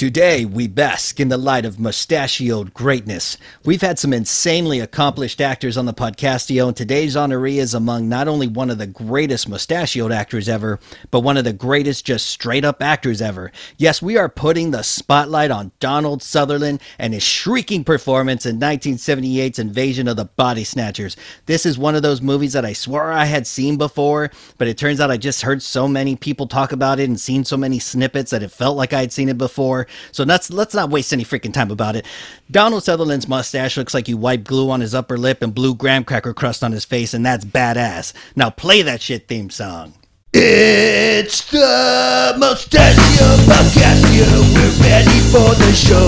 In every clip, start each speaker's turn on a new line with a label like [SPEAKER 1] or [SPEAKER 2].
[SPEAKER 1] Today, we bask in the light of mustachioed greatness. We've had some insanely accomplished actors on the podcastio, and today's honoree is among not only one of the greatest mustachioed actors ever, but one of the greatest just straight up actors ever. Yes, we are putting the spotlight on Donald Sutherland and his shrieking performance in 1978's Invasion of the Body Snatchers. This is one of those movies that I swore I had seen before, but it turns out I just heard so many people talk about it and seen so many snippets that it felt like I had seen it before. So let's let's not waste any freaking time about it. Donald Sutherland's mustache looks like you wiped glue on his upper lip and blew graham cracker crust on his face, and that's badass. Now play that shit theme song. It's the Mustachio Podcast, yeah, we're ready for the show.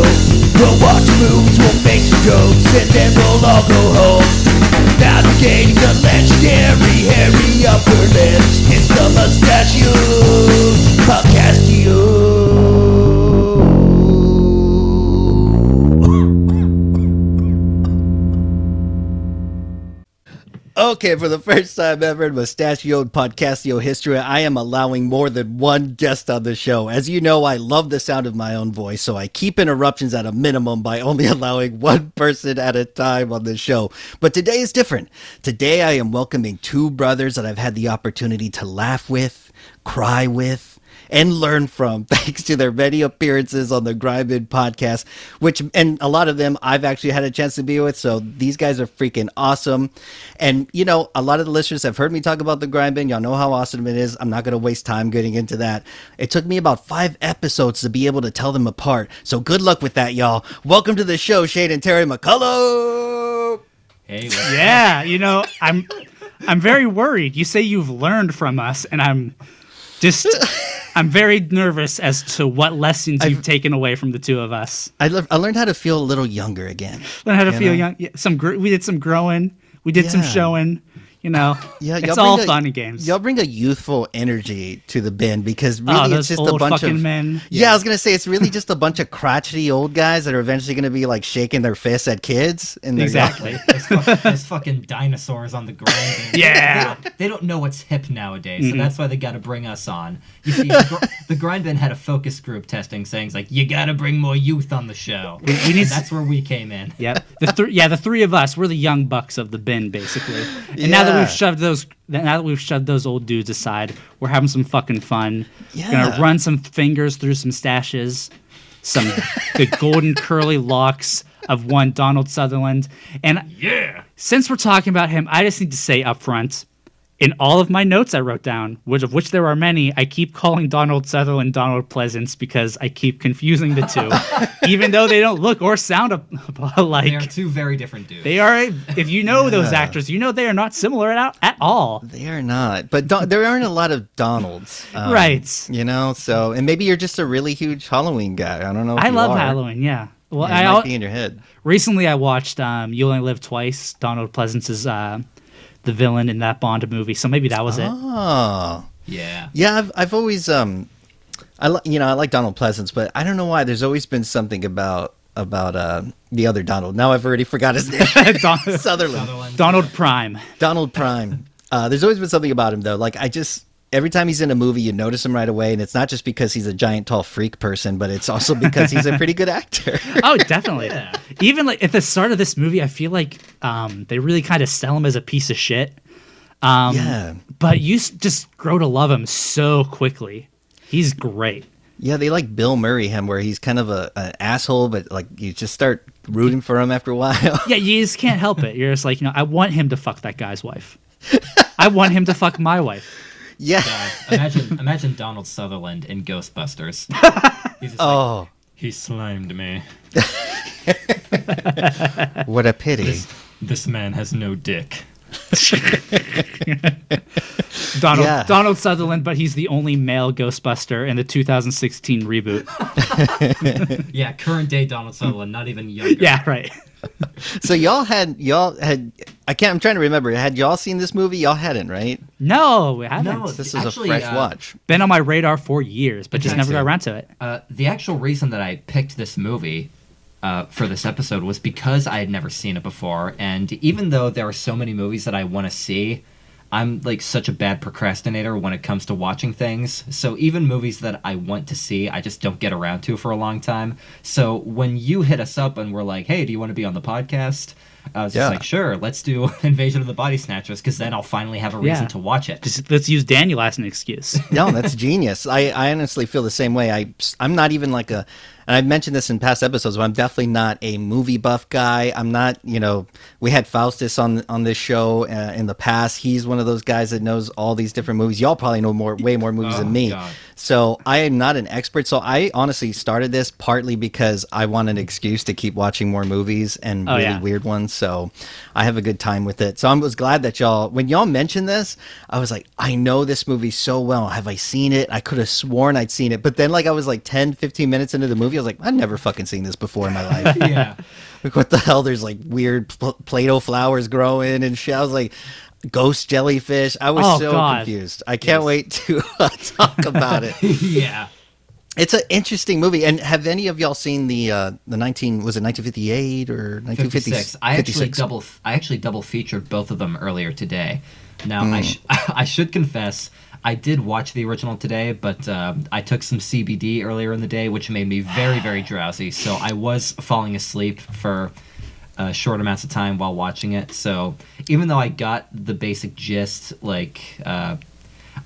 [SPEAKER 1] We'll watch movies, we'll make some jokes, and then we'll all go home. Navigating the legendary hairy upper lips, it's the Mustachio Okay, for the first time ever in Mustachioed Podcastio history, I am allowing more than one guest on the show. As you know, I love the sound of my own voice, so I keep interruptions at a minimum by only allowing one person at a time on the show. But today is different. Today I am welcoming two brothers that I've had the opportunity to laugh with, cry with, and learn from thanks to their many appearances on the Grindbin podcast, which, and a lot of them I've actually had a chance to be with. So these guys are freaking awesome. And, you know, a lot of the listeners have heard me talk about the Grindbin. Y'all know how awesome it is. I'm not going to waste time getting into that. It took me about five episodes to be able to tell them apart. So good luck with that, y'all. Welcome to the show, Shane and Terry McCollum.
[SPEAKER 2] Hey,
[SPEAKER 3] yeah, you know, I'm I'm very worried. You say you've learned from us, and I'm just I'm very nervous as to what lessons you've I've, taken away from the two of us.
[SPEAKER 1] I, le- I learned how to feel a little younger again.
[SPEAKER 3] Learn how to feel know? young. Yeah, some gr- we did some growing. We did yeah. some showing you know, yeah, it's all a, fun and games.
[SPEAKER 1] Y'all bring a youthful energy to the bin because really oh, it's just a bunch of
[SPEAKER 3] men.
[SPEAKER 1] Yeah. yeah. I was gonna say it's really just a bunch of crotchety old guys that are eventually gonna be like shaking their fists at kids.
[SPEAKER 3] And exactly,
[SPEAKER 2] there's, fucking, there's, fucking dinosaurs on the ground.
[SPEAKER 3] yeah,
[SPEAKER 2] they don't, they don't, know what's hip nowadays, mm-hmm. so that's why they got to bring us on. You see, the, the grind bin had a focus group testing saying like, you got to bring more youth on the show. We, we need. that's where we came in.
[SPEAKER 3] Yep. The th- yeah, the three of us, we're the young bucks of the bin, basically. And yeah. now that we've shoved those now that we've shoved those old dudes aside, we're having some fucking fun. Yeah. Gonna run some fingers through some stashes, some the golden curly locks of one Donald Sutherland. And
[SPEAKER 2] yeah,
[SPEAKER 3] since we're talking about him, I just need to say up front, in all of my notes I wrote down, which of which there are many, I keep calling Donald Sutherland Donald Pleasence because I keep confusing the two, even though they don't look or sound alike. They
[SPEAKER 2] are two very different dudes.
[SPEAKER 3] They are. If you know yeah. those actors, you know they are not similar at, at all.
[SPEAKER 1] They are not. But Don- there aren't a lot of Donalds,
[SPEAKER 3] um, right?
[SPEAKER 1] You know, so and maybe you're just a really huge Halloween guy. I don't know. I
[SPEAKER 3] love
[SPEAKER 1] are.
[SPEAKER 3] Halloween. Yeah.
[SPEAKER 1] Well, yeah, I might be in your head.
[SPEAKER 3] Recently, I watched um, "You Only Live Twice." Donald Pleasence's uh, the villain in that Bond movie. So maybe that was
[SPEAKER 1] it.
[SPEAKER 2] Oh, yeah,
[SPEAKER 1] yeah. I've I've always um, I you know I like Donald Pleasence, but I don't know why. There's always been something about about uh, the other Donald. Now I've already forgot his name. Don- Sutherland.
[SPEAKER 3] Sutherland. Donald Prime.
[SPEAKER 1] Donald Prime. Uh, there's always been something about him though. Like I just every time he's in a movie, you notice him right away, and it's not just because he's a giant, tall freak person, but it's also because he's a pretty good actor.
[SPEAKER 3] oh, definitely. Yeah. Even like at the start of this movie, I feel like um, they really kind of sell him as a piece of shit. Um, yeah. But you just grow to love him so quickly. He's great.
[SPEAKER 1] Yeah, they like Bill Murray him, where he's kind of a an asshole, but like you just start rooting for him after a while.
[SPEAKER 3] yeah, you just can't help it. You're just like, you know, I want him to fuck that guy's wife. I want him to fuck my wife.
[SPEAKER 1] Yeah.
[SPEAKER 2] God, imagine imagine Donald Sutherland in Ghostbusters.
[SPEAKER 1] oh. Like,
[SPEAKER 2] he slimed me.
[SPEAKER 1] what a pity.
[SPEAKER 2] This, this man has no dick.
[SPEAKER 3] Donald yeah. Donald Sutherland, but he's the only male Ghostbuster in the 2016 reboot.
[SPEAKER 2] yeah, current day Donald Sutherland, not even younger.
[SPEAKER 3] Yeah, right.
[SPEAKER 1] so y'all had y'all had I can't I'm trying to remember. Had y'all seen this movie? Y'all hadn't, right?
[SPEAKER 3] No, we haven't.
[SPEAKER 2] No,
[SPEAKER 1] this is actually, a fresh uh, watch.
[SPEAKER 3] Been on my radar for years, but just never got around to it.
[SPEAKER 2] Uh, the actual reason that I picked this movie uh, for this episode was because I had never seen it before, and even though there are so many movies that I want to see, I'm like such a bad procrastinator when it comes to watching things. So even movies that I want to see, I just don't get around to for a long time. So when you hit us up and we're like, "Hey, do you want to be on the podcast?" I was
[SPEAKER 1] Yeah.
[SPEAKER 2] just like, "Sure, let's do Invasion of the Body Snatchers," because then I'll finally have a reason
[SPEAKER 3] Yeah.
[SPEAKER 2] to watch it.
[SPEAKER 3] Just let's use Daniel as an excuse.
[SPEAKER 1] no, that's genius. I, I honestly feel the same way. I I'm not even like a, and I've mentioned this in past episodes. But I'm definitely not a movie buff guy. I'm not. You know, we had Faustus on on this show uh, in the past. He's one of those guys that knows all these different movies. Y'all probably know more, way more movies
[SPEAKER 2] Oh,
[SPEAKER 1] than me.
[SPEAKER 2] God.
[SPEAKER 1] So I am not an expert. So I honestly started this partly because I want an excuse to keep watching more movies and
[SPEAKER 3] Oh,
[SPEAKER 1] really
[SPEAKER 3] yeah.
[SPEAKER 1] weird ones. So I have a good time with it. So I was glad that y'all, when y'all mentioned this, I was like, I know this movie so well. Have I seen it? I could have sworn I'd seen it. But then, like, I was like 10, 15 minutes into the movie. I was like, I've never fucking seen this before in my life.
[SPEAKER 2] yeah.
[SPEAKER 1] like, what the hell? There's like weird pl- Play Doh flowers growing and shit. I was like, ghost jellyfish. I was
[SPEAKER 3] Oh,
[SPEAKER 1] so
[SPEAKER 3] God.
[SPEAKER 1] confused. I can't
[SPEAKER 2] Yes.
[SPEAKER 1] wait to uh, talk about it.
[SPEAKER 2] yeah.
[SPEAKER 1] It's an interesting movie. And have any of y'all seen the uh, the nineteen was it nineteen fifty eight or nineteen fifty
[SPEAKER 2] 56. I actually
[SPEAKER 1] 56?
[SPEAKER 2] double I actually double featured both of them earlier today. Now
[SPEAKER 1] Hmm.
[SPEAKER 2] I sh- I should confess I did watch the original today, but um, I took some CBD earlier in the day, which made me very very drowsy. So I was falling asleep for uh, short amounts of time while watching it. So even though I got the basic gist, like. Uh,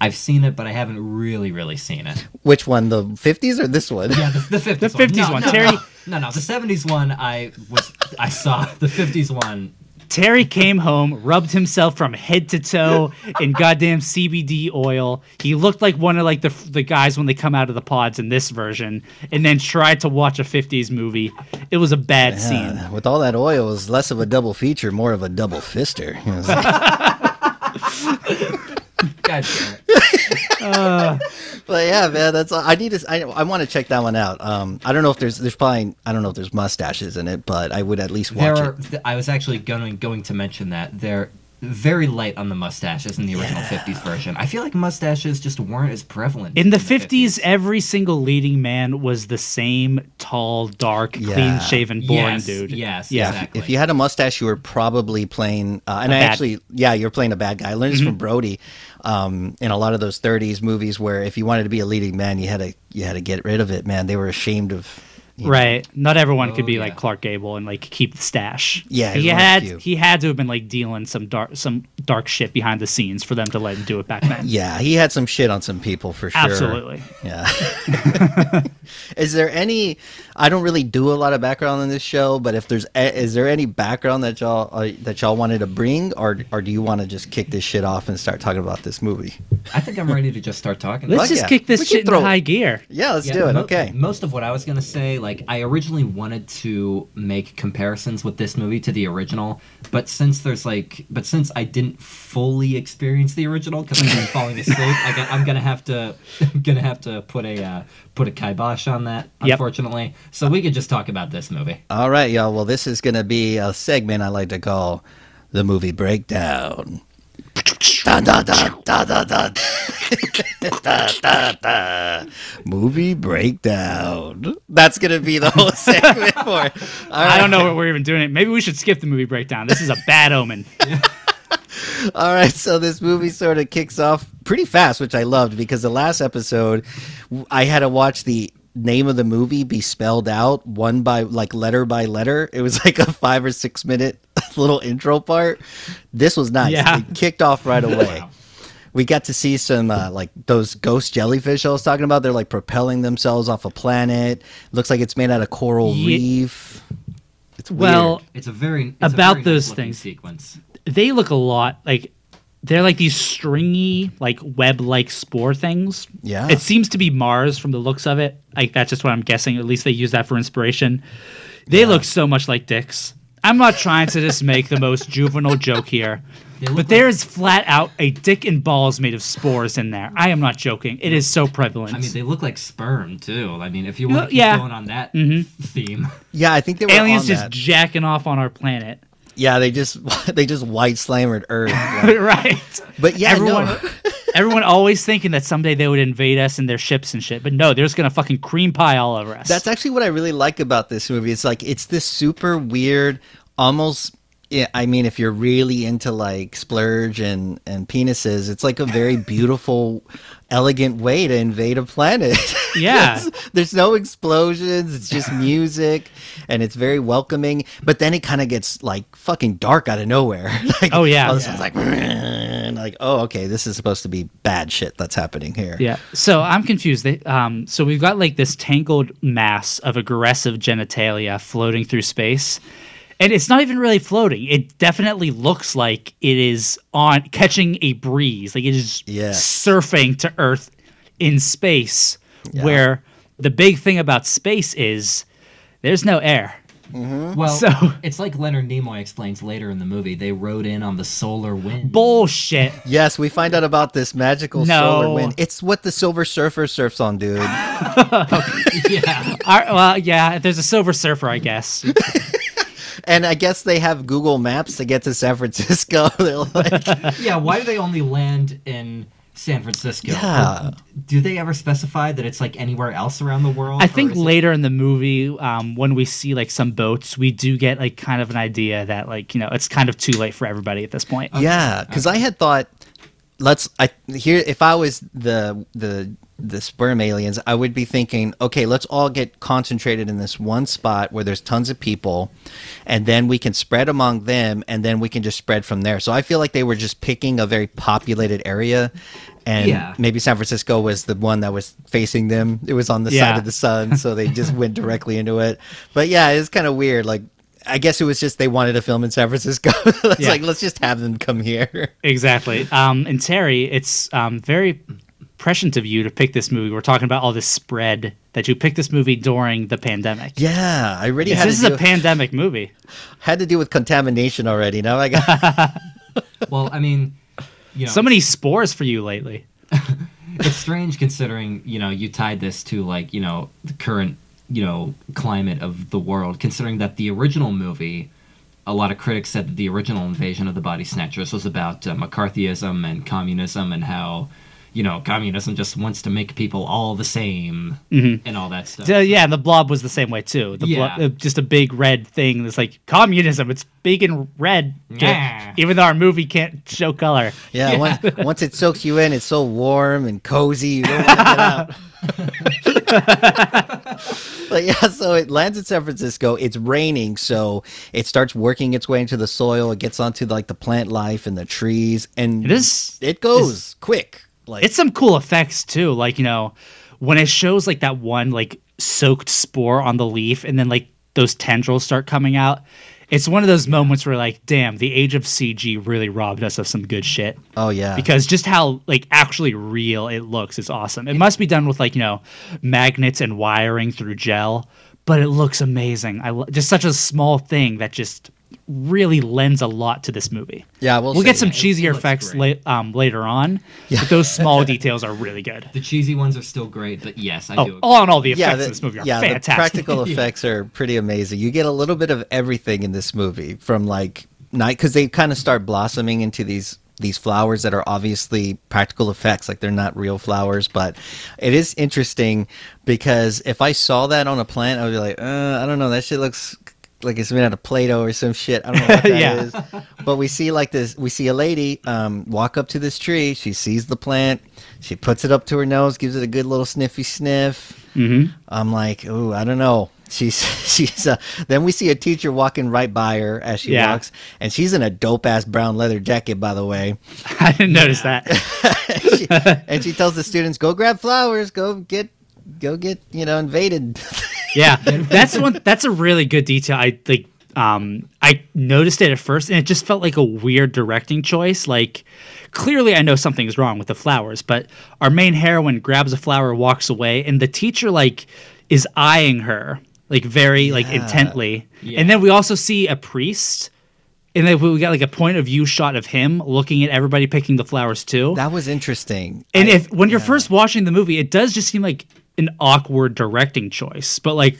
[SPEAKER 2] I've seen it, but I haven't really, really seen it.
[SPEAKER 1] Which one? The fifties or this one?
[SPEAKER 2] Yeah, the, the 50s
[SPEAKER 3] The
[SPEAKER 2] one.
[SPEAKER 3] 50s
[SPEAKER 2] No,
[SPEAKER 3] one.
[SPEAKER 2] no,
[SPEAKER 3] Terry-
[SPEAKER 2] No, no, no, the 70s one I was I saw. The 50s one
[SPEAKER 3] Terry came home, rubbed himself from head to toe in goddamn CBD oil. He looked like one of like the the guys when they come out of the pods in this version, and then tried to watch a _50s movie. It was a bad scene.
[SPEAKER 1] With all that oil, it was less of a double feature, more of a double fister. It
[SPEAKER 2] God damn it.
[SPEAKER 1] but yeah, man, that's all. I need to. I, I want to check that one out. Um, I don't know if there's there's probably I don't know if there's mustaches in it, but I would at least
[SPEAKER 2] There
[SPEAKER 1] watch
[SPEAKER 2] are,
[SPEAKER 1] it.
[SPEAKER 2] I was actually going going to mention that they're very light on the mustaches in the original 50s version. I feel like mustaches just weren't as prevalent
[SPEAKER 3] In the 50s, every single leading man was the same tall, dark,
[SPEAKER 1] Yeah.
[SPEAKER 3] clean shaven, boring
[SPEAKER 2] yes,
[SPEAKER 3] dude.
[SPEAKER 2] Yes,
[SPEAKER 3] Yeah.
[SPEAKER 2] exactly.
[SPEAKER 1] If you had a mustache, you were probably playing. Uh, and
[SPEAKER 3] A
[SPEAKER 1] I
[SPEAKER 3] bad- Mm-hmm.
[SPEAKER 1] actually, yeah, you're playing a bad guy. I learned this from Brody. Um, in a lot of those '30s movies, where if you wanted to be a leading man, you had to you had to get rid of it. Man, they were ashamed of. You know,
[SPEAKER 3] Right. Not everyone could
[SPEAKER 2] Oh,
[SPEAKER 3] be
[SPEAKER 2] yeah.
[SPEAKER 3] like Clark Gable and like keep the stash.
[SPEAKER 1] Yeah,
[SPEAKER 3] he
[SPEAKER 1] there's only a
[SPEAKER 3] had
[SPEAKER 1] few.
[SPEAKER 3] he had to have been like dealing some dark some dark shit behind the scenes for them to let him do it back then.
[SPEAKER 1] Yeah, he had some shit on some people for sure.
[SPEAKER 3] Absolutely.
[SPEAKER 1] Yeah. is there any? I don't really do a lot of background on this show, but if there's, a, is there any background that y'all uh, that y'all wanted to bring, or or do you want to just kick this shit off and start talking about this movie?
[SPEAKER 2] I think I'm ready to just start talking.
[SPEAKER 3] Let's just
[SPEAKER 1] yeah.
[SPEAKER 3] kick this
[SPEAKER 1] We
[SPEAKER 3] shit
[SPEAKER 1] throw-
[SPEAKER 3] into high gear.
[SPEAKER 1] Yeah, let's
[SPEAKER 2] Yeah,
[SPEAKER 1] do it.
[SPEAKER 2] mo-
[SPEAKER 1] okay.
[SPEAKER 2] Most of what I was gonna say, like I originally wanted to make comparisons with this movie to the original, but since there's like, but since I didn't fully experience the original because I've been falling asleep, I got, I'm gonna have to, gonna have to put a uh, put a kibosh on that,
[SPEAKER 3] Yep.
[SPEAKER 2] unfortunately. So we could just talk about this movie.
[SPEAKER 1] All right, y'all. Well, this is going to be a segment I like to call the movie breakdown. Da, da, da. Movie breakdown. That's going to be the whole segment for. All
[SPEAKER 3] I don't know what we're even doing. It. Maybe we should skip the movie breakdown. This is a bad omen.
[SPEAKER 1] All right, so this movie sort of kicks off pretty fast, which I loved because the last episode I had to watch the name of the movie be spelled out one by like letter by letter. It was like a five or six minute little intro part. This was nice.
[SPEAKER 3] Yeah.
[SPEAKER 1] It kicked off right away. We got to see some uh, like those ghost jellyfish I was talking about. They're like propelling themselves off a planet. Looks like it's made out of coral
[SPEAKER 3] Ye-
[SPEAKER 1] reef. It's weird.
[SPEAKER 3] Well,
[SPEAKER 2] It's a very it's
[SPEAKER 3] About
[SPEAKER 2] a very
[SPEAKER 3] those
[SPEAKER 2] nice-looking
[SPEAKER 3] things.
[SPEAKER 2] sequence.
[SPEAKER 3] They look a lot like they're like these stringy, like web-like spore things.
[SPEAKER 1] Yeah.
[SPEAKER 3] It seems to be Mars from the looks of it. Like that's just what I'm guessing. At least they use that for inspiration. They look so much like dicks. I'm not trying to just make the most juvenile joke here.
[SPEAKER 2] They look
[SPEAKER 3] But there is flat out a dick and balls made of spores in there. I am not joking. It is so prevalent.
[SPEAKER 2] I mean, they look like sperm too. I mean, if you
[SPEAKER 3] Well,
[SPEAKER 2] want to keep
[SPEAKER 3] yeah.
[SPEAKER 2] going on that
[SPEAKER 3] Mhm.
[SPEAKER 2] theme,
[SPEAKER 1] yeah, I think they were
[SPEAKER 3] Aliens
[SPEAKER 1] on
[SPEAKER 3] just
[SPEAKER 1] that.
[SPEAKER 3] jacking off on our planet.
[SPEAKER 1] Yeah, they just they just white slammered Earth.
[SPEAKER 3] right.
[SPEAKER 1] But yeah,
[SPEAKER 3] everyone,
[SPEAKER 1] no.
[SPEAKER 3] everyone always thinking that someday they would invade us in their ships and shit. But no, they're just gonna fucking cream pie all over us.
[SPEAKER 1] That's actually what I really like about this movie. It's like it's this super weird, almost yeah, I mean, if you're really into like splurge and and penises, it's like a very beautiful, elegant way to invade a planet.
[SPEAKER 3] Yeah.
[SPEAKER 1] there's, no explosions. It's just music, and it's very welcoming. But then it kind of gets like fucking dark out of nowhere. like,
[SPEAKER 3] Oh, yeah.
[SPEAKER 1] all of a sudden it's like, and like, oh, okay, this is supposed to be bad shit that's happening here.
[SPEAKER 3] Yeah. So I'm confused. They, um, so we've got like this tangled mass of aggressive genitalia floating through space. And it's not even really floating. It definitely looks like it is on catching a breeze. Like it is
[SPEAKER 1] Yes.
[SPEAKER 3] surfing to Earth in space, where the big thing about space is there's no air. Mm-hmm.
[SPEAKER 2] Well,
[SPEAKER 3] So-
[SPEAKER 2] it's like Leonard Nimoy explains later in the movie. They rode in on the solar wind.
[SPEAKER 3] Bullshit.
[SPEAKER 1] Yes, we find out about this magical
[SPEAKER 3] No.
[SPEAKER 1] solar wind. It's what the Silver Surfer surfs on, dude.
[SPEAKER 2] yeah.
[SPEAKER 3] All right, well, yeah, there's a silver surfer, I guess.
[SPEAKER 1] and I guess they have Google Maps to get to San Francisco. They're like,
[SPEAKER 2] Yeah, why do they only land in San Francisco?
[SPEAKER 1] Yeah.
[SPEAKER 2] Do they ever specify that it's like anywhere else around the world?
[SPEAKER 3] I think
[SPEAKER 2] is it-
[SPEAKER 3] later in the movie, um, when we see like some boats, we do get like kind of an idea that like you know it's kind of too late for everybody at this point.
[SPEAKER 1] yeah, because I had thought, let's. I here if I was the the the sperm aliens, I would be thinking, okay, let's all get concentrated in this one spot where there's tons of people, and then we can spread among them, and then we can just spread from there. So I feel like they were just picking a very populated area. And
[SPEAKER 2] Yeah.
[SPEAKER 1] maybe San Francisco was the one that was facing them. It was on the side of the sun, so they just went directly into it. But yeah, it's kind of weird. Like, I guess it was just they wanted to film in San Francisco. it's
[SPEAKER 3] Yeah.
[SPEAKER 1] like let's just have them come here.
[SPEAKER 3] Exactly. Um, and Terry, it's um, very prescient of you to pick this movie. We're talking about all this spread that you picked this movie during the pandemic.
[SPEAKER 1] Yeah, I already
[SPEAKER 3] This
[SPEAKER 1] had
[SPEAKER 3] is
[SPEAKER 1] to,
[SPEAKER 3] a pandemic movie.
[SPEAKER 1] had to deal with contamination already. Now I got
[SPEAKER 2] Well, I mean, you know,
[SPEAKER 3] So many spores for you lately.
[SPEAKER 2] it's strange considering you know you tied this to like you know the current you know climate of the world considering that the original movie a lot of critics said that the original invasion of the body snatchers was about uh, mccarthyism and communism and how you know communism just wants to make people all the same and all that stuff
[SPEAKER 3] Uh, yeah, and the blob was the same way too. The
[SPEAKER 2] Yeah.
[SPEAKER 3] blob, uh, just a big red thing that's like communism. It's big and red,
[SPEAKER 2] Yeah.
[SPEAKER 3] even though our movie can't show color.
[SPEAKER 1] yeah. Once, once it soaks you in, it's so warm and cozy. You don't want to get out. but yeah, so it lands in San Francisco. It's raining, so it starts working its way into the soil. It gets onto like the plant life and the trees, and
[SPEAKER 3] It is-
[SPEAKER 1] it goes quick. Like
[SPEAKER 3] It's some cool effects too. Like you know, when it shows like that one like soaked spore on the leaf, and then like those tendrils start coming out. It's one of those moments where like, damn, the age of CG really robbed us of some good shit.
[SPEAKER 1] oh yeah,
[SPEAKER 3] because just how like actually real it looks is awesome. It must be done with like you know magnets and wiring through gel, but it looks amazing. I lo- just such a small thing that just really lends a lot to this movie.
[SPEAKER 1] yeah. We'll,
[SPEAKER 3] We'll get some
[SPEAKER 1] that.
[SPEAKER 3] cheesier effects la- um, later on, but those small details are really good.
[SPEAKER 2] the cheesy ones are still great but yes i do
[SPEAKER 3] Oh,
[SPEAKER 2] agree.
[SPEAKER 3] all in all, the effects
[SPEAKER 1] yeah,
[SPEAKER 3] in this movie are
[SPEAKER 1] yeah, the practical effects are pretty amazing. You get a little bit of everything in this movie from like night because they kind of start blossoming into these these flowers that are obviously practical effects like they're not real flowers but it is interesting because if i saw that on a plant i would be like uh, i don't know that shit looks like it's made out of play-doh or some shit i don't know what that is.
[SPEAKER 3] Yeah.
[SPEAKER 1] but we see like this we see a lady um, walk up to this tree she sees the plant she puts it up to her nose gives it a good little sniffy sniff
[SPEAKER 3] Mhm.
[SPEAKER 1] I'm like, oh, I don't know. She's she's. Uh, then we see a teacher walking right by her as she
[SPEAKER 3] Yeah.
[SPEAKER 1] walks, and she's in a dope ass brown leather jacket, by the way.
[SPEAKER 3] I didn't notice that.
[SPEAKER 1] she, and she tells the students, "Go grab flowers. Go get, go get, you know, invaded."
[SPEAKER 3] Yeah, that's one. That's a really good detail. I like. Um, I noticed it at first, and it just felt like a weird directing choice. Like, clearly, I know something's wrong with the flowers, but our main heroine grabs a flower, walks away, and the teacher like is eyeing her like very like intently.
[SPEAKER 2] Yeah.
[SPEAKER 3] And then we also see a priest, and then we got like a point of view shot of him looking at everybody picking the flowers too.
[SPEAKER 1] that was interesting.
[SPEAKER 3] And
[SPEAKER 1] I-
[SPEAKER 3] if when you're
[SPEAKER 1] yeah.
[SPEAKER 3] first watching the movie, it does just seem like an awkward directing choice. But like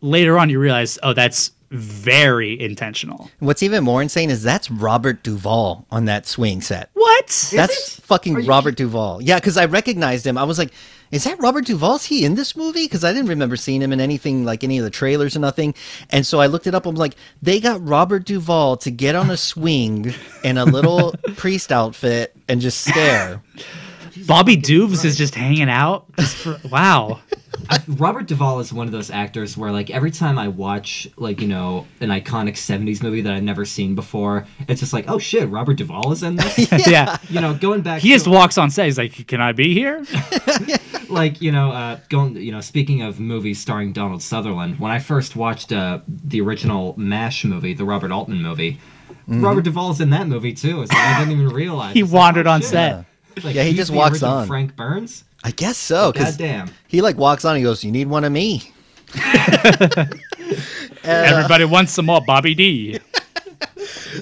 [SPEAKER 3] later on, you realize, oh, that's very intentional.
[SPEAKER 1] what's even more insane is that's Robert Duvall on that swing set.
[SPEAKER 3] What?
[SPEAKER 1] That's fucking Robert Duvall. Yeah, because I recognized him. I was like, is that Robert Duvall? Is he in this movie? Because I didn't remember seeing him in anything like any of the trailers or nothing. And so I looked it up. I'm like, they got Robert Duvall to get on a swing in a little priest outfit and just stare.
[SPEAKER 3] Bobby Dubes is just hanging out. Just for, wow.
[SPEAKER 2] Robert Duvall is one of those actors where, like, every time I watch, like, you know, an iconic '70s movie that I've never seen before, it's just like, oh shit, Robert Duvall is in this.
[SPEAKER 3] Yeah.
[SPEAKER 2] You know, going back.
[SPEAKER 3] He
[SPEAKER 2] to,
[SPEAKER 3] just walks on set. He's like, "Can I be here?"
[SPEAKER 2] like you know uh, going you know speaking of movies starring donald sutherland when i first watched uh, the original mash movie the robert altman movie robert Duvall duvall's in that movie too so i didn't even realize
[SPEAKER 3] He
[SPEAKER 2] It's like,
[SPEAKER 3] wandered
[SPEAKER 2] oh,
[SPEAKER 3] on
[SPEAKER 2] shit.
[SPEAKER 3] set.
[SPEAKER 2] Like,
[SPEAKER 1] Yeah, he just
[SPEAKER 2] the
[SPEAKER 1] walks
[SPEAKER 2] original
[SPEAKER 1] on.
[SPEAKER 2] frank burns
[SPEAKER 1] I guess so. Because
[SPEAKER 2] goddamn
[SPEAKER 1] he like walks on. He goes, "You need one of me."
[SPEAKER 3] Uh, Everybody wants some more Bobby D.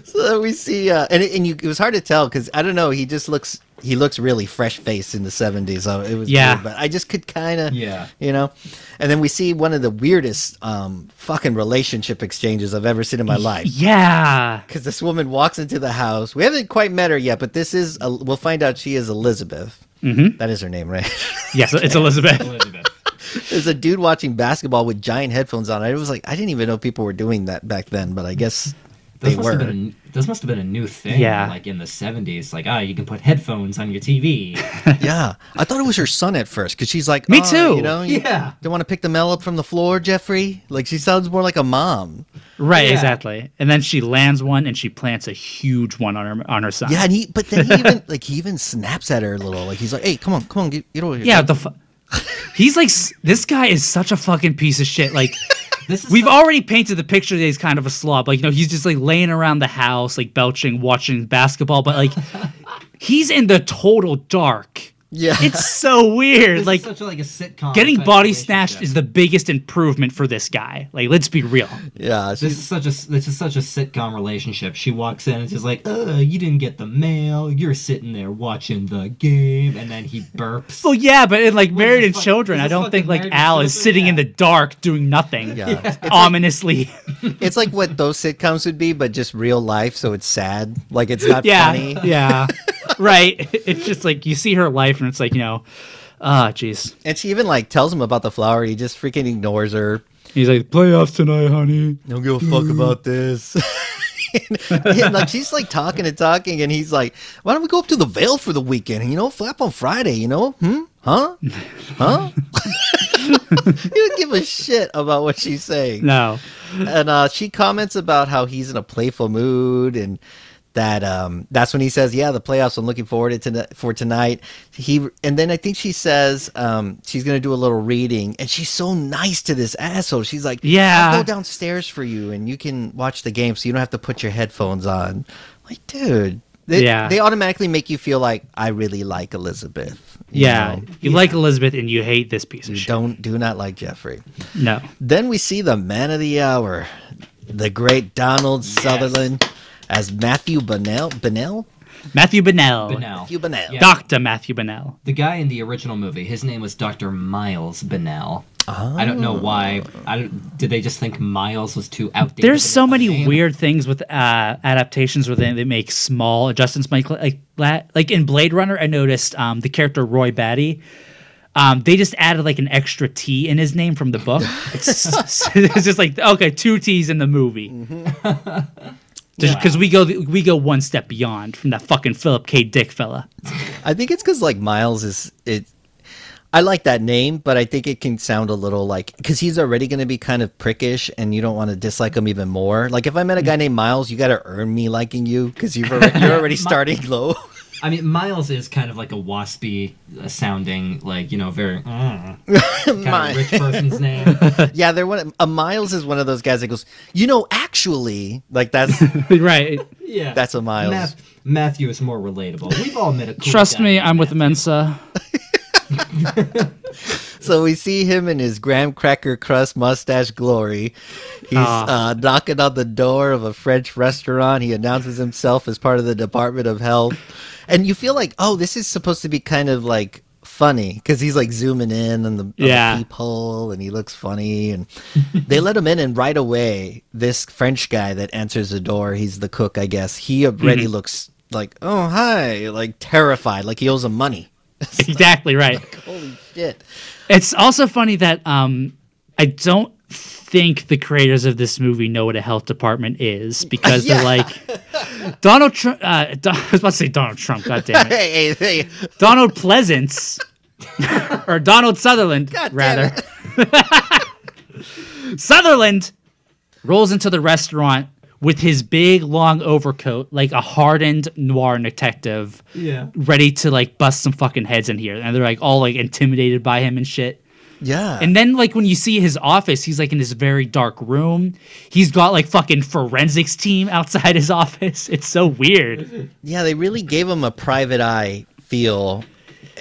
[SPEAKER 1] So we see, uh, and it, and you, it was hard to tell because I don't know. He just looks he looks really fresh faced in the '70s. So it was
[SPEAKER 3] Yeah.
[SPEAKER 1] weird, but I just could kind of
[SPEAKER 2] Yeah.
[SPEAKER 1] you know. And then we see one of the weirdest um, fucking relationship exchanges I've ever seen in my life.
[SPEAKER 3] Yeah.
[SPEAKER 1] Because this woman walks into the house. We haven't quite met her yet, but this is a, we'll find out she is Elizabeth. Mm-hmm. That is her name, right?
[SPEAKER 3] Yes, it's Elizabeth.
[SPEAKER 2] elizabeth
[SPEAKER 1] There's a dude watching basketball with giant headphones on. I was like, I didn't even know people were doing that back then, but I guess
[SPEAKER 2] this
[SPEAKER 1] they
[SPEAKER 2] must
[SPEAKER 1] were.
[SPEAKER 2] have been a, this must have been a new thing
[SPEAKER 3] Yeah.
[SPEAKER 2] like in the 70s like ah you can put headphones on your tv
[SPEAKER 1] yeah, I thought it was her son at first because she's like,
[SPEAKER 3] Me
[SPEAKER 1] "Oh,
[SPEAKER 3] too.
[SPEAKER 1] You know, you
[SPEAKER 2] Yeah.
[SPEAKER 1] Don't want to pick the mail up from the floor, Jeffrey. Like she sounds more like a mom.
[SPEAKER 3] Right,
[SPEAKER 2] Yeah.
[SPEAKER 3] exactly. And then she lands one and she plants a huge one on her on her son.
[SPEAKER 1] Yeah, and he, but then he even like he even snaps at her a little. Like he's like, "Hey, come on, come on, get, get over here."
[SPEAKER 3] Yeah, the fu- He's like this guy is such a fucking piece of shit. Like
[SPEAKER 2] this is
[SPEAKER 3] we've
[SPEAKER 2] such-
[SPEAKER 3] already painted the picture that he's kind of a slob. Like you know, he's just like laying around the house, like belching, watching basketball, but like he's in the total dark.
[SPEAKER 1] Yeah.
[SPEAKER 3] It's so weird.
[SPEAKER 2] this
[SPEAKER 3] like
[SPEAKER 2] is such a, like a sitcom
[SPEAKER 3] getting body snatched is the biggest improvement for this guy. Like let's be real.
[SPEAKER 1] yeah.
[SPEAKER 2] This is such a this is such a sitcom relationship. She walks in and she's like, "Uh, you didn't get the mail. You're sitting there watching the game," and then he burps.
[SPEAKER 3] Well, yeah, but in like Married and
[SPEAKER 2] fu-
[SPEAKER 3] Children, I don't think like Al is
[SPEAKER 2] Children?
[SPEAKER 3] sitting in the dark doing nothing.
[SPEAKER 1] yeah.
[SPEAKER 3] Ominously.
[SPEAKER 1] It's like what those sitcoms would be, but just real life, so it's sad. Like it's not
[SPEAKER 3] yeah.
[SPEAKER 1] funny.
[SPEAKER 3] Yeah. right. It's just like you see her life and it's like, you know, ah, jeez.
[SPEAKER 1] And she even like tells him about the flower. He just freaking ignores her.
[SPEAKER 3] He's like, playoffs tonight, honey.
[SPEAKER 1] Don't give a fuck about this. and, like she's like talking and talking, and he's like, "Why don't we go up to the Vale for the weekend? You know, flap on Friday. You know, hmm, huh, huh?" he don't give a shit about what she's saying.
[SPEAKER 3] No.
[SPEAKER 1] and uh, she comments about how he's in a playful mood and that um, that's when he says, "Yeah, the playoffs. I'm looking forward to for tonight." He and then I think she says um, she's gonna do a little reading, and she's so nice to this asshole. She's like,
[SPEAKER 3] Yeah.
[SPEAKER 1] I'll go downstairs for you, and you can watch the game, so you don't have to put your headphones on." Like, dude. They,
[SPEAKER 3] Yeah.
[SPEAKER 1] they automatically make you feel like I really like Elizabeth. you
[SPEAKER 3] Yeah.
[SPEAKER 1] know?
[SPEAKER 3] You like Elizabeth and you hate this piece of
[SPEAKER 1] You
[SPEAKER 3] shit.
[SPEAKER 1] don't do not like Jeffrey.
[SPEAKER 3] No.
[SPEAKER 1] Then we see the man of the hour, the great Donald Sutherland as Matthew Bennell. Bennell?
[SPEAKER 3] Matthew Bennell.
[SPEAKER 2] But now,
[SPEAKER 1] Matthew Bennell.
[SPEAKER 2] Yeah.
[SPEAKER 3] Dr. Matthew Bennell.
[SPEAKER 2] the guy in the original movie, his name was Dr. Miles Bennell. I don't know why. I don't, did they just think Miles was too outdated?
[SPEAKER 3] There's so many
[SPEAKER 2] name?
[SPEAKER 3] weird things with uh, adaptations where they, they make small adjustments. Like, like, like in Blade Runner, I noticed um, the character Roy Batty. Um, they just added like an extra T in his name from the book. It's, it's just like okay, two T's in the movie. Just because we go we go one step beyond from that fucking Philip K. Dick fella.
[SPEAKER 1] I think it's because like Miles is it. I like that name, but I think it can sound a little like because he's already going to be kind of prickish, and you don't want to dislike him even more. Like if I met a guy named Miles, you got to earn me liking you because you've already, you're already starting low.
[SPEAKER 2] I mean, Miles is kind of like a waspy uh, sounding, like you know, very mm, kind
[SPEAKER 1] Mi-
[SPEAKER 2] of rich person's name.
[SPEAKER 1] yeah, they're one. A Miles is one of those guys that goes, you know, actually, like that's
[SPEAKER 3] right.
[SPEAKER 2] Yeah,
[SPEAKER 1] That's a Miles.
[SPEAKER 2] Math- Matthew is more relatable. We've all met a cool
[SPEAKER 3] Trust
[SPEAKER 2] guy
[SPEAKER 3] me, I'm with
[SPEAKER 2] Matthew.
[SPEAKER 3] Mensa.
[SPEAKER 1] So we see him in his graham cracker crust mustache glory. He's
[SPEAKER 3] Ah.
[SPEAKER 1] uh, knocking on the door of a French restaurant. He announces himself as part of the Department of Health, and you feel like, oh, this is supposed to be kind of like funny because he's like zooming in on the, on
[SPEAKER 3] Yeah.
[SPEAKER 1] the peephole, and he looks funny. And they let him in, and right away, this French guy that answers the door, he's the cook, I guess. He already
[SPEAKER 3] Mm-hmm.
[SPEAKER 1] looks like, oh hi, like terrified, like he owes him money.
[SPEAKER 3] exactly right.
[SPEAKER 1] Holy shit.
[SPEAKER 3] It's also funny that um, I don't think the creators of this movie know what a health department is because
[SPEAKER 1] Yeah.
[SPEAKER 3] they're like Donald Trump. Uh, Don- I was about to say Donald Trump. God damn it,
[SPEAKER 1] Hey, hey, hey.
[SPEAKER 3] Donald Pleasence or Donald Sutherland,
[SPEAKER 1] God
[SPEAKER 3] rather.
[SPEAKER 1] it.
[SPEAKER 3] Sutherland rolls into the restaurant with his big long overcoat, like a hardened noir detective,
[SPEAKER 2] Yeah.
[SPEAKER 3] ready to like bust some fucking heads in here. And they're like all like intimidated by him and shit.
[SPEAKER 1] Yeah.
[SPEAKER 3] And then like when you see his office, he's like in this very dark room. He's got like fucking forensics team outside his office. It's so weird.
[SPEAKER 1] Yeah, they really gave him a private eye feel.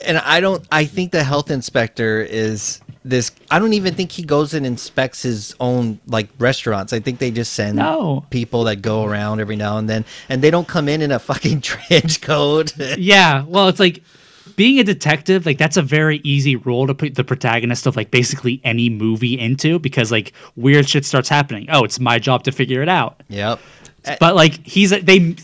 [SPEAKER 1] And I don't I think the health inspector is this I don't even think he goes and inspects his own like restaurants. I think they just send
[SPEAKER 3] No.
[SPEAKER 1] people that go around every now and then and they don't come in in a fucking trench coat.
[SPEAKER 3] Yeah, well, it's like being a detective, like that's a very easy role to put the protagonist of like basically any movie into because like weird shit starts happening. Oh, it's my job to figure it out.
[SPEAKER 1] yep.
[SPEAKER 3] But like he's they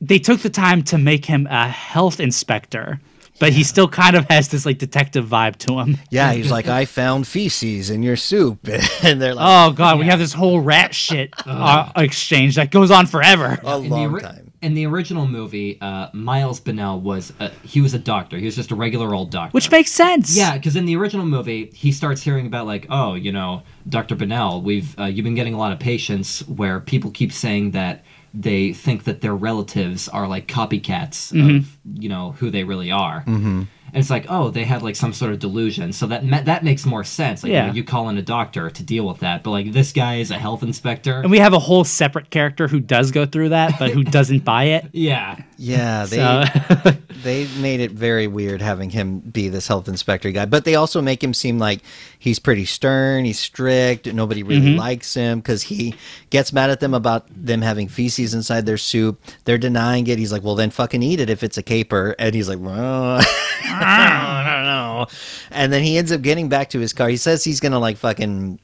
[SPEAKER 3] they took the time to make him a health inspector, but he still kind of has this like detective vibe to him.
[SPEAKER 1] Yeah, he's like I found feces in your soup and they're like
[SPEAKER 3] Oh god, we have this whole rat shit uh, exchange that goes on forever.
[SPEAKER 1] a
[SPEAKER 2] in
[SPEAKER 1] long
[SPEAKER 2] the, ori-
[SPEAKER 1] time.
[SPEAKER 2] In the original movie, uh, Miles Bennell was a, he was a doctor. He was just a regular old doctor.
[SPEAKER 3] Which makes sense.
[SPEAKER 2] Yeah, because in the original movie, he starts hearing about like, oh, you know, Dr. Bennell, we've uh, you've been getting a lot of patients where people keep saying that they think that their relatives are like copycats of you know who they really are. Mm-hmm. And it's like, oh, they have like some sort of delusion. So that ma- that makes more sense. Like, you,
[SPEAKER 3] Yeah.
[SPEAKER 2] know, you call in a doctor to deal with that. But like, this guy is a health inspector.
[SPEAKER 3] And we have a whole separate character who does go through that, but who doesn't buy it.
[SPEAKER 2] yeah.
[SPEAKER 1] Yeah, they
[SPEAKER 3] So
[SPEAKER 1] they made it very weird having him be this health inspector guy but they also make him seem like he's pretty stern he's strict nobody really
[SPEAKER 3] Mm-hmm.
[SPEAKER 1] likes him because he gets mad at them about them having feces inside their soup they're denying it he's like well then fucking eat it if it's a caper and he's like well, i don't know. And then he ends up getting back to his car. He says he's gonna like fucking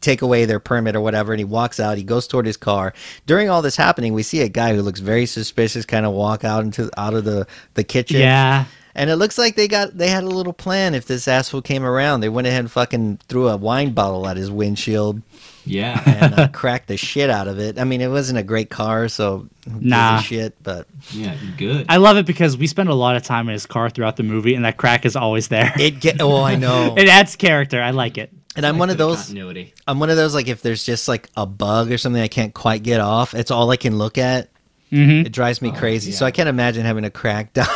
[SPEAKER 1] take away their permit or whatever and he walks out. He goes toward his car. During all this happening we see a guy who looks very suspicious kind of walk out into out of the the kitchen.
[SPEAKER 3] Yeah.
[SPEAKER 1] And it looks like they got they had a little plan if this asshole came around they went ahead and fucking threw a wine bottle at his windshield
[SPEAKER 2] Yeah.
[SPEAKER 1] and uh, cracked the shit out of it i mean it wasn't a great car so who gives a
[SPEAKER 3] Nah.
[SPEAKER 1] shit but
[SPEAKER 2] yeah. Good.
[SPEAKER 3] I love it because we spend a lot of time in his car throughout the movie, and that crack is always there.
[SPEAKER 1] it get oh i know
[SPEAKER 3] It adds character. I like it.
[SPEAKER 1] and i'm one of those
[SPEAKER 2] continuity.
[SPEAKER 1] i'm one of those like if there's just like a bug or something i can't quite get off it's all i can look at
[SPEAKER 3] Mhm.
[SPEAKER 1] it drives me crazy so i can't imagine having a crack down on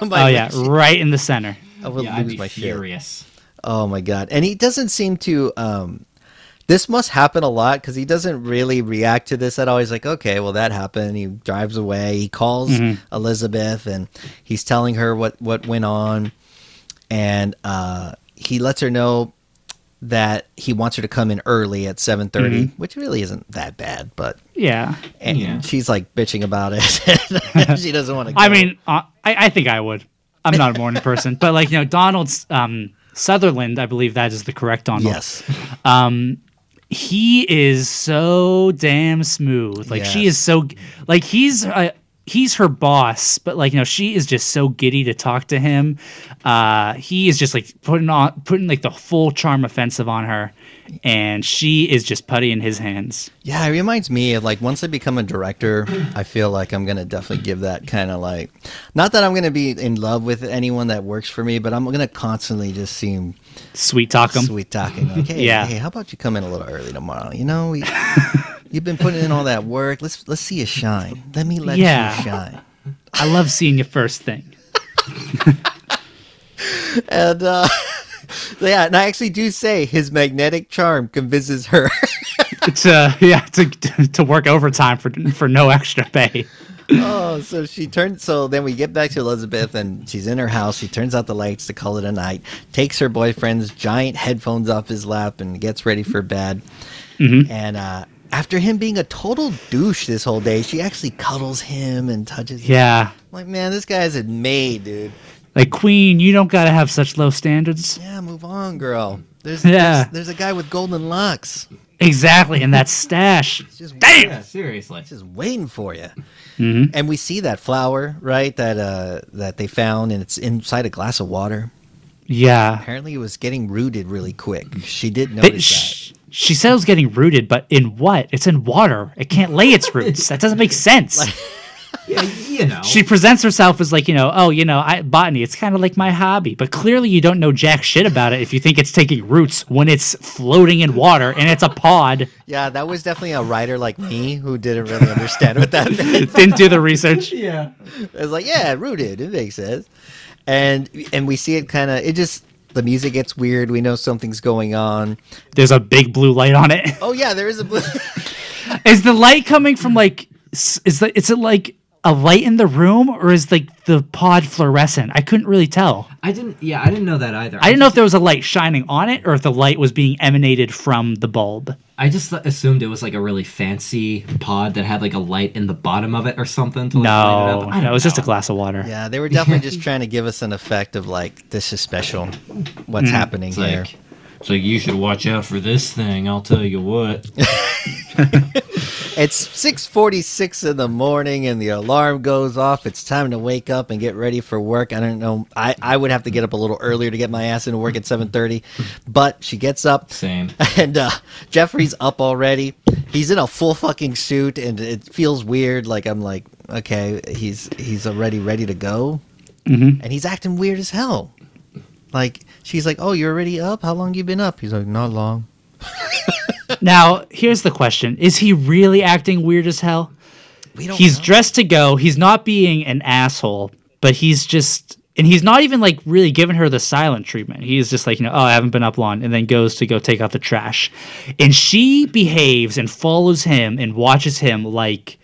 [SPEAKER 1] my
[SPEAKER 3] Oh yeah, right in the center.
[SPEAKER 1] i would
[SPEAKER 2] Yeah, I'd be
[SPEAKER 1] my shit
[SPEAKER 2] furious.
[SPEAKER 1] Oh my god! And he doesn't seem to. um This must happen a lot because he doesn't really react to this at all. He's like, okay, well that happened. He drives away. He calls Elizabeth and he's telling her what what went on, and uh, he lets her know that he wants her to come in early at seven which really isn't that bad. But
[SPEAKER 3] Yeah.
[SPEAKER 1] and
[SPEAKER 2] Yeah.
[SPEAKER 1] she's like bitching about it. she doesn't want to.
[SPEAKER 3] I mean, uh, I, I think I would. I'm not a morning person, but like you know, Donald's um, Sutherland, I believe that is the correct Donald.
[SPEAKER 1] yes,
[SPEAKER 3] Um, he is so damn smooth. Like she is so like he's uh, he's her boss, but like you know she is just so giddy to talk to him. Uh, he is just like putting on putting like the full charm offensive on her, and she is just putty in his hands.
[SPEAKER 1] Yeah, it reminds me of like once I become a director, I feel like I'm gonna definitely give that kind of like, not that I'm gonna be in love with anyone that works for me, but I'm gonna constantly just seem
[SPEAKER 3] Sweet talk him.
[SPEAKER 1] sweet talking. Like, hey,
[SPEAKER 3] Yeah.
[SPEAKER 1] hey, how about you come in a little early tomorrow? You know, we, you've been putting in all that work. Let's let's see you shine. Let me let
[SPEAKER 3] Yeah.
[SPEAKER 1] you shine.
[SPEAKER 3] I love seeing you first thing.
[SPEAKER 1] And uh, yeah, and I actually do say his magnetic charm convinces her.
[SPEAKER 3] to yeah to to work overtime for for no extra pay.
[SPEAKER 1] oh, so she turns. So then we get back to Elizabeth, and she's in her house. She turns out the lights to call it a night. Takes her boyfriend's giant headphones off his lap and gets ready for bed. And uh, after him being a total douche this whole day, she actually cuddles him and touches. him.
[SPEAKER 3] Yeah,
[SPEAKER 1] I'm like man, this guy's a maid, dude.
[SPEAKER 3] like Queen, you don't gotta have such low standards.
[SPEAKER 1] Yeah, move on, girl. There's
[SPEAKER 3] Yeah.
[SPEAKER 1] there's, there's a guy with golden locks.
[SPEAKER 3] Exactly, and that stash.
[SPEAKER 1] He's just
[SPEAKER 2] Yeah, seriously.
[SPEAKER 1] just waiting for you.
[SPEAKER 3] Mhm.
[SPEAKER 1] And we see that flower, right? That uh that they found, and it's inside a glass of water.
[SPEAKER 3] Yeah.
[SPEAKER 1] Apparently, it was getting rooted really quick. She did
[SPEAKER 3] They-
[SPEAKER 1] notice that.
[SPEAKER 3] sh- she said it was getting rooted, but in what? It's in water. It can't lay its roots. That doesn't make sense.
[SPEAKER 2] Yeah, you know.
[SPEAKER 3] she presents herself as like, you know, oh, you know, I, botany, it's kind of like my hobby. But clearly you don't know jack shit about it if you think it's taking roots when it's floating in water and it's a pod.
[SPEAKER 1] Yeah, that was definitely a writer like me who didn't really understand what that meant.
[SPEAKER 3] Didn't do the research.
[SPEAKER 2] yeah.
[SPEAKER 1] I was like, yeah, rooted. It makes sense. And and we see it kind of. It just the music gets weird. We know something's going on.
[SPEAKER 3] There's a big blue light on it.
[SPEAKER 1] Oh yeah, there is a blue.
[SPEAKER 3] Is the light coming from like, is the, is it like a light in the room or is like the pod fluorescent? I couldn't really tell.
[SPEAKER 2] I didn't. Yeah, I didn't know that either.
[SPEAKER 3] I didn't know if there was a light shining on it or if the light was being emanated from the bulb.
[SPEAKER 2] I just assumed it was like a really fancy pod that had like a light in the bottom of it or something. To, like, light it
[SPEAKER 3] No,
[SPEAKER 2] up. I
[SPEAKER 3] no,
[SPEAKER 2] don't
[SPEAKER 3] it was just a glass of water.
[SPEAKER 1] yeah, they were definitely just trying to give us an effect of like this is special. What's mm. happening
[SPEAKER 2] It's
[SPEAKER 1] here?
[SPEAKER 2] like, it's like you should watch out for this thing. I'll tell you what.
[SPEAKER 1] It's six forty six in the morning, and the alarm goes off. It's time to wake up and get ready for work. I don't know. I, I would have to get up a little earlier to get my ass into work at seven thirty, but she gets up.
[SPEAKER 2] Same.
[SPEAKER 1] and uh, Jeffrey's up already. He's in a full fucking suit, and it feels weird. Like I'm like, okay, he's he's already ready to go,
[SPEAKER 3] Mm-hmm.
[SPEAKER 1] and he's acting weird as hell. Like she's like, "Oh, you're already up? How long you been up?" He's like, "Not long."
[SPEAKER 3] Now, here's the question Is he really acting weird as hell?
[SPEAKER 1] We don't.
[SPEAKER 3] He's
[SPEAKER 1] know.
[SPEAKER 3] dressed to go. He's not being an asshole, but he's just. And he's not even like really giving her the silent treatment. He's just like, you know, oh, I haven't been up long, and then goes to go take out the trash. And she behaves and follows him and watches him like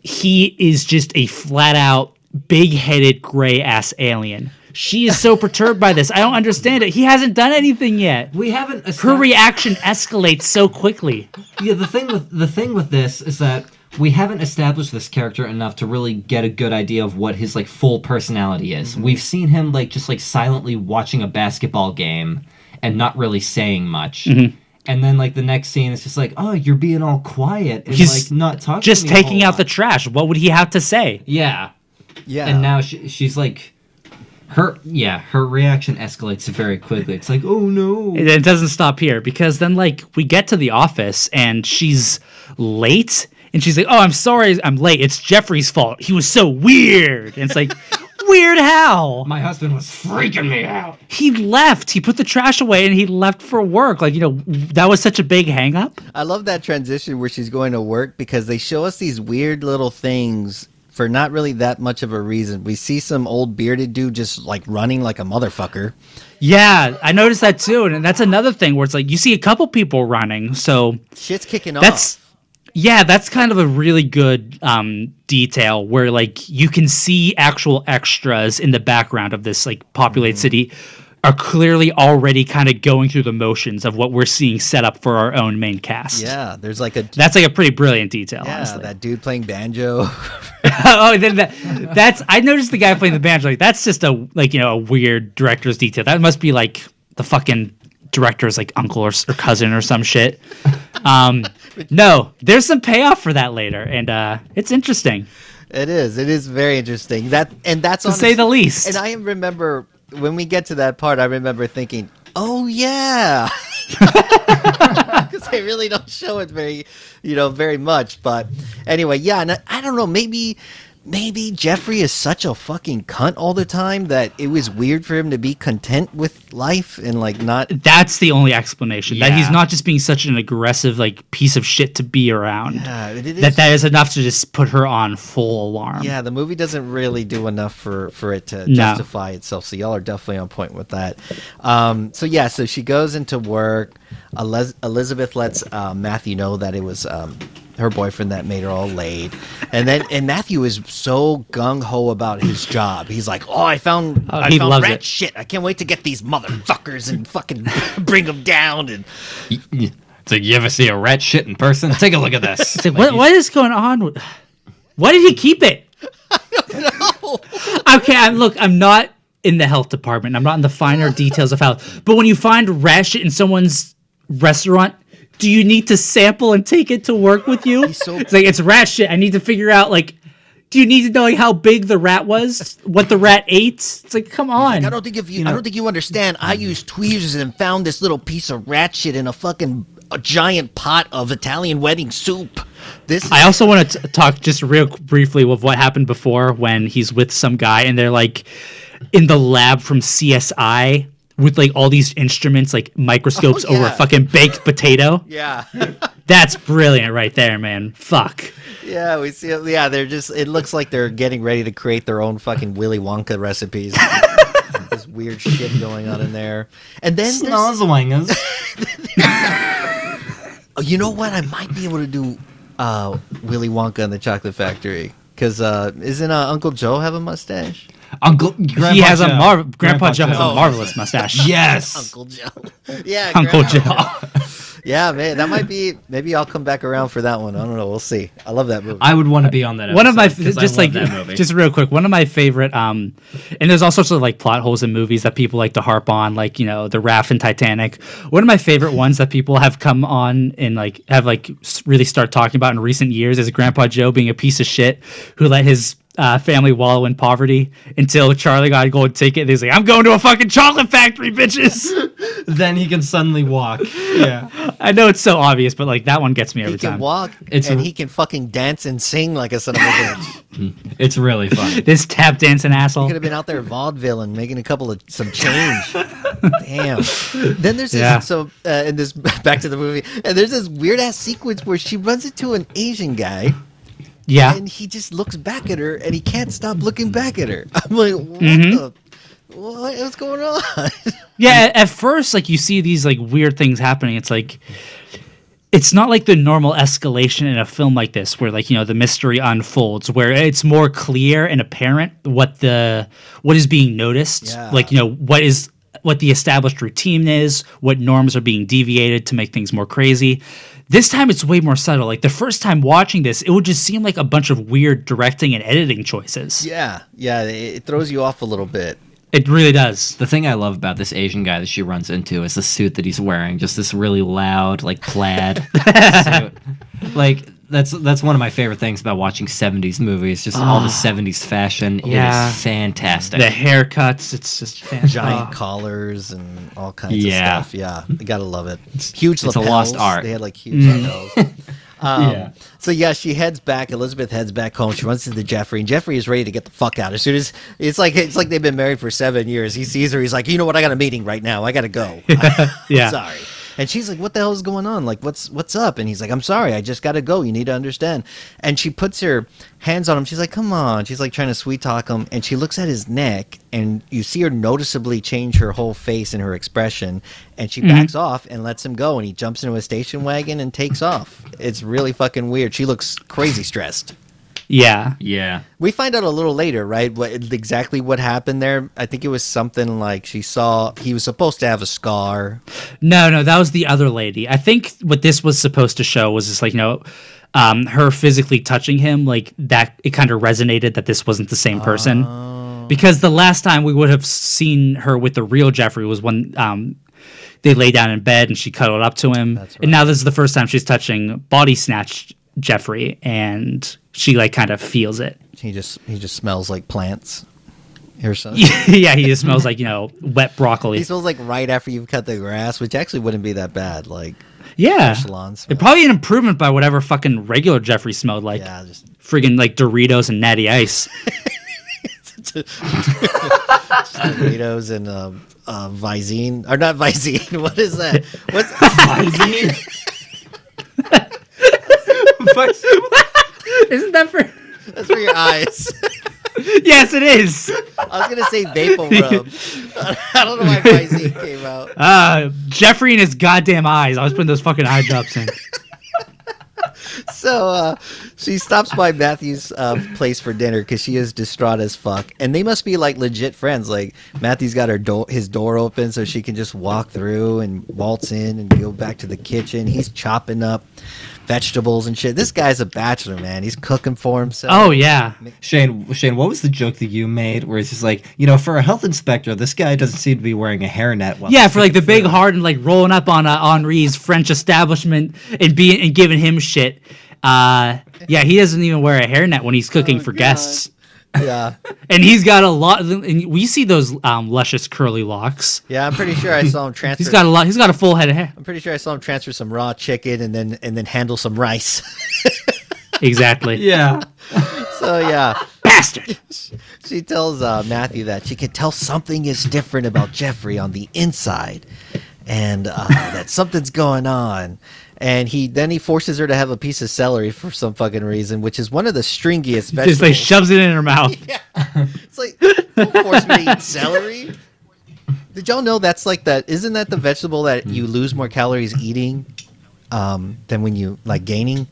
[SPEAKER 3] he is just a flat out big headed gray ass alien. She is so perturbed by this. I don't understand it. He hasn't done anything yet.
[SPEAKER 2] We haven't.
[SPEAKER 3] Her
[SPEAKER 2] estab-
[SPEAKER 3] reaction escalates so quickly.
[SPEAKER 2] Yeah, the thing with the thing with this is that we haven't established this character enough to really get a good idea of what his like full personality is. Mm-hmm. We've seen him like just like silently watching a basketball game and not really saying much. Mm-hmm. And then like the next scene is just like, "Oh, you're being all quiet and
[SPEAKER 3] He's
[SPEAKER 2] like not talking."
[SPEAKER 3] Just
[SPEAKER 2] to me a
[SPEAKER 3] taking
[SPEAKER 2] whole
[SPEAKER 3] out the trash. What would he have to say?
[SPEAKER 2] yeah.
[SPEAKER 1] yeah.
[SPEAKER 2] And now she, she's like, her yeah, her reaction escalates very quickly. It's like, "Oh no."
[SPEAKER 3] And it doesn't stop here because then like we get to the office and she's late and she's like, "Oh, I'm sorry, I'm late. It's Jeffrey's fault. He was so weird." And it's like, "Weird how?"
[SPEAKER 2] My husband was freaking me out.
[SPEAKER 3] He left. He put the trash away and he left for work. Like, you know, that was such a big hang up.
[SPEAKER 1] I love that transition where she's going to work because they show us these weird little things for not really that much of a reason. We see some old bearded dude just like running like a motherfucker.
[SPEAKER 3] Yeah, I noticed that too. And that's another thing where it's like you see a couple people running. So
[SPEAKER 1] Shit's kicking
[SPEAKER 3] that's
[SPEAKER 1] off.
[SPEAKER 3] That's yeah that's kind of a really good um, detail where like you can see actual extras in the background of this like populated
[SPEAKER 1] Mm-hmm.
[SPEAKER 3] city are clearly already kind of going through the motions of what we're seeing set up for our own main cast
[SPEAKER 1] Yeah, there's like a
[SPEAKER 3] that's like a pretty brilliant detail
[SPEAKER 1] yeah
[SPEAKER 3] honestly
[SPEAKER 1] that dude playing banjo.
[SPEAKER 3] oh then that, that's i noticed the guy playing the banjo like that's just a like you know a weird director's detail that must be like the fucking director's like uncle or, or cousin or some shit um no there's some payoff for that later and uh it's interesting
[SPEAKER 1] it is. It is very interesting. That and that's
[SPEAKER 3] to say the least
[SPEAKER 1] And I remember when we get to that part, I remember thinking, "Oh yeah," because they really don't show it very, you know, very much. But anyway, yeah, and I, I don't know, maybe. Maybe Jeffrey is such a fucking cunt all the time that it was weird for him to be content with life and like not.
[SPEAKER 3] that's the only explanation that he's not just being such an aggressive like piece of shit to be around
[SPEAKER 1] Yeah, is,
[SPEAKER 3] that that is enough to just put her on full alarm
[SPEAKER 1] yeah, the movie doesn't really do enough for for it to
[SPEAKER 3] No.
[SPEAKER 1] justify itself. So y'all are definitely on point with that. Um, so yeah, so she goes into work. Elizabeth lets uh, Matthew know that it was um, her boyfriend that made her all late, and then and Matthew is so gung ho about his job. He's like, "Oh, I found
[SPEAKER 3] Oh,
[SPEAKER 1] I
[SPEAKER 3] he
[SPEAKER 1] found
[SPEAKER 3] loves
[SPEAKER 1] rat
[SPEAKER 3] it.
[SPEAKER 1] shit. I can't wait to get these motherfuckers and fucking bring them down." And
[SPEAKER 2] It's like you ever see a rat shit in person? Take a look at this.
[SPEAKER 3] Like, what, what is going on? Why did he keep it? okay, I'm look. I'm not in the health department. I'm not in the finer details of health. But when you find rat shit in someone's restaurant, do you need to sample and take it to work with you?
[SPEAKER 1] so-
[SPEAKER 3] It's like it's rat shit. I need to figure out like. do you need to know like, how big the rat was? What the rat ate? It's like, come on.
[SPEAKER 1] Like, I don't think if you, I don't think you understand. I used tweezers and found this little piece of rat shit in a fucking a giant pot of Italian wedding soup. This
[SPEAKER 3] I also want to talk just real briefly with what happened before when he's with some guy and they're like in the lab from CSI with like all these instruments, like microscopes
[SPEAKER 1] Oh,
[SPEAKER 3] over a fucking baked potato.
[SPEAKER 1] yeah.
[SPEAKER 3] That's brilliant right there, man. Fuck.
[SPEAKER 1] Yeah, we see. Yeah, they're just. It looks like they're getting ready to create their own fucking Willy Wonka recipes. this weird shit going on in there, and then there's-
[SPEAKER 2] Snozzwangers.
[SPEAKER 1] oh, you know what? I might be able to do uh, Willy Wonka and the Chocolate Factory because uh, isn't uh, Uncle Joe have a mustache?
[SPEAKER 2] Uncle, Grandpa
[SPEAKER 3] he has a
[SPEAKER 2] Joe.
[SPEAKER 3] mar- Grandpa, Joe has a marvelous mustache.
[SPEAKER 2] Yes.
[SPEAKER 1] Uncle Joe. yeah,
[SPEAKER 3] Uncle
[SPEAKER 1] Grandpa.
[SPEAKER 3] Joe.
[SPEAKER 1] Yeah, man, that might be. Maybe I'll come back around for that one. I don't know. We'll see. I love that movie.
[SPEAKER 2] I would want to be on that.
[SPEAKER 3] one of my
[SPEAKER 2] episode, 'cause I
[SPEAKER 3] just like just real quick one of my favorite um and there's all sorts of like plot holes in movies that people like to harp on like you know the raft and titanic one of my favorite ones that people have come on and like have like really start talking about in recent years is grandpa joe being a piece of shit who let his uh, family wallow in poverty until Charlie got a gold ticket. And he's like, "I'm going to a fucking chocolate factory, bitches."
[SPEAKER 2] then he can suddenly walk. Yeah.
[SPEAKER 3] I know it's so obvious, but like that one gets me every time.
[SPEAKER 1] he can
[SPEAKER 3] time.
[SPEAKER 1] walk
[SPEAKER 2] It's
[SPEAKER 1] and
[SPEAKER 2] a-
[SPEAKER 1] he can fucking dance and sing like a son of a bitch.
[SPEAKER 2] It's really fun.
[SPEAKER 3] This tap dancing asshole.
[SPEAKER 1] Could have been out there vaudeville and making a couple of some change. Damn. Then there's this
[SPEAKER 3] Yeah.
[SPEAKER 1] so uh, in this back to the movie, and there's this weird ass sequence where she runs into an Asian guy,
[SPEAKER 3] Yeah.
[SPEAKER 1] and he just looks back at her, and he can't stop looking back at her. I'm like, what
[SPEAKER 3] Mm-hmm.
[SPEAKER 1] the? What, what's going on?
[SPEAKER 3] Yeah, at, at first, like you see these like weird things happening. It's like it's not like the normal escalation in a film like this, where like you know the mystery unfolds, where it's more clear and apparent what the what is being noticed.
[SPEAKER 1] Yeah.
[SPEAKER 3] Like you know what is what the established routine is, what norms are being deviated to make things more crazy. This time it's way more subtle. Like the first time watching this, it would just seem like a bunch of weird directing and editing choices.
[SPEAKER 1] yeah, yeah, it, it throws you off a little bit.
[SPEAKER 3] It really does.
[SPEAKER 2] The thing I love about this Asian guy that she runs into is the suit that he's wearing, just this really loud, like plaid suit. Like that's that's one of my favorite things about watching '70s movies. Just all the '70s fashion.
[SPEAKER 3] Yeah.
[SPEAKER 2] It is fantastic.
[SPEAKER 3] The haircuts, it's just fantastic.
[SPEAKER 1] Giant collars and all kinds
[SPEAKER 2] Yeah.
[SPEAKER 1] of stuff. Yeah, you gotta love it. Huge
[SPEAKER 2] it's a lost art.
[SPEAKER 1] They had like huge lapels. Um,
[SPEAKER 2] Yeah.
[SPEAKER 1] So yeah, she heads back. Elizabeth heads back home. She runs into Jeffrey, and Jeffrey is ready to get the fuck out. As soon as it's like it's like they've been married for seven years. He sees her. He's like, you know what? I got a meeting right now. I gotta go.
[SPEAKER 3] Yeah.
[SPEAKER 1] sorry. And she's like, "What the hell is going on? Like, what's what's up?" And he's like, "I'm sorry. I just got to go. You need to understand." And she puts her hands on him. She's like, "Come on." She's like trying to sweet talk him, and she looks at his neck, and you see her noticeably change her whole face and her expression. And she mm-hmm. backs off and lets him go, and he jumps into a station wagon and takes off. It's really fucking weird. She looks crazy stressed.
[SPEAKER 3] Yeah.
[SPEAKER 2] yeah.
[SPEAKER 1] We find out a little later, right? What exactly what happened there? I think it was something like she saw he was supposed to have a scar.
[SPEAKER 3] No, no, that was the other lady. I think what this was supposed to show was just like, you know, um, her physically touching him, like that, it kind of resonated that this wasn't the same person. Because the last time we would have seen her with the real Jeffrey was when um, they lay down in bed and she cuddled up to him. And now this is the first time she's touching body snatched Jeffrey and she like kind of feels it.
[SPEAKER 1] He just he just smells like plants. Or something.
[SPEAKER 3] yeah, he just smells like, you know, wet broccoli.
[SPEAKER 1] He smells like right after you've cut the grass, which actually wouldn't be that bad. Like
[SPEAKER 3] Yeah.
[SPEAKER 1] lawn smell.
[SPEAKER 3] It probably an improvement by whatever fucking regular Jeffrey smelled like.
[SPEAKER 1] yeah, just
[SPEAKER 3] friggin' like Doritos and Natty Ice.
[SPEAKER 1] Doritos and um, uh, Visine or not Visine. What is that? What's
[SPEAKER 3] Isn't that for?
[SPEAKER 1] that's for your eyes?
[SPEAKER 3] yes, it is.
[SPEAKER 1] I was gonna say Vapor Rub. I don't know why Visine came out.
[SPEAKER 3] Uh, Jeffrey and his goddamn eyes. I was putting those fucking eye drops in.
[SPEAKER 1] So uh, she stops by Matthew's uh, place for dinner because she is distraught as fuck, and they must be like legit friends. Like Matthew's got her door, his door open, so she can just walk through and waltz in and go back to the kitchen. He's chopping up vegetables and shit. This guy's a bachelor, man. He's cooking for himself.
[SPEAKER 3] Oh yeah,
[SPEAKER 2] Shane, Shane, what was the joke that you made where it's just like, you know, for a health inspector, this guy doesn't seem to be wearing a hairnet. While
[SPEAKER 3] yeah, for like the
[SPEAKER 2] cooking
[SPEAKER 3] big
[SPEAKER 2] food."
[SPEAKER 3] heart and like rolling up on uh, Henri's French establishment and being and giving him shit. Uh, yeah, he doesn't even wear a hairnet when he's cooking
[SPEAKER 1] Oh,
[SPEAKER 3] for
[SPEAKER 1] God.
[SPEAKER 3] guests,
[SPEAKER 1] Yeah.
[SPEAKER 3] and he's got a lot. And we see those um, luscious curly locks.
[SPEAKER 1] Yeah, I'm pretty sure I saw him transfer.
[SPEAKER 3] He's got a lot. He's got a full head of hair.
[SPEAKER 1] I'm pretty sure I saw him transfer some raw chicken and then and then handle some rice.
[SPEAKER 3] Exactly.
[SPEAKER 2] Yeah.
[SPEAKER 1] so yeah,
[SPEAKER 3] Bastard.
[SPEAKER 1] she tells uh, Matthew that she can tell something is different about Jeffrey on the inside, and uh, that something's going on. And he then he forces her to have a piece of celery for some fucking reason, which is one of the stringiest vegetables.
[SPEAKER 3] Just like shoves it in her mouth.
[SPEAKER 1] yeah, It's like don't force me to eat celery. Did y'all know that's like that? Isn't that the vegetable that you lose more calories eating um, than when you like gaining?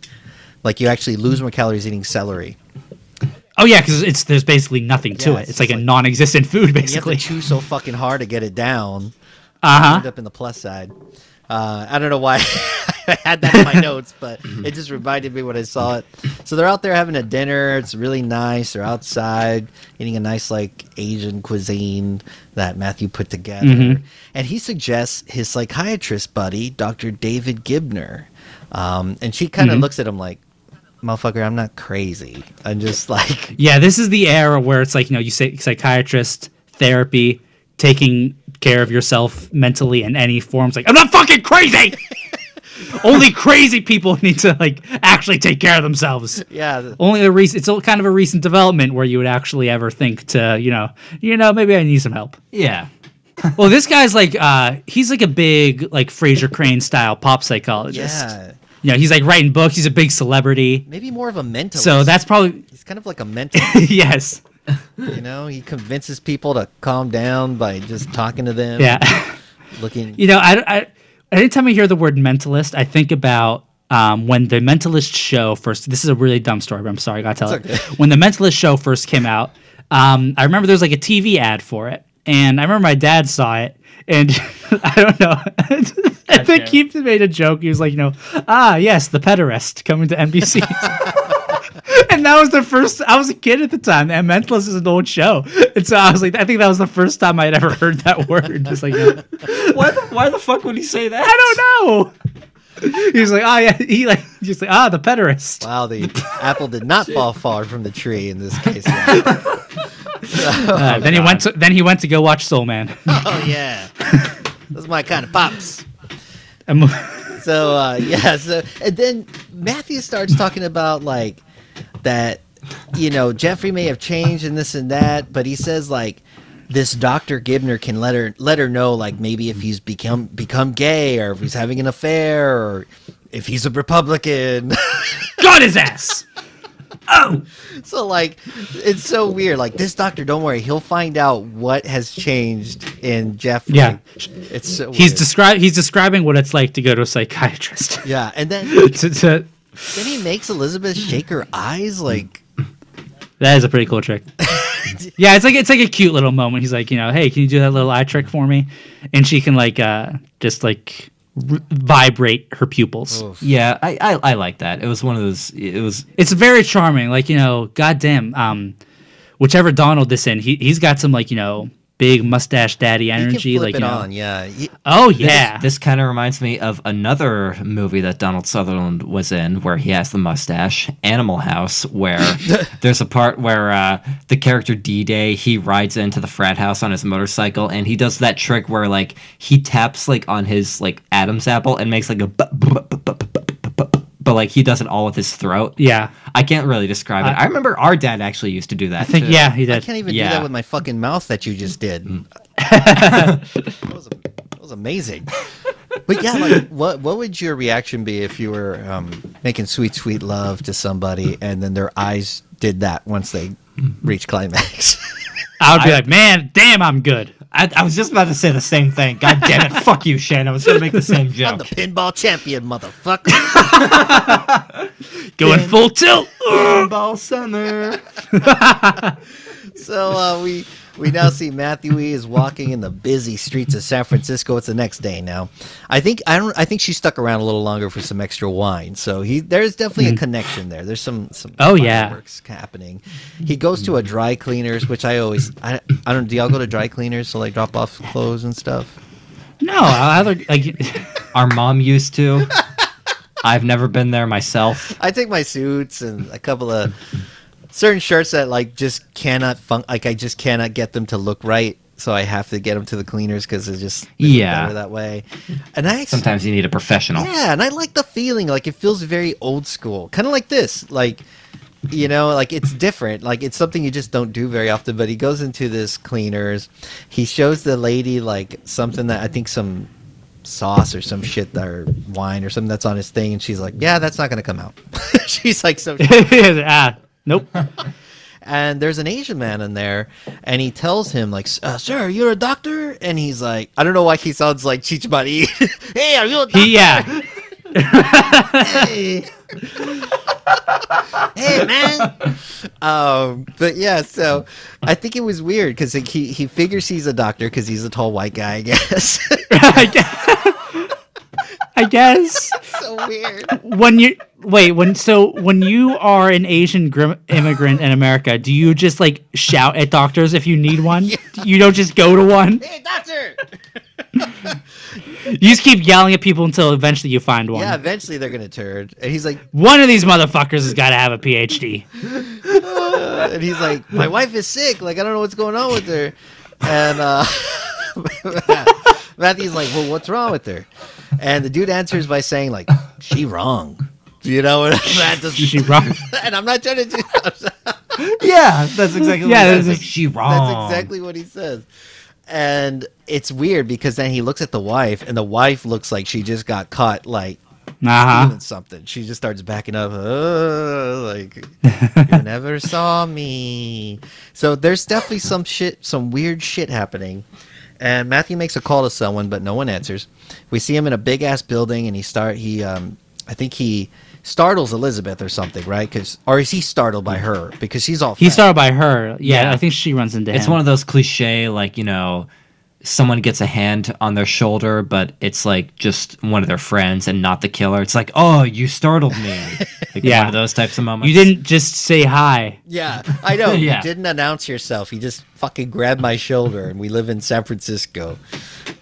[SPEAKER 1] Like you actually lose more calories eating celery.
[SPEAKER 3] Oh yeah, because it's there's basically nothing to it.
[SPEAKER 1] it's
[SPEAKER 3] It's like
[SPEAKER 1] just
[SPEAKER 3] a non-existent food,
[SPEAKER 1] And you have
[SPEAKER 3] basically.
[SPEAKER 1] to chew so fucking hard to get it down.
[SPEAKER 3] Uh huh.
[SPEAKER 1] End up in the plus side. Uh, I don't know why I had that in my notes, but it just reminded me when I saw it. So they're out there having a dinner. It's really nice. They're outside eating a nice like Asian cuisine that Matthew put together,
[SPEAKER 3] Mhm.
[SPEAKER 1] and he suggests his psychiatrist buddy, Dr. David Gibner, um, and she kind of
[SPEAKER 3] Mhm.
[SPEAKER 1] looks at him like, "Motherfucker, I'm not crazy. I'm just like."
[SPEAKER 3] Yeah, this is the era where it's like you know you say psychiatrist, therapy, taking care of yourself mentally in any forms. Like I'm not fucking crazy. Only crazy people need to like actually take care of themselves.
[SPEAKER 1] Yeah,
[SPEAKER 3] Only a recent. It's a, kind of a recent development where you would actually ever think to you know you know maybe I need some help.
[SPEAKER 2] Yeah.
[SPEAKER 3] well, this guy's like uh he's like a big like Frasier Crane style pop psychologist.
[SPEAKER 1] yeah,
[SPEAKER 3] You know, he's like writing books. He's a big celebrity.
[SPEAKER 1] maybe more of a mentalist.
[SPEAKER 3] So that's probably
[SPEAKER 1] he's kind of like a mentalist.
[SPEAKER 3] yes.
[SPEAKER 1] You know, he convinces people to calm down by just talking to them.
[SPEAKER 3] Yeah.
[SPEAKER 1] Looking.
[SPEAKER 3] You know, I, I anytime I hear the word mentalist, I think about um, when the Mentalist show first. This is a really dumb story, but I'm sorry, I gotta tell
[SPEAKER 1] It's
[SPEAKER 3] it.
[SPEAKER 1] okay.
[SPEAKER 3] When the Mentalist show first came out, um, I remember there was like a TV ad for it, and I remember my dad saw it, and I don't know. I think
[SPEAKER 2] Okay.
[SPEAKER 3] he made a joke. He was like, you know, ah, yes, the pederast coming to NBC. and that was the first. I was a kid at the time, and Mentalist is an old show, and so I was like, I think that was the first time I'd ever heard that word. Just like, you
[SPEAKER 2] Why the, why the fuck would he say that?
[SPEAKER 3] I don't know. He's like, oh yeah, he like, he's like, ah, the pederast.
[SPEAKER 1] Wow, the apple did not fall far from the tree in this case.
[SPEAKER 3] Uh, then he went to then he went to go watch Soul Man.
[SPEAKER 1] oh yeah, that's are my kind of pops. So uh, yeah, so and then Matthew starts talking about like that, you know, Jeffrey may have changed and this and that, but he says like this Doctor Gibner can let her let her know like maybe if he's become become gay or if he's having an affair or if he's a Republican.
[SPEAKER 3] got his ass. Oh.
[SPEAKER 1] So like it's so weird. Like this doctor, don't worry, he'll find out what has changed in Jeffrey.
[SPEAKER 3] Yeah.
[SPEAKER 1] it's so
[SPEAKER 3] He's describe he's describing what it's like to go to a psychiatrist.
[SPEAKER 1] yeah, and then
[SPEAKER 3] to, to,
[SPEAKER 1] then he makes Elizabeth shake her eyes like
[SPEAKER 3] that is a pretty cool trick. yeah, it's like it's like a cute little moment. He's like, you know, hey, can you do that little eye trick for me? And she can like uh just like r- vibrate her pupils.
[SPEAKER 1] oof.
[SPEAKER 2] Yeah, I, I I like that. It was one of those. It was
[SPEAKER 3] It's very charming. Like you know, goddamn, um, whichever Donald this in, he he's got some like you know big mustache daddy
[SPEAKER 1] He can
[SPEAKER 3] energy.
[SPEAKER 1] flip
[SPEAKER 3] Like
[SPEAKER 1] it
[SPEAKER 3] you know,
[SPEAKER 1] on, yeah. He-
[SPEAKER 3] oh
[SPEAKER 2] This-
[SPEAKER 3] yeah,
[SPEAKER 2] This, kind of reminds me of another movie that Donald Sutherland was in where he has the mustache, Animal House, where there's a part where uh, the character D Day he rides into the frat house on his motorcycle and he does that trick where like he taps like on his like Adam's apple and makes like a bu- bu- bu- bu- bu- bu- bu- bu- but like he does it all with his throat.
[SPEAKER 3] yeah.
[SPEAKER 2] I can't really describe it.
[SPEAKER 3] I-
[SPEAKER 2] I remember our dad actually used to do that.
[SPEAKER 3] I think
[SPEAKER 2] too.
[SPEAKER 3] yeah, he did.
[SPEAKER 1] I can't even do that with my fucking mouth that you just did.
[SPEAKER 3] Mm.
[SPEAKER 1] that, was, that was amazing. But yeah, like, what what would your reaction be if you were um, making sweet, sweet love to somebody and then their eyes did that once they reached climax?
[SPEAKER 3] I would be like, man, damn, I'm good.
[SPEAKER 2] I, I was just about to say the same thing. God damn it! Fuck you, Shane. I was gonna make the same joke.
[SPEAKER 1] I'm the pinball champion, motherfucker.
[SPEAKER 3] Going full tilt.
[SPEAKER 2] Pinball summer.
[SPEAKER 1] so uh, we we now see Matthew E is walking in the busy streets of San Francisco. It's the next day now. I think I don't. I think she stuck around a little longer for some extra wine. So he there's definitely a connection there. There's some some
[SPEAKER 3] Hmm. Oh, yeah.
[SPEAKER 1] works happening. He goes to a dry cleaners, which I always I, I don't. Do y'all go to dry cleaners to like drop off clothes and stuff?
[SPEAKER 3] No, I like.
[SPEAKER 2] Our mom used to. I've never been there myself.
[SPEAKER 1] I take my suits and a couple of certain shirts that like just cannot fun like I just cannot get them to look right. So I have to get them to the cleaners because it's just
[SPEAKER 2] Yeah.
[SPEAKER 1] better that way. And I actually,
[SPEAKER 2] Sometimes you need a professional.
[SPEAKER 1] yeah, and I like the feeling like it feels very old school, kind of like this, like you know, like it's different. Like it's something you just don't do very often. But he goes into this cleaners, he shows the lady like something that I think some sauce or some shit or wine or something that's on his thing, and she's like, "Yeah, that's not gonna come out." she's like, "So."
[SPEAKER 3] ah, nope.
[SPEAKER 1] and there's an Asian man in there, and he tells him like, uh, "Sir, you're a doctor," and he's like, "I don't know why he sounds like Cheech Buddy." hey, are you a doctor?
[SPEAKER 3] He, yeah.
[SPEAKER 1] hey. hey man um but yeah so i think it was weird because he he figures he's a doctor because he's a tall white guy i guess
[SPEAKER 3] I guess.
[SPEAKER 1] So weird
[SPEAKER 3] when you wait when so when you are an Asian grim, immigrant in America, do you just like shout at doctors if you need one? You don't just go to one.
[SPEAKER 1] hey doctor
[SPEAKER 3] You just keep yelling at people until eventually you find one.
[SPEAKER 1] yeah eventually they're gonna turn and he's like
[SPEAKER 3] One of these motherfuckers has got to have a PhD.
[SPEAKER 1] uh, and he's like my wife is sick like i don't know what's going on with her and uh matthew's like well what's wrong with her and the dude answers by saying like she wrong you know what Matt does-
[SPEAKER 3] She wrong.
[SPEAKER 1] and i'm not trying to do
[SPEAKER 2] Yeah, that's exactly
[SPEAKER 3] Yeah,
[SPEAKER 2] what
[SPEAKER 3] that's-
[SPEAKER 2] it is. She wrong.
[SPEAKER 1] That's exactly what he says. And it's weird because then he looks at the wife, and the wife looks like she just got caught, like
[SPEAKER 3] Uh
[SPEAKER 1] stealing
[SPEAKER 3] huh.
[SPEAKER 1] something. She just starts backing up, "Uh," like you never saw me. So there's definitely some shit, some weird shit happening. And Matthew makes a call to someone, but no one answers. We see him in a big ass building, and he start he um I think he startles Elizabeth or something, right? Because or is he startled by her because she's all
[SPEAKER 3] He
[SPEAKER 1] fat.
[SPEAKER 3] started by her. Yeah,
[SPEAKER 2] Yeah.
[SPEAKER 3] I think she runs into
[SPEAKER 2] It's
[SPEAKER 3] him.
[SPEAKER 2] It's one of those cliche, like, you know, someone gets a hand on their shoulder, but it's like just one of their friends and not the killer. It's like, oh, you startled me. Like
[SPEAKER 3] Yeah.
[SPEAKER 2] one of those types of moments.
[SPEAKER 3] you didn't just say hi.
[SPEAKER 1] Yeah, I know.
[SPEAKER 2] Yeah.
[SPEAKER 1] You didn't announce yourself. You just fucking grabbed my shoulder, and we live in San Francisco.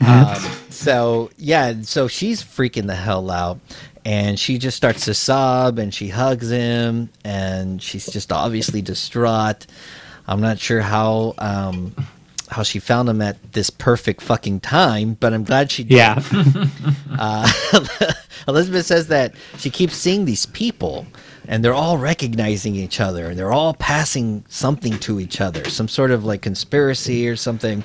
[SPEAKER 1] Um, so yeah, so she's freaking the hell out, and she just starts to sob, and she hugs him, and she's just obviously distraught. I'm not sure how um, how she found him at this perfect fucking time, but I'm glad she did.
[SPEAKER 3] Yeah.
[SPEAKER 1] Uh, Elizabeth says that she keeps seeing these people and they're all recognizing each other and they're all passing something to each other, some sort of like conspiracy or something.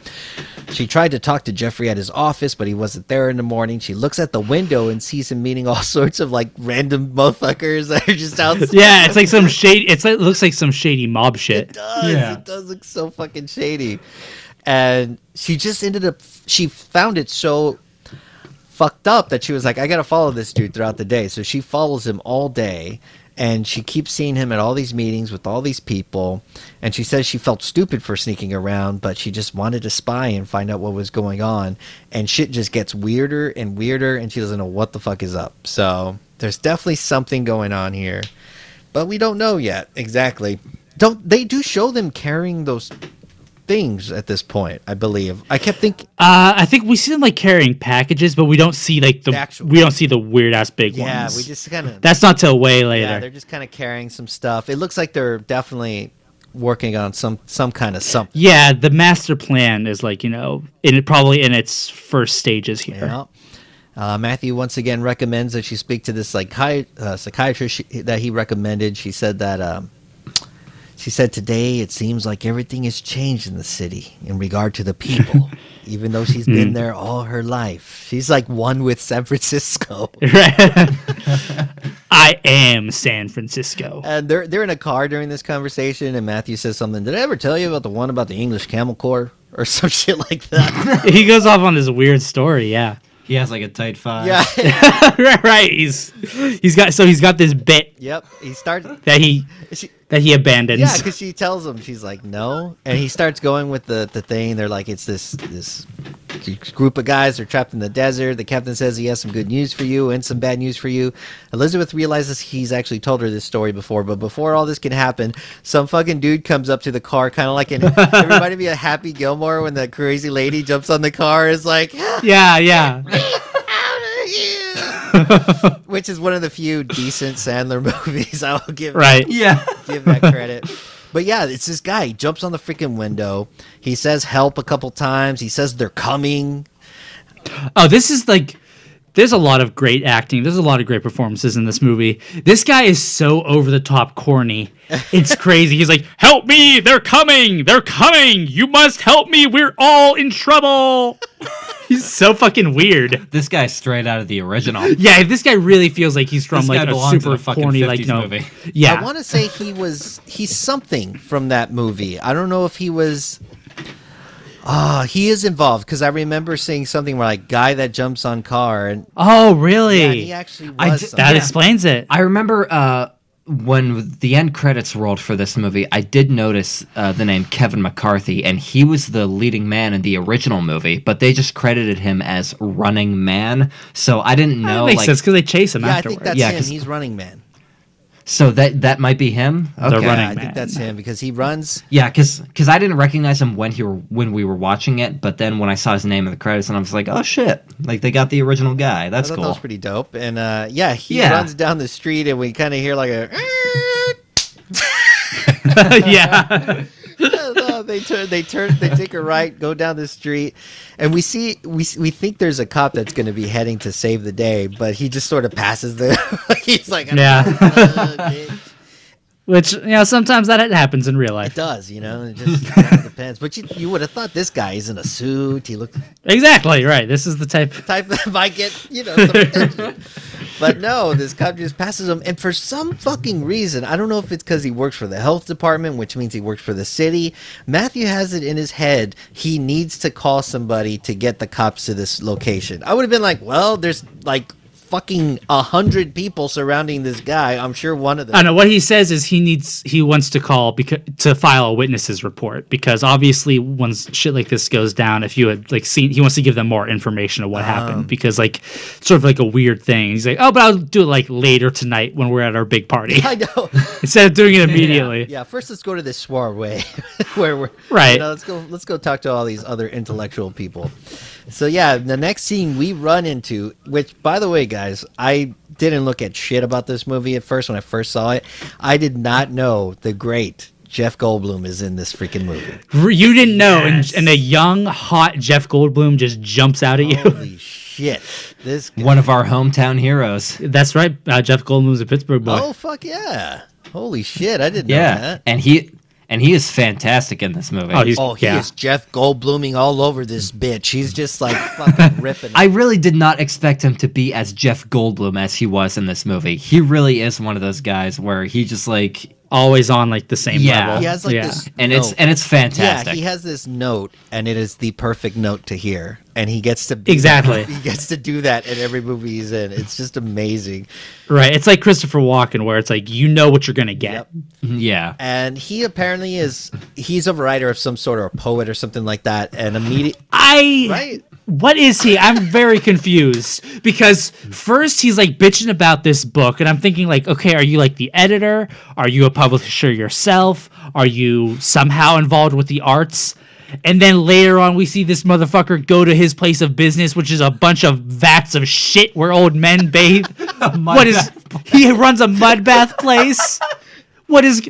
[SPEAKER 1] She tried to talk to Jeffrey at his office, but he wasn't there in the morning. She looks at the window and sees him meeting all sorts of like random motherfuckers that are just outside.
[SPEAKER 3] yeah, it's like some shady. It's like, it looks like some shady mob shit.
[SPEAKER 1] It does.
[SPEAKER 2] Yeah.
[SPEAKER 1] It does look so fucking shady. And she just ended up, she found it so fucked up that she was like, I gotta follow this dude throughout the day. So she follows him all day. And she keeps seeing him at all these meetings with all these people. And she says she felt stupid for sneaking around, but she just wanted to spy and find out what was going on. And shit just gets weirder and weirder, and she doesn't know what the fuck is up. So there's definitely something going on here but we don't know yet exactly. Don't they do show them carrying those things at this point? I believe. I kept thinking,
[SPEAKER 3] Uh, I think we see them like carrying packages, but we don't see like the,
[SPEAKER 1] The actual-
[SPEAKER 3] we don't see the weird ass big
[SPEAKER 1] yeah,
[SPEAKER 3] ones.
[SPEAKER 1] Yeah, we just kind of
[SPEAKER 3] That's not till way later.
[SPEAKER 1] yeah, they're just kind of carrying some stuff. It looks like they're definitely working on some some kind of something.
[SPEAKER 3] Yeah, the master plan is like you know, in it probably in its first stages here.
[SPEAKER 1] Yeah. Uh, Matthew once again recommends that she speak to this psychi- uh, psychiatrist she, that he recommended. She said that um, she said today it seems like everything has changed in the city in regard to the people, even though she's been hmm. there all her life. She's like one with San Francisco.
[SPEAKER 3] I am San Francisco.
[SPEAKER 1] And they're they're in a car during this conversation, and Matthew says something. Did I ever tell you about the one about the English Camel Corps or some shit like that?
[SPEAKER 3] he goes off on this weird story. Yeah,
[SPEAKER 2] He has like a tight five.
[SPEAKER 1] yeah.
[SPEAKER 3] right, right. He's he's got so he's got this bit
[SPEAKER 1] yep. He starts.
[SPEAKER 3] that he
[SPEAKER 1] She,
[SPEAKER 3] that he abandons.
[SPEAKER 1] Yeah, because she tells him she's like no, and he starts going with the the thing. They're like it's this this group of guys are trapped in the desert. The captain says he has some good news for you and some bad news for you. Elizabeth realizes he's actually told her this story before, but before all this can happen, some fucking dude comes up to the car, kind of like an. it reminded me of Happy Gilmore when the crazy lady jumps on the car. Is like
[SPEAKER 3] yeah, yeah.
[SPEAKER 1] which is one of the few decent Sandler movies. I will give
[SPEAKER 3] right.
[SPEAKER 2] Yeah.
[SPEAKER 1] give that credit. But yeah, it's this guy. He jumps on the freaking window. He says help a couple times. He says they're coming.
[SPEAKER 3] Oh, this is like there's a lot of great acting. There's a lot of great performances in this movie. This guy is so over the top corny. It's crazy. He's like, "Help me! They're coming! They're coming! You must help me! We're all in trouble!" he's so fucking weird.
[SPEAKER 2] This guy's straight out of the original.
[SPEAKER 3] Yeah, this guy really feels like he's from
[SPEAKER 2] This
[SPEAKER 3] like a
[SPEAKER 2] belongs in
[SPEAKER 3] super
[SPEAKER 2] a fucking
[SPEAKER 3] corny, like no,
[SPEAKER 2] movie.
[SPEAKER 3] yeah.
[SPEAKER 1] I want to say he was he's something from that movie. I don't know if he was. Ah, he is involved because I remember seeing something where like guy that jumps on car and
[SPEAKER 3] oh, really?
[SPEAKER 1] yeah, he actually was.
[SPEAKER 2] I
[SPEAKER 3] that
[SPEAKER 2] Yeah.
[SPEAKER 3] explains it.
[SPEAKER 2] I remember uh, when the end credits rolled for this movie, I did notice uh, the name Kevin McCarthy, and he was the leading man in the original movie, but they just credited him as Running Man. So I didn't know.
[SPEAKER 3] that
[SPEAKER 2] know.
[SPEAKER 3] makes
[SPEAKER 2] like,
[SPEAKER 3] sense because they chase him
[SPEAKER 1] yeah, I
[SPEAKER 3] afterwards.
[SPEAKER 1] think that's
[SPEAKER 2] Yeah,
[SPEAKER 1] him.
[SPEAKER 2] 'cause-
[SPEAKER 1] He's running man.
[SPEAKER 2] So that that might be him. Okay.
[SPEAKER 3] running
[SPEAKER 1] I
[SPEAKER 3] man.
[SPEAKER 1] think that's him because he runs.
[SPEAKER 2] Yeah, because because I didn't recognize him when he were when we were watching it, but then when I saw his name in the credits, and I was like, oh shit, like they got the original guy.
[SPEAKER 1] I
[SPEAKER 2] That's
[SPEAKER 1] thought
[SPEAKER 2] cool.
[SPEAKER 1] that was pretty dope. And uh, yeah, he
[SPEAKER 2] Yeah.
[SPEAKER 1] runs down the street and we kind of hear like a.
[SPEAKER 3] yeah.
[SPEAKER 1] no, they turn, they turn, they take a right, go down the street, and we see we we think there's a cop that's going to be heading to save the day, but he just sort of passes them. He's like,
[SPEAKER 3] Yeah.
[SPEAKER 1] "Uh, bitch."
[SPEAKER 3] Which you know sometimes that happens in real life.
[SPEAKER 1] It does, you know. It just depends. But you you would have thought this guy is in a suit. He looks
[SPEAKER 3] Exactly right. This is the type.
[SPEAKER 1] type that might get you know. But no, this cop just passes him, and for some fucking reason, I don't know if it's because he works for the health department, which means he works for the city. Matthew has it in his head he needs to call somebody to get the cops to this location. I would have been like, well, there's like fucking a hundred people surrounding this guy. I'm sure one of them.
[SPEAKER 3] I know what he says is he needs he wants to call because to file a witnesses report because obviously once shit like this goes down, if you had like seen, he wants to give them more information of what
[SPEAKER 1] Um.
[SPEAKER 3] happened because like sort of like a weird thing. He's like, oh, but I'll do it like later tonight when we're at our big party
[SPEAKER 1] I know.
[SPEAKER 3] instead of doing it immediately.
[SPEAKER 1] Yeah, first let's go to this soiree where we're
[SPEAKER 3] Right.
[SPEAKER 1] You know, let's go. Let's go talk to all these other intellectual people. So yeah, the next scene we run into, which by the way, guys, I didn't look at shit about this movie at first when I first saw it. I did not know the great Jeff Goldblum is in this freaking movie.
[SPEAKER 3] You didn't know,
[SPEAKER 2] Yes.
[SPEAKER 3] and, and a young hot Jeff Goldblum just jumps out at you.
[SPEAKER 1] Holy shit! This.
[SPEAKER 2] One of our hometown heroes.
[SPEAKER 3] That's right. Uh, Jeff Goldblum's a Pittsburgh boy.
[SPEAKER 1] Oh fuck yeah! Holy shit! I didn't know
[SPEAKER 2] Yeah,
[SPEAKER 1] that.
[SPEAKER 2] and he and he is fantastic in this movie.
[SPEAKER 3] Oh, he's-
[SPEAKER 1] Oh, he
[SPEAKER 3] Yeah.
[SPEAKER 1] is Jeff Goldbluming all over this bitch. He's just like fucking ripping.
[SPEAKER 2] I really did not expect him to be as Jeff Goldblum as he was in this movie. He really is one of those guys where he just like
[SPEAKER 3] Always on like the same
[SPEAKER 2] Yeah.
[SPEAKER 3] level.
[SPEAKER 1] he has like
[SPEAKER 3] yeah.
[SPEAKER 1] this,
[SPEAKER 2] and it's and it's fantastic.
[SPEAKER 1] Yeah, he has this note, and it is the perfect note to hear, and he gets to be
[SPEAKER 3] Exactly.
[SPEAKER 1] He gets to do that in every movie he's in. It's just amazing.
[SPEAKER 3] Right. It's like Christopher Walken, where it's like you know what you're gonna get.
[SPEAKER 1] Yep. Mm-hmm.
[SPEAKER 2] yeah.
[SPEAKER 1] And he apparently is he's a writer of some sort or a poet or something like that. And immediate
[SPEAKER 3] I
[SPEAKER 1] right.
[SPEAKER 3] What is he? I'm very confused because first he's like bitching about this book, and I'm thinking like, okay, are you like the editor? Are you a publisher yourself? Are you somehow involved with the arts? And then later on, we see this motherfucker go to his place of business, which is a bunch of vats of shit where old men bathe. what is he runs a mud bath place? What is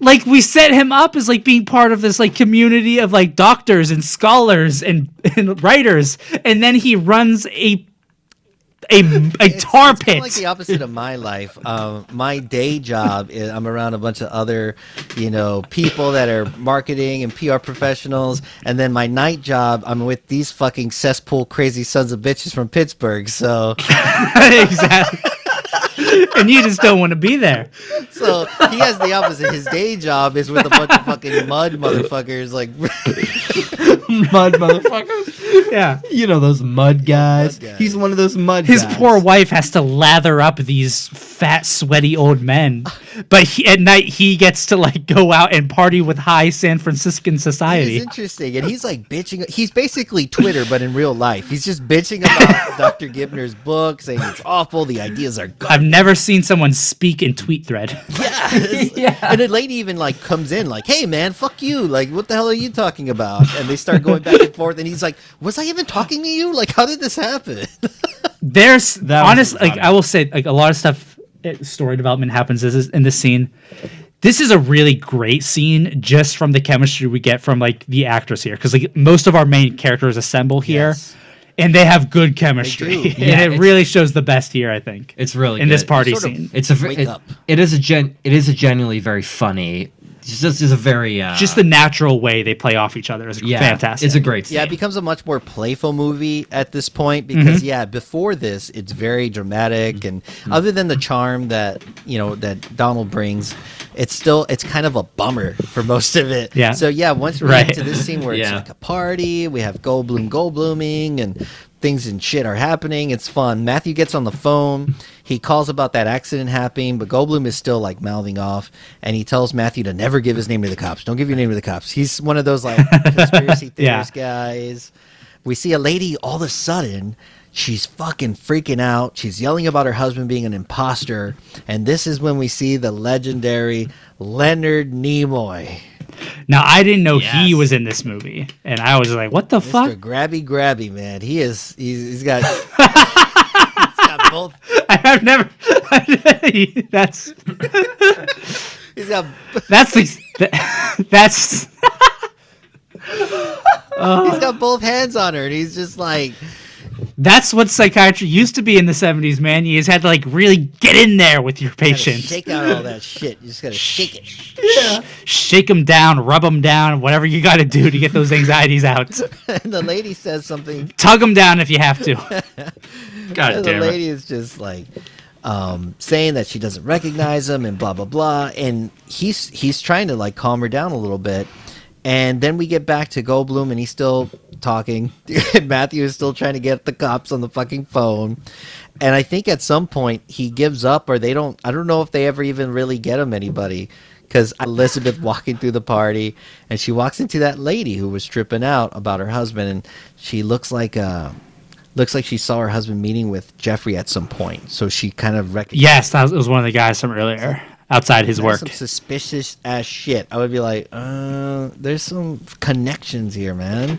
[SPEAKER 3] like we set him up as like being part of this like community of like doctors and scholars and, and writers, and then he runs a a, a tar
[SPEAKER 1] it's
[SPEAKER 3] pit.
[SPEAKER 1] kinda like the opposite of my life. Um, my day job is I'm around a bunch of other, you know, people that are marketing and PR professionals, and then my night job I'm with these fucking cesspool crazy sons of bitches from Pittsburgh. So,
[SPEAKER 3] exactly. And you just don't want to be there.
[SPEAKER 1] so he has the opposite. His day job is with a bunch of fucking mud motherfuckers. Like,
[SPEAKER 2] mud motherfuckers.
[SPEAKER 3] Yeah.
[SPEAKER 2] You know those mud guys.
[SPEAKER 1] guys.
[SPEAKER 2] He's one of those mud
[SPEAKER 3] His
[SPEAKER 2] guys.
[SPEAKER 3] poor wife has to lather up these fat, sweaty old men, but he, at night he gets to like go out and party with high San Franciscan
[SPEAKER 1] it's
[SPEAKER 3] society.
[SPEAKER 1] interesting, and he's like bitching. He's basically Twitter, but in real life. He's just bitching about Dr. Gibner's book, saying it's awful. The ideas are
[SPEAKER 3] I've never seen someone speak in tweet thread.
[SPEAKER 1] Yeah. it's- And a lady even like comes in like, "Hey man, fuck you! Like, what the hell are you talking about?" And they start going back and forth, and he's like, "Was I even talking to you? Like, how did this happen?"
[SPEAKER 3] There's
[SPEAKER 2] That was
[SPEAKER 3] honest, like. I will say, like a lot of stuff, eh, story development happens this is- in this scene. This is a really great scene just from the chemistry we get from like the actors here, because like most of our main characters assemble here,
[SPEAKER 1] Yes.
[SPEAKER 3] And they have good chemistry,
[SPEAKER 1] do.
[SPEAKER 3] and it really shows the best here. I think
[SPEAKER 2] It's really
[SPEAKER 3] in this party
[SPEAKER 1] Sort of-
[SPEAKER 3] scene.
[SPEAKER 2] It's a ve- it, it is a gen it is a genuinely very funny. It's just is a very uh,
[SPEAKER 3] just the natural way they play off each other is
[SPEAKER 2] yeah,
[SPEAKER 3] fantastic.
[SPEAKER 2] It's a great scene.
[SPEAKER 1] yeah, it becomes a much more playful movie at this point because yeah, before this, it's very dramatic, and other than the charm that you know that Donald brings. It's still it's kind of a bummer for most of it.
[SPEAKER 3] Yeah.
[SPEAKER 1] So yeah, once we
[SPEAKER 3] Right.
[SPEAKER 1] get to this scene where it's
[SPEAKER 2] Yeah.
[SPEAKER 1] like a party, we have Goldblum Goldbluming and things and shit are happening. It's fun. Matthew gets on the phone. He calls about that accident happening, but Goldblum is still like mouthing off, and he tells Matthew to never give his name to the cops. Don't give your name to the cops. He's one of those like conspiracy
[SPEAKER 3] Yeah.
[SPEAKER 1] guys. We see a lady all of a sudden. She's fucking freaking out. She's yelling about her husband being an imposter. And this is when we see the legendary Leonard Nimoy.
[SPEAKER 3] now I didn't know he was in this movie, and I was like, "What the
[SPEAKER 1] Mr.
[SPEAKER 3] fuck?"
[SPEAKER 1] Grabby Grabby, man. He is he's, he's got he's got both
[SPEAKER 3] I've never. that's
[SPEAKER 1] he's got
[SPEAKER 3] that's the, that's
[SPEAKER 1] he's got both hands on her and he's just like
[SPEAKER 3] that's what psychiatry used to be in the seventies. Man, you just had to like really get in there with your
[SPEAKER 1] gotta
[SPEAKER 3] patients,
[SPEAKER 1] shake out all that shit. You just gotta shake it. Yeah.
[SPEAKER 3] shake them down, rub them down, whatever you got to do to get those anxieties out.
[SPEAKER 1] and the lady says something
[SPEAKER 3] Tug them down if you have to.
[SPEAKER 2] God
[SPEAKER 1] and the
[SPEAKER 2] damn it.
[SPEAKER 1] lady is just like um, saying that she doesn't recognize him and blah blah blah and he's he's trying to like calm her down a little bit and then we get back to Goldblum and he's still talking. And Matthew is still trying to get the cops on the fucking phone. And I think at some point he gives up or they don't I don't know if they ever even really get him anybody. Because Elizabeth walking through the party and she walks into that lady who was tripping out about her husband and she looks like uh looks like she saw her husband meeting with Jeffrey at some point. So she kind of recognized
[SPEAKER 3] yes, that was, was one of the guys from earlier outside his work.
[SPEAKER 1] some suspicious ass shit. I would be like uh there's some connections here man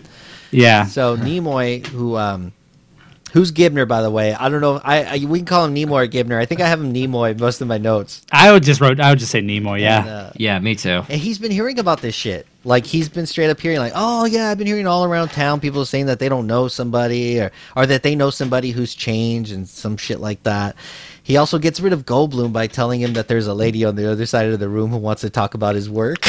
[SPEAKER 3] Yeah,
[SPEAKER 1] so Nimoy who um Who's Gibner, by the way? I don't know. I, I we can call him Nimoy or Gibner. I think I have him Nimoy most of my notes.
[SPEAKER 3] I would just wrote. I would just say Nemo. Yeah.
[SPEAKER 1] And, uh,
[SPEAKER 2] Yeah, me too.
[SPEAKER 1] And he's been hearing about this shit. Like he's been straight up hearing, like, oh yeah, I've been hearing all around town people saying that they don't know somebody or or that they know somebody who's changed and some shit like that. He also gets rid of Goldblum by telling him that there's a lady on the other side of the room who wants to talk about his work.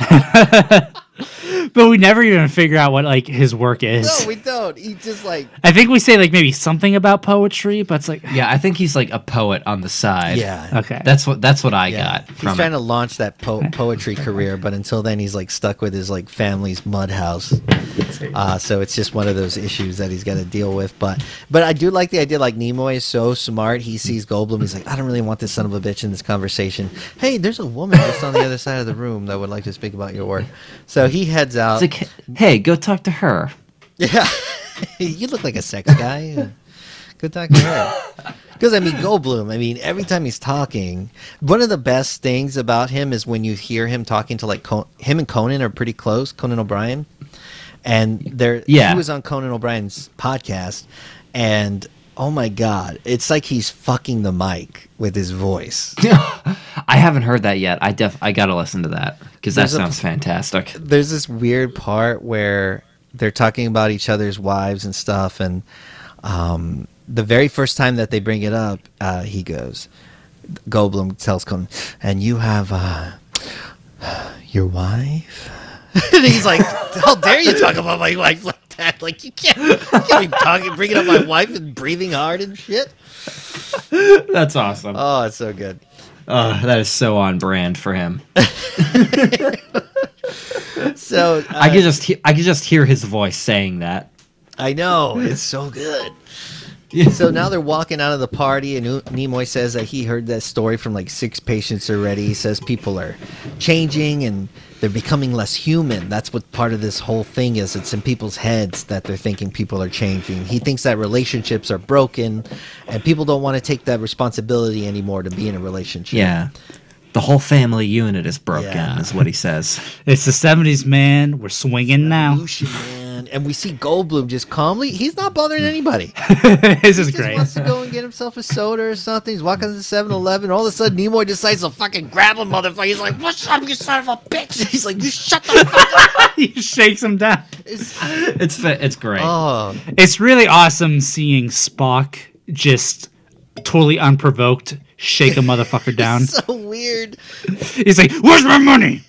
[SPEAKER 3] but we never even figure out what like his work is.
[SPEAKER 1] no, we don't. He just like
[SPEAKER 3] I think we say like maybe something about poetry, but it's like
[SPEAKER 2] Yeah, I think he's like a poet on the side.
[SPEAKER 1] yeah.
[SPEAKER 3] okay.
[SPEAKER 2] That's what that's what I
[SPEAKER 1] Yeah,
[SPEAKER 2] got
[SPEAKER 1] he's
[SPEAKER 2] from
[SPEAKER 1] trying
[SPEAKER 2] it.
[SPEAKER 1] to launch that po- poetry career, but until then, he's like stuck with his like family's mud house. Uh, so it's just one of those issues that he's got to deal with. But but I do like the idea. Like Nimoy is so smart. He sees Goldblum. He's like, I don't really want this son of a bitch in this conversation. Hey, there's a woman just on the other side of the room that would like to speak about your work. So he heads out.
[SPEAKER 2] It's like, hey, go talk to her.
[SPEAKER 1] Yeah, you look like a sex guy. Go talk to her. Because I mean, Goldblum. I mean, every time he's talking, one of the best things about him is when you hear him talking to like Con- him and Conan are pretty close. Conan O'Brien, and they're
[SPEAKER 2] Yeah.
[SPEAKER 1] he was on Conan O'Brien's podcast, and oh my god, it's like he's fucking the mic with his voice.
[SPEAKER 2] I haven't heard that yet. I def I gotta listen to that because that
[SPEAKER 1] There's a-
[SPEAKER 2] sounds fantastic.
[SPEAKER 1] there's this weird part where they're talking about each other's wives and stuff and um, the very first time that they bring it up uh, he goes goldblum tells conan and you have uh, your wife and he's like how dare you talk about my wife like that like you can't, you can't be talking bringing up my wife and breathing hard and shit
[SPEAKER 2] That's awesome.
[SPEAKER 1] oh it's so good
[SPEAKER 2] Oh, that is so on brand for him.
[SPEAKER 1] So uh,
[SPEAKER 2] I could just he- I could just hear his voice saying that.
[SPEAKER 1] I know it's so good. So now they're walking out of the party, and U- Nimoy says that he heard that story from like six patients already. He says people are changing and they're becoming less human. That's what part of this whole thing is. It's in people's heads that they're thinking people are changing. He thinks that relationships are broken, and people don't want to take that responsibility anymore to be in a relationship.
[SPEAKER 2] Yeah. The whole family unit is broken,
[SPEAKER 1] Yeah.
[SPEAKER 2] is what he says.
[SPEAKER 3] It's the '70s, man. We're swinging now.
[SPEAKER 1] And we see Goldblum just calmly. He's not bothering anybody.
[SPEAKER 3] this is
[SPEAKER 1] He just
[SPEAKER 3] great.
[SPEAKER 1] wants to go and get himself a soda or something. He's walking to the 7 Eleven. All of a sudden, Nimoy decides to fucking grab him, motherfucker. He's like, What's up, you son of a bitch? He's like, You shut the fuck up.
[SPEAKER 3] he shakes him down.
[SPEAKER 1] It's,
[SPEAKER 2] It's it's great.
[SPEAKER 1] oh,
[SPEAKER 3] It's really awesome seeing Spock just totally unprovoked shake a motherfucker down.
[SPEAKER 1] so weird.
[SPEAKER 3] He's like, "Where's my money?"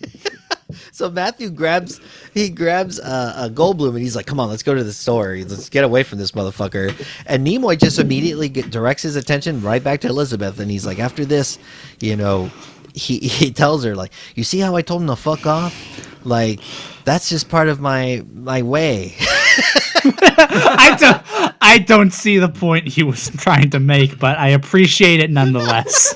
[SPEAKER 1] So Matthew grabs, he grabs uh, a Goldblum and he's like, Come on, let's go to the store. Let's get away from this motherfucker. And Nimoy just immediately get, directs his attention right back to Elizabeth. And he's like, After this, you know, he, he tells her, like, You see how I told him to fuck off? Like, that's just part of my my way.
[SPEAKER 3] I don't, I don't see the point he was trying to make, but I appreciate it nonetheless.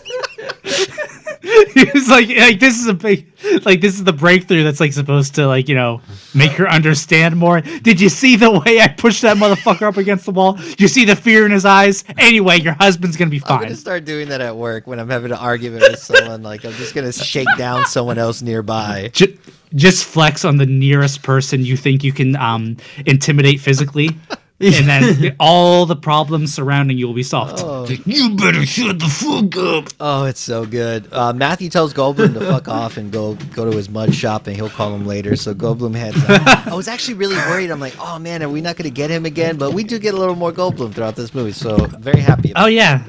[SPEAKER 3] he was like, like this is a big, like this is the breakthrough that's like supposed to like you know make her understand more. Did you see the way I pushed that motherfucker up against the wall? You see the fear in his eyes? Anyway, your husband's gonna be
[SPEAKER 1] I'm
[SPEAKER 3] fine.
[SPEAKER 1] gonna start doing that at work when I'm having an argument with someone. Like I'm just gonna shake down someone else nearby.
[SPEAKER 3] Ju- just flex on the nearest person you think you can um, intimidate physically, and then all the problems surrounding you will be solved.
[SPEAKER 2] you better shut the fuck up.
[SPEAKER 1] Oh, it's so good. Uh, Matthew tells Goldblum to fuck off and go go to his mud shop, and he'll call him later. So Goldblum heads out. I was actually really worried. I'm like, oh man, are we not gonna get him again? But we do get a little more Goldblum throughout this movie, so very happy. About
[SPEAKER 3] Oh yeah,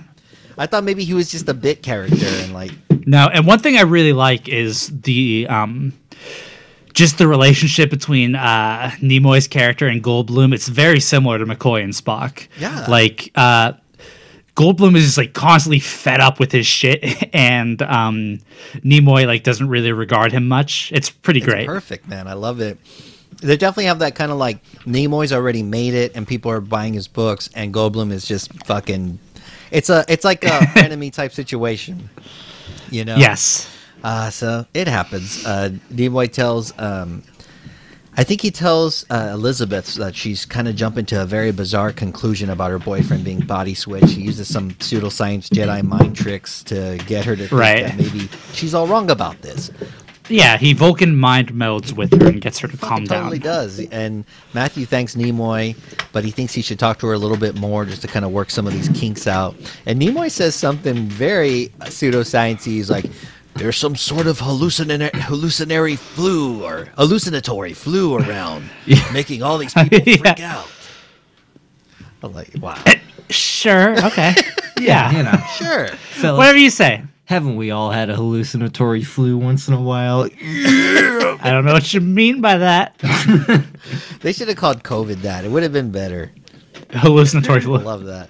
[SPEAKER 1] I thought maybe he was just a bit character and like,
[SPEAKER 3] No, and one thing I really like is the um just the relationship between uh Nimoy's character and Goldblum. It's very similar to McCoy and Spock.
[SPEAKER 1] Yeah.
[SPEAKER 3] Like uh Goldblum is just like constantly fed up with his shit and um Nimoy like doesn't really regard him much. It's pretty
[SPEAKER 1] it's
[SPEAKER 3] great.
[SPEAKER 1] perfect, man. I love it. They definitely have that kind of like Nimoy's already made it, and people are buying his books, and Goldblum is just fucking. It's a it's like a enemy type situation, you know.
[SPEAKER 3] Yes.
[SPEAKER 1] Uh, so it happens. Uh, Nimoy tells, um, I think he tells uh, Elizabeth that she's kind of jumping to a very bizarre conclusion about her boyfriend being body switched. He uses some pseudoscience Jedi mind tricks to get her to think
[SPEAKER 3] Right.
[SPEAKER 1] that maybe she's all wrong about this.
[SPEAKER 3] Yeah, he Vulcan mind melds with her and gets her to calm
[SPEAKER 1] He
[SPEAKER 3] down.
[SPEAKER 1] totally does. And Matthew thanks Nimoy, but he thinks he should talk to her a little bit more just to kind of work some of these kinks out. And Nimoy says something very pseudosciencey. He's like, "There's some sort of hallucinatory, hallucinatory flu or hallucinatory flu around, making all these people freak out." I'm like, "Wow, eh,
[SPEAKER 3] Sure. Okay. yeah.
[SPEAKER 2] You know,
[SPEAKER 1] sure."
[SPEAKER 2] fellas,
[SPEAKER 3] Whatever you say.
[SPEAKER 2] haven't we all had a hallucinatory flu once in a while?
[SPEAKER 3] I don't know what you mean by that.
[SPEAKER 1] They should have called COVID that. It would have been better.
[SPEAKER 3] Hallucinatory flu.
[SPEAKER 1] Love that.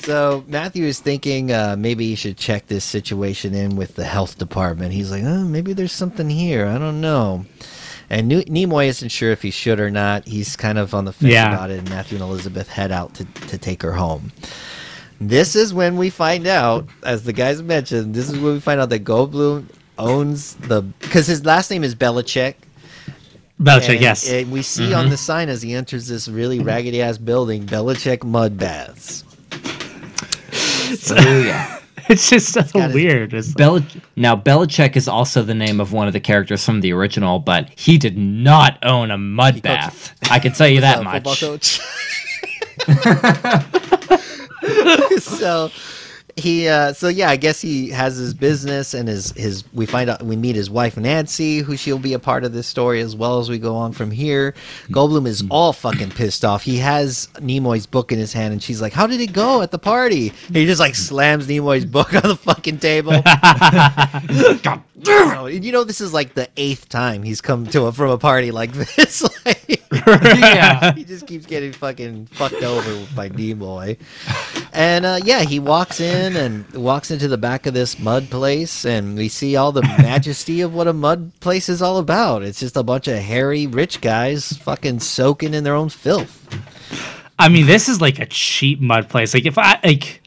[SPEAKER 1] So Matthew is thinking uh, maybe he should check this situation in with the health department. He's like, oh, maybe there's something here. I don't know. And New- Nimoy isn't sure if he should or not. He's kind of on the fence
[SPEAKER 3] Yeah.
[SPEAKER 1] about it. And Matthew and Elizabeth head out to, to take her home. This is when we find out, as the guys mentioned, this is when we find out that Goldblum owns the because his last name is Belichick.
[SPEAKER 3] Belichick,
[SPEAKER 1] And-
[SPEAKER 3] yes.
[SPEAKER 1] And we see on the sign as he enters this really raggedy ass building, Belichick Mud Baths.
[SPEAKER 2] Oh yeah.
[SPEAKER 3] it's just so
[SPEAKER 1] got his-
[SPEAKER 3] weird. It's like-
[SPEAKER 2] Bel- now Belichick is also the name of one of the characters from the original, but he did not own a mud
[SPEAKER 1] coached-
[SPEAKER 2] bath. I can tell you that
[SPEAKER 1] football
[SPEAKER 2] much.
[SPEAKER 1] coach. so he uh so yeah i guess he has his business and his his we find out we meet his wife nancy who she'll be a part of this story as well as we go on from here. Goldblum is all fucking pissed off. He has nimoy's book in his hand and she's like how did it go at the party? And he just like slams nimoy's book on the fucking table and you know this is like the eighth time he's come to a, from a party like this like,
[SPEAKER 2] yeah.
[SPEAKER 1] he just keeps getting fucking fucked over by D boy. And uh, yeah, he walks in in and walks into the back of this mud place, and we see all the majesty of what a mud place is all about. It's just a bunch of hairy rich guys fucking soaking in their own filth.
[SPEAKER 3] I mean, this is like a cheap mud place. Like if I like,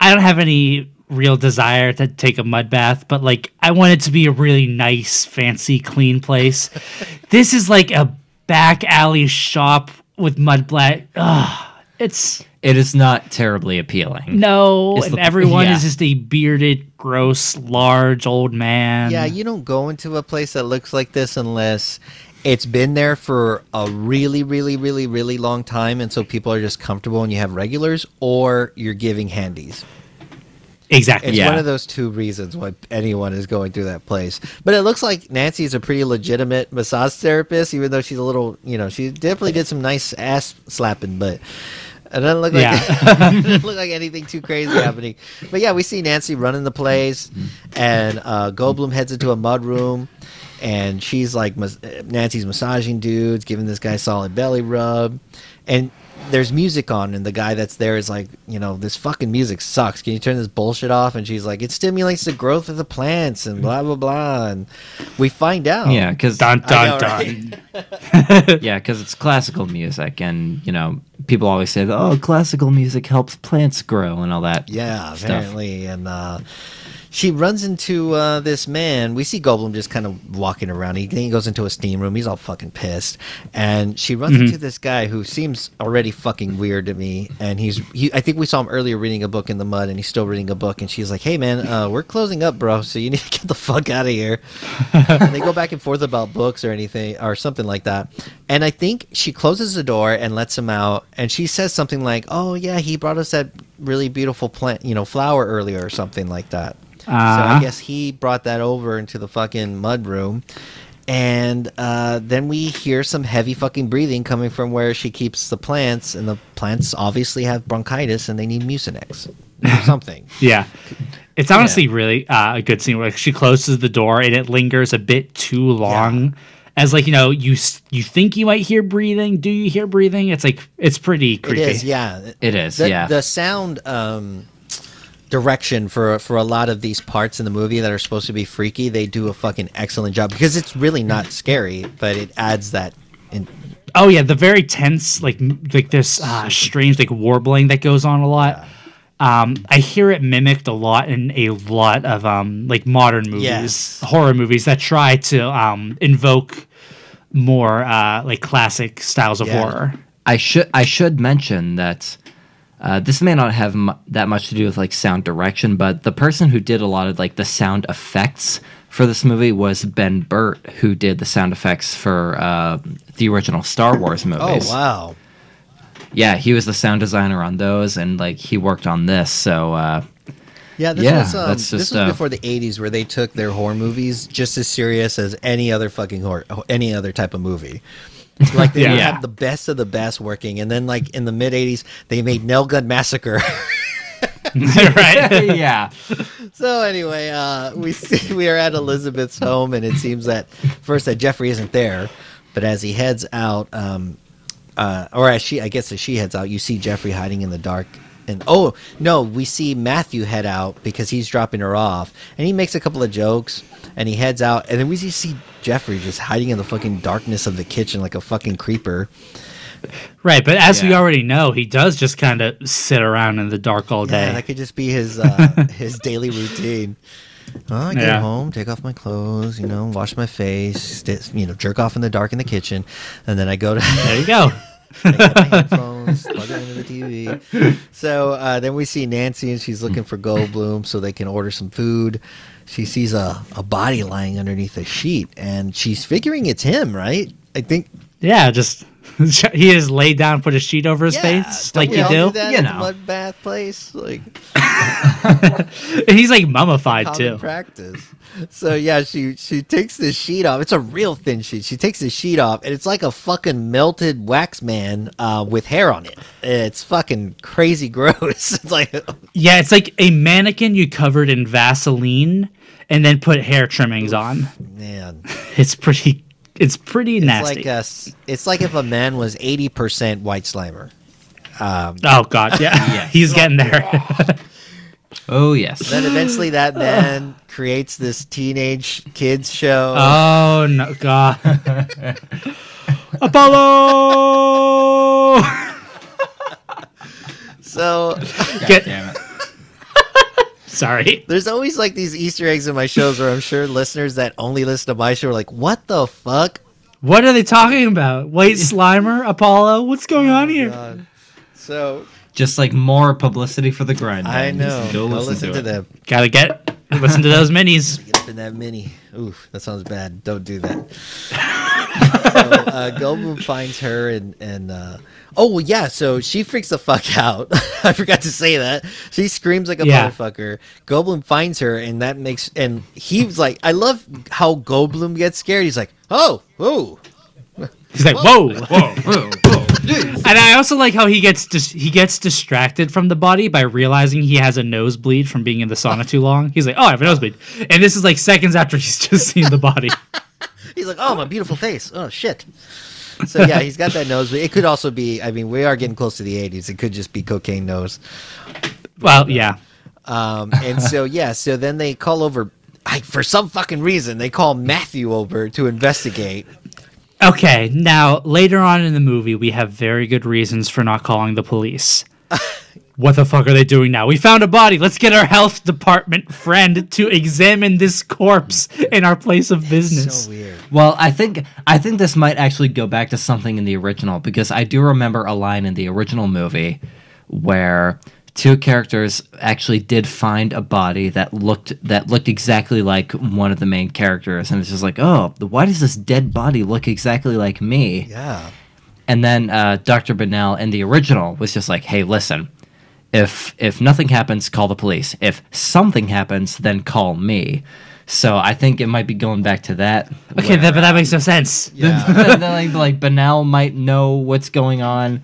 [SPEAKER 3] I don't have any real desire to take a mud bath, but like I want it to be a really nice, fancy, clean place. this is like a back alley shop with mud black. Ugh, it's
[SPEAKER 2] It is not terribly appealing.
[SPEAKER 3] no,
[SPEAKER 2] It's
[SPEAKER 3] and
[SPEAKER 2] the-
[SPEAKER 3] everyone
[SPEAKER 2] yeah.
[SPEAKER 3] is just a bearded, gross, large old man.
[SPEAKER 1] Yeah, you don't go into a place that looks like this unless it's been there for a really, really, really, really long time, and so people are just comfortable and you have regulars, or you're giving handies.
[SPEAKER 3] Exactly.
[SPEAKER 1] It's
[SPEAKER 2] Yeah.
[SPEAKER 1] one of those two reasons why anyone is going through that place. But it looks like Nancy is a pretty legitimate massage therapist, even though she's a little, you know, she definitely did some nice ass slapping, but it doesn't look like
[SPEAKER 3] Yeah.
[SPEAKER 1] it doesn't look like anything too crazy happening. But yeah, we see Nancy running the place, and uh, Goldblum heads into a mud room. And she's like, Nancy's massaging dudes, giving this guy solid belly rub. And there's music on, and the guy that's there is like, you know, this fucking music sucks. Can you turn this bullshit off? And she's like, it stimulates the growth of the plants, and blah blah blah. And we find out,
[SPEAKER 2] Yeah, because
[SPEAKER 3] Dun dun
[SPEAKER 1] know,
[SPEAKER 3] dun.
[SPEAKER 1] right?
[SPEAKER 2] yeah, because it's classical music, and you know, people always say, "Oh, classical music helps plants grow" and all that.
[SPEAKER 1] Yeah,
[SPEAKER 2] stuff.
[SPEAKER 1] apparently. And uh, she runs into uh, this man. We see Goldblum just kind of walking around. He, he goes into a steam room. He's all fucking pissed. And she runs into this guy who seems already fucking weird to me. And he's, he, I think we saw him earlier reading a book in the mud, and he's still reading a book. And she's like, hey, man, uh, we're closing up, bro. So you need to get the fuck out of here. and they go back and forth about books or anything or something like that. And I think she closes the door and lets him out. And she says something like, "Oh yeah, he brought us that really beautiful plant, you know, flower earlier or something like that." so I
[SPEAKER 3] Uh-huh.
[SPEAKER 1] guess he brought that over into the fucking mud room. And uh, then we hear some heavy fucking breathing coming from where she keeps the plants, and the plants obviously have bronchitis and they need Mucinex or something.
[SPEAKER 3] Yeah. It's honestly really uh, a good scene where she closes the door and it lingers a bit too long. As like you know, you you think you might hear breathing. Do you hear breathing? It's like it's pretty creepy.
[SPEAKER 1] is, yeah.
[SPEAKER 2] It is,
[SPEAKER 1] The,
[SPEAKER 2] yeah.
[SPEAKER 1] The sound um, direction for for a lot of these parts in the movie that are supposed to be freaky, they do a fucking excellent job because it's really not scary, but it adds that. In,
[SPEAKER 3] Oh yeah, the very tense like like this uh, strange like warbling that goes on a lot. Um, I hear it mimicked a lot in a lot of um, like modern movies,
[SPEAKER 1] Yes.
[SPEAKER 3] horror movies that try to um, invoke more uh, like classic styles of
[SPEAKER 1] Yeah.
[SPEAKER 3] horror.
[SPEAKER 2] I should I should mention that uh, this may not have mu- that much to do with like sound direction, but the person who did a lot of like the sound effects for this movie was Ben Burtt, who did the sound effects for uh, the original Star Wars movies.
[SPEAKER 1] oh wow!
[SPEAKER 2] Yeah, he was the sound designer on those, and like he worked on this. So uh,
[SPEAKER 1] Yeah, this
[SPEAKER 2] Yeah,
[SPEAKER 1] was um,
[SPEAKER 2] that's
[SPEAKER 1] this
[SPEAKER 2] just,
[SPEAKER 1] was
[SPEAKER 2] uh,
[SPEAKER 1] before the '80s, where they took their horror movies just as serious as any other fucking horror, any other type of movie. Like they would
[SPEAKER 3] Yeah.
[SPEAKER 1] have the best of the best working, and then like in the mid '80s, they made Nail Gun Massacre.
[SPEAKER 3] right?
[SPEAKER 2] yeah,
[SPEAKER 1] So anyway, uh, we see we are at Elizabeth's home, and it seems that first that Jeffrey isn't there, but as he heads out, um, uh, or as she, I guess as she heads out, you see Jeffrey hiding in the dark. And oh no, we see Matthew head out because he's dropping her off, and he makes a couple of jokes, and he heads out, and then we just see Jeffrey just hiding in the fucking darkness of the kitchen like a fucking creeper.
[SPEAKER 3] Right, but as we already know, he does just kind of sit around in the dark all day.
[SPEAKER 1] Yeah, that could just be his uh, his daily routine. Well, I get
[SPEAKER 3] Yeah.
[SPEAKER 1] home, take off my clothes, you know, wash my face, st- you know, jerk off in the dark in the kitchen, and then I go to
[SPEAKER 3] there you go.
[SPEAKER 1] I get my headphones, plug it into the TV. So uh, then we see Nancy, and she's looking for Goldblum so they can order some food. She sees a, a body lying underneath a sheet, and she's figuring it's him, right? I think.
[SPEAKER 3] Yeah, just he is laid down, put a sheet over his
[SPEAKER 1] Yeah,
[SPEAKER 3] face, like you do.
[SPEAKER 1] that
[SPEAKER 2] You know.
[SPEAKER 1] the mud bath place, like
[SPEAKER 3] he's like mummified too.
[SPEAKER 1] practice. So yeah, she she takes this sheet off. It's a real thin sheet. She takes the sheet off, and it's like a fucking melted wax man uh, with hair on it. It's fucking crazy gross. it's like
[SPEAKER 3] Yeah, it's like a mannequin you covered in Vaseline and then put hair trimmings on.
[SPEAKER 1] man,
[SPEAKER 3] It's pretty. It's pretty
[SPEAKER 1] it's
[SPEAKER 3] nasty.
[SPEAKER 1] like a, s- it's like if a man was eighty percent white slimer. Um,
[SPEAKER 3] oh god, yeah,
[SPEAKER 2] Yeah.
[SPEAKER 3] he's getting there.
[SPEAKER 2] Oh yes.
[SPEAKER 1] Then eventually that man creates this teenage kids show.
[SPEAKER 3] Oh no, God! Apollo.
[SPEAKER 1] so
[SPEAKER 3] Get-
[SPEAKER 2] Damn it.
[SPEAKER 3] Sorry.
[SPEAKER 1] there's always like these Easter eggs in my shows where I'm sure listeners that only listen to my show are like, "What the fuck?"
[SPEAKER 3] What are they talking about? White Slimer, Apollo? What's going on oh here?
[SPEAKER 1] God. So
[SPEAKER 2] Just like more publicity for the grind.
[SPEAKER 1] I know.
[SPEAKER 2] Just
[SPEAKER 1] Go,
[SPEAKER 2] Go,
[SPEAKER 1] listen, to,
[SPEAKER 2] it.
[SPEAKER 1] them.
[SPEAKER 3] Gotta get listen to those minis.
[SPEAKER 1] Get up in that mini. Oof, that sounds bad. Don't do that. so uh, Goldblum finds her and and uh, oh well, yeah. So she freaks the fuck out. I forgot to say that. She screams like a
[SPEAKER 3] Yeah.
[SPEAKER 1] motherfucker. Goldblum finds her and that makes and he's like, I love how Goldblum gets scared. He's like, oh, oh.
[SPEAKER 3] He's like, whoa.
[SPEAKER 2] Whoa, whoa, whoa.
[SPEAKER 3] And I also like how he gets dis- he gets distracted from the body by realizing he has a nosebleed from being in the sauna too long. He's like, "Oh, I have a nosebleed," and this is like seconds after he's just seen the body.
[SPEAKER 1] He's like, oh, my beautiful face. Oh shit. So yeah, he's got that nose. But It could also be. I mean, we are getting close to the '80s. It could just be cocaine nose.
[SPEAKER 3] Well, yeah,
[SPEAKER 1] Um, and so yeah, so then they call over. I, for some fucking reason, they call Matthew over to investigate.
[SPEAKER 3] Okay, now later on in the movie, we have very good reasons for not calling the police. what the fuck are they doing now? We found a body. Let's get our health department friend to examine this corpse in our place of business.
[SPEAKER 1] So weird.
[SPEAKER 2] Well, I think I think this might actually go back to something in the original because I do remember a line in the original movie where two characters actually did find a body that looked that looked exactly like one of the main characters and it's just like, "Oh, why does this dead body look exactly like me?"
[SPEAKER 1] Yeah.
[SPEAKER 2] And then uh, Dr. Bennell in the original was just like, "Hey, listen. If if nothing happens, call the police. If something happens, then call me." So I think it might be going back to that.
[SPEAKER 3] Okay,
[SPEAKER 2] where,
[SPEAKER 3] that, but that makes no sense.
[SPEAKER 1] Yeah.
[SPEAKER 2] then, like, like Bennell might know what's going on.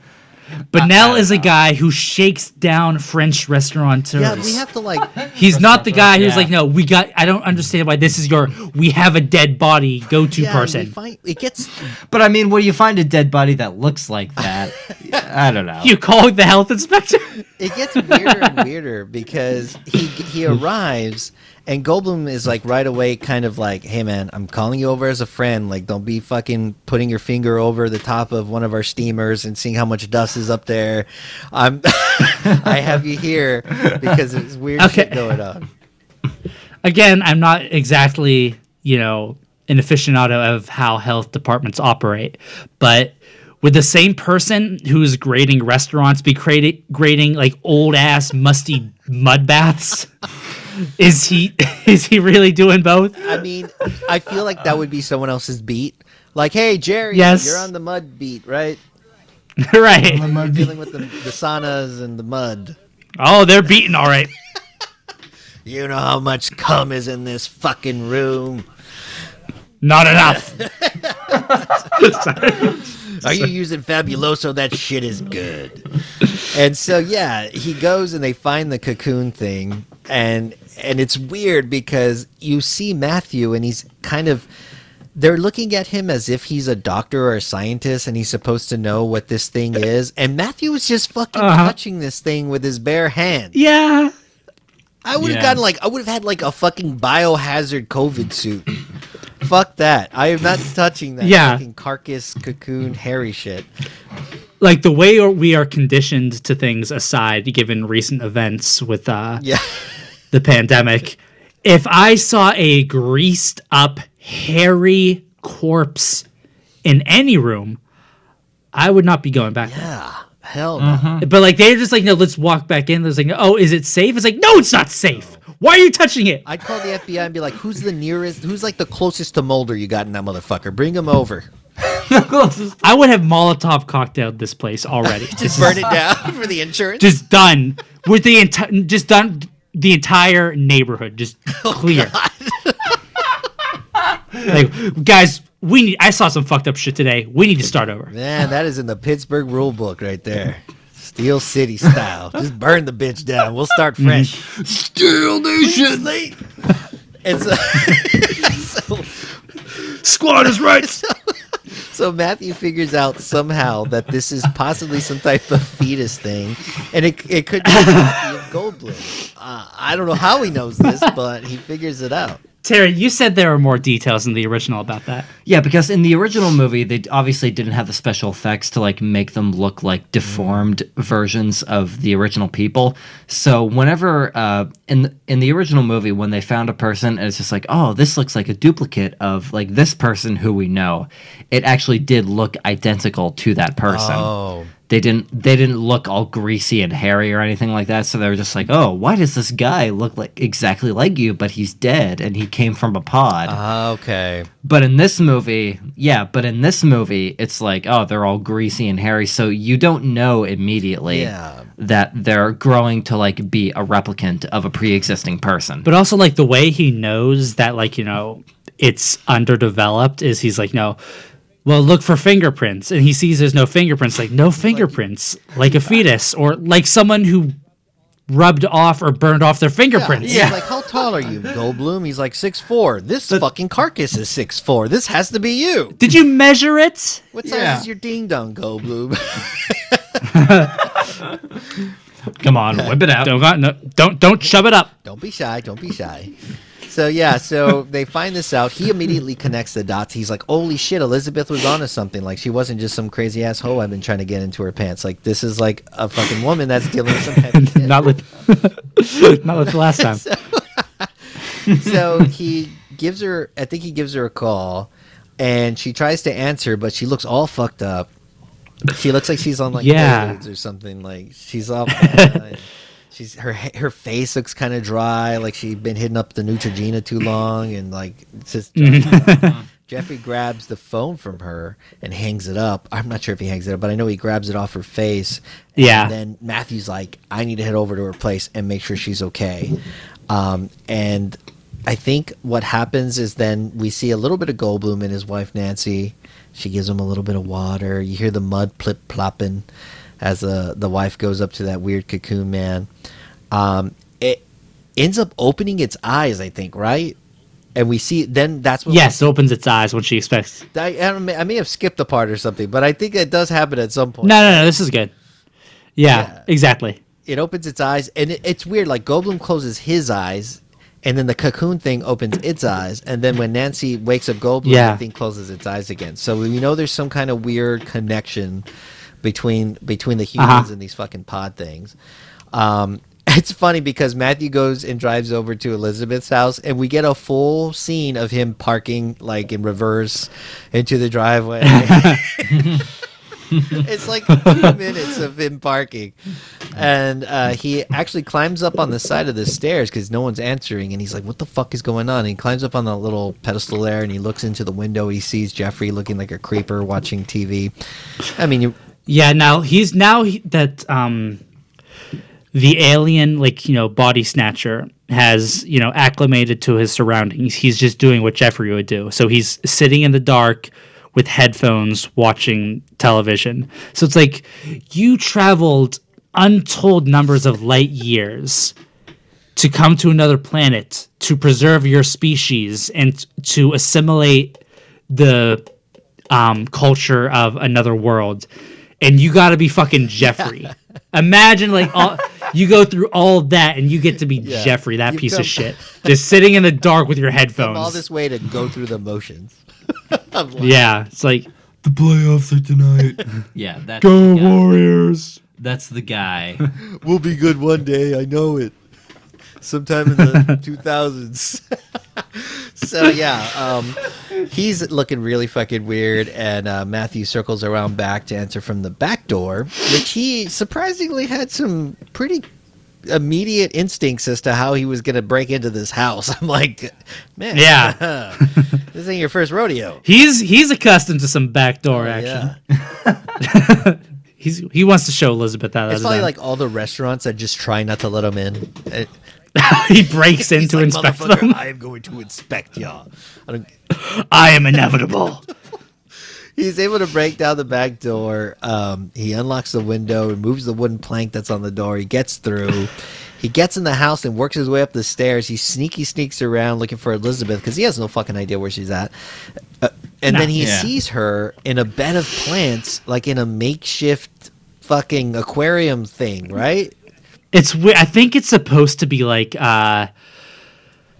[SPEAKER 3] But Nell is a guy who shakes down French restaurateurs.
[SPEAKER 1] yeah, we have to like.
[SPEAKER 3] He's not the guy who's
[SPEAKER 2] Yeah.
[SPEAKER 3] like, no, we got. I don't understand why this is your. We have a dead body go-to
[SPEAKER 1] yeah,
[SPEAKER 3] person.
[SPEAKER 1] We find, it gets.
[SPEAKER 2] But I mean, when you find a dead body that looks like that, I don't know.
[SPEAKER 3] You call the health inspector?
[SPEAKER 1] It gets weirder and weirder because he he arrives and Goldblum is like right away, kind of like, "Hey man, I'm calling you over as a friend. Like, don't be fucking putting your finger over the top of one of our steamers and seeing how much dust is up there. I'm, I have you here because it's weird shit
[SPEAKER 3] Okay.
[SPEAKER 1] going on.
[SPEAKER 3] Again, I'm not exactly, you know, an aficionado of how health departments operate, but would the same person who's grading restaurants be grading like old ass musty mud baths? is he is he really doing both?
[SPEAKER 1] I mean, I feel like that would be someone else's beat. Like, hey Jerry,
[SPEAKER 3] Yes.
[SPEAKER 1] you're on the mud beat, right?
[SPEAKER 3] right.
[SPEAKER 1] You're dealing with the, the saunas and the mud.
[SPEAKER 3] Oh, they're beaten all right.
[SPEAKER 1] You know how much cum is in this fucking room.
[SPEAKER 3] Not enough.
[SPEAKER 1] Are you using Fabuloso? That shit is good. And so yeah, he goes and they find the cocoon thing and and it's weird because you see Matthew and he's kind of they're looking at him as if he's a doctor or a scientist and he's supposed to know what this thing is. And Matthew is just fucking
[SPEAKER 3] Uh-huh.
[SPEAKER 1] touching this thing with his bare hand.
[SPEAKER 3] yeah.
[SPEAKER 1] I would have
[SPEAKER 2] Yeah.
[SPEAKER 1] gotten like I would have had like a fucking biohazard COVID suit. Fuck that. I am not touching that
[SPEAKER 3] Yeah.
[SPEAKER 1] fucking carcass cocoon hairy shit.
[SPEAKER 3] like the way we are conditioned to things aside given recent events with uh
[SPEAKER 1] Yeah.
[SPEAKER 3] the pandemic if i saw a greased up hairy corpse in any room i would not be going back there.
[SPEAKER 1] Yeah. Hell no.
[SPEAKER 3] but like they're just like no let's walk back in there's like oh is it safe it's like no it's not safe why are you touching it
[SPEAKER 1] I'd call the FBI and be like, who's the nearest, who's like the closest to Mulder you got in that motherfucker? Bring him over.
[SPEAKER 3] i would have molotov cocktailed this place already
[SPEAKER 1] Just burn it down for the insurance.
[SPEAKER 3] just done with the entire just done the entire neighborhood just
[SPEAKER 1] Oh,
[SPEAKER 3] clear like guys we need i saw some fucked up shit today we need to start over
[SPEAKER 1] Man, that is in the Pittsburgh rule book right there. Steel City style. Just burn the bitch down. We'll start fresh.
[SPEAKER 2] Steel Nation.
[SPEAKER 1] And so, so
[SPEAKER 3] squad is right
[SPEAKER 1] So Matthew figures out somehow that this is possibly some type of fetus thing, and it, it could be a Goldblum. Uh, I don't know how he knows this, but he figures it out.
[SPEAKER 3] Terry, you said there were more details in the original about that.
[SPEAKER 2] Yeah, because in the original movie, they obviously didn't have the special effects to like make them look like deformed versions of the original people. So whenever uh, in in the original movie, when they found a person and it's just like, oh, this looks like a duplicate of like this person who we know, it actually did look identical to that person.
[SPEAKER 1] Oh.
[SPEAKER 2] They didn't they didn't look all greasy and hairy or anything like that. So they were just like, oh, why does this guy look like exactly like you, but he's dead and he came from a pod?
[SPEAKER 1] Ah, Okay.
[SPEAKER 2] But in this movie, yeah, but in this movie, it's like, oh, they're all greasy and hairy, so you don't know immediately
[SPEAKER 1] Yeah.
[SPEAKER 2] that they're growing to like be a replicant of a pre-existing person.
[SPEAKER 3] But also, like the way he knows that, like you know, it's underdeveloped is he's like, no, well, look for fingerprints, and he sees there's no fingerprints. Like no fingerprints, like a fetus or like someone who rubbed off or burned off their fingerprints.
[SPEAKER 1] He's like, how tall are you, Goldblum? He's like six four. This fucking carcass is six four. This has to be you.
[SPEAKER 3] Did you measure it?
[SPEAKER 1] What size
[SPEAKER 2] Yeah.
[SPEAKER 1] is your ding dong, Goldblum?
[SPEAKER 2] Come on, whip it out.
[SPEAKER 3] Don't got no, don't don't shove it up.
[SPEAKER 1] don't be shy. Don't be shy. So yeah, so they find this out. He immediately connects the dots. He's like, "Holy shit, Elizabeth was onto something. Like she wasn't just some crazy ass hoe I've been trying to get into her pants. Like this is like a fucking woman that's dealing with some heavy shit."
[SPEAKER 3] Not with not with the last time.
[SPEAKER 1] so he gives her i think he gives her a call and she tries to answer but she looks all fucked up she looks like she's on like
[SPEAKER 3] Yeah.
[SPEAKER 1] Or something like she's off she's her her face looks kind of dry like she'd been hitting up the neutrogena too long and like it's just jeffrey grabs the phone from her and hangs it up i'm not sure if he hangs it up but i know he grabs it off her face
[SPEAKER 3] Yeah.
[SPEAKER 1] and then matthew's like i need to head over to her place and make sure she's okay um, and I think what happens is then we see a little bit of Goldblum and his wife Nancy. She gives him a little bit of water. You hear the mud plip plopping as the the wife goes up to that weird cocoon man. Um, it ends up opening its eyes, I think, right? And we see then that's when
[SPEAKER 3] Yes, opens its eyes when she expects.
[SPEAKER 1] I, I, don't- I may have skipped a part or something, but I think it does happen at some point.
[SPEAKER 3] No, no, no. This is good. Yeah,
[SPEAKER 1] Yeah.
[SPEAKER 3] exactly.
[SPEAKER 1] it opens its eyes and it, it's weird like goldblum closes his eyes and then the cocoon thing opens its eyes and then when nancy wakes up goldblum
[SPEAKER 3] Yeah.
[SPEAKER 1] thing closes its eyes again so we know there's some kind of weird connection between between the humans
[SPEAKER 3] Uh-huh.
[SPEAKER 1] and these fucking pod things. Um it's funny because Matthew goes and drives over to Elizabeth's house, and we get a full scene of him parking like in reverse into the driveway. it's like two minutes of him parking. And uh, he actually climbs up on the side of the stairs because no one's answering and he's like what the fuck is going on? And he climbs up on the little pedestal there and he looks into the window. He sees jeffrey looking like a creeper watching tv i mean you
[SPEAKER 3] Yeah. Now he's now he, that um, the alien, like you know, body snatcher has you know acclimated to his surroundings. He's just doing what Jeffrey would do. So he's sitting in the dark with headphones, watching television. So it's like you traveled untold numbers of light years to come to another planet to preserve your species and to assimilate the um, culture of another world, and you got to be fucking Jeffrey. Imagine like all, you go through all that and you get to be Jeffrey, that
[SPEAKER 1] You've
[SPEAKER 3] piece
[SPEAKER 1] come-
[SPEAKER 3] of shit, just sitting in the dark with your headphones.
[SPEAKER 1] all this way to go through the motions
[SPEAKER 3] yeah, it's like
[SPEAKER 4] The playoffs are tonight.
[SPEAKER 2] Yeah, that's
[SPEAKER 3] go
[SPEAKER 2] the.
[SPEAKER 3] Warriors.
[SPEAKER 2] That's the guy.
[SPEAKER 1] we'll be good one day i know it sometime in the 2000s so yeah um, he's looking really fucking weird and uh, matthew circles around back to answer from the back door which he surprisingly had some pretty immediate instincts as to how he was going to break into this house i'm like man
[SPEAKER 3] Yeah.
[SPEAKER 1] this ain't your first rodeo
[SPEAKER 3] He's he's accustomed to some backdoor
[SPEAKER 1] Oh,
[SPEAKER 3] action.
[SPEAKER 1] yeah.
[SPEAKER 3] He's he wants to show Elizabeth that.
[SPEAKER 1] it's probably like all the restaurants that just try not to let him in It-
[SPEAKER 3] he breaks in to
[SPEAKER 1] like,
[SPEAKER 3] inspect
[SPEAKER 1] "Motherfucker,
[SPEAKER 3] them.
[SPEAKER 1] i am going to inspect y'all I don't,
[SPEAKER 3] I am inevitable.
[SPEAKER 1] He's able to break down the back door. Um, he unlocks the window, removes the wooden plank that's on the door. He gets through. He gets in the house and works his way up the stairs. He sneaky sneaks around looking for Elizabeth because he has no fucking idea where she's at. Uh, and
[SPEAKER 3] Nah.
[SPEAKER 1] then he
[SPEAKER 2] Yeah.
[SPEAKER 1] sees her in a bed of plants, like in a makeshift fucking aquarium thing, right?
[SPEAKER 3] It's I think it's supposed to be like uh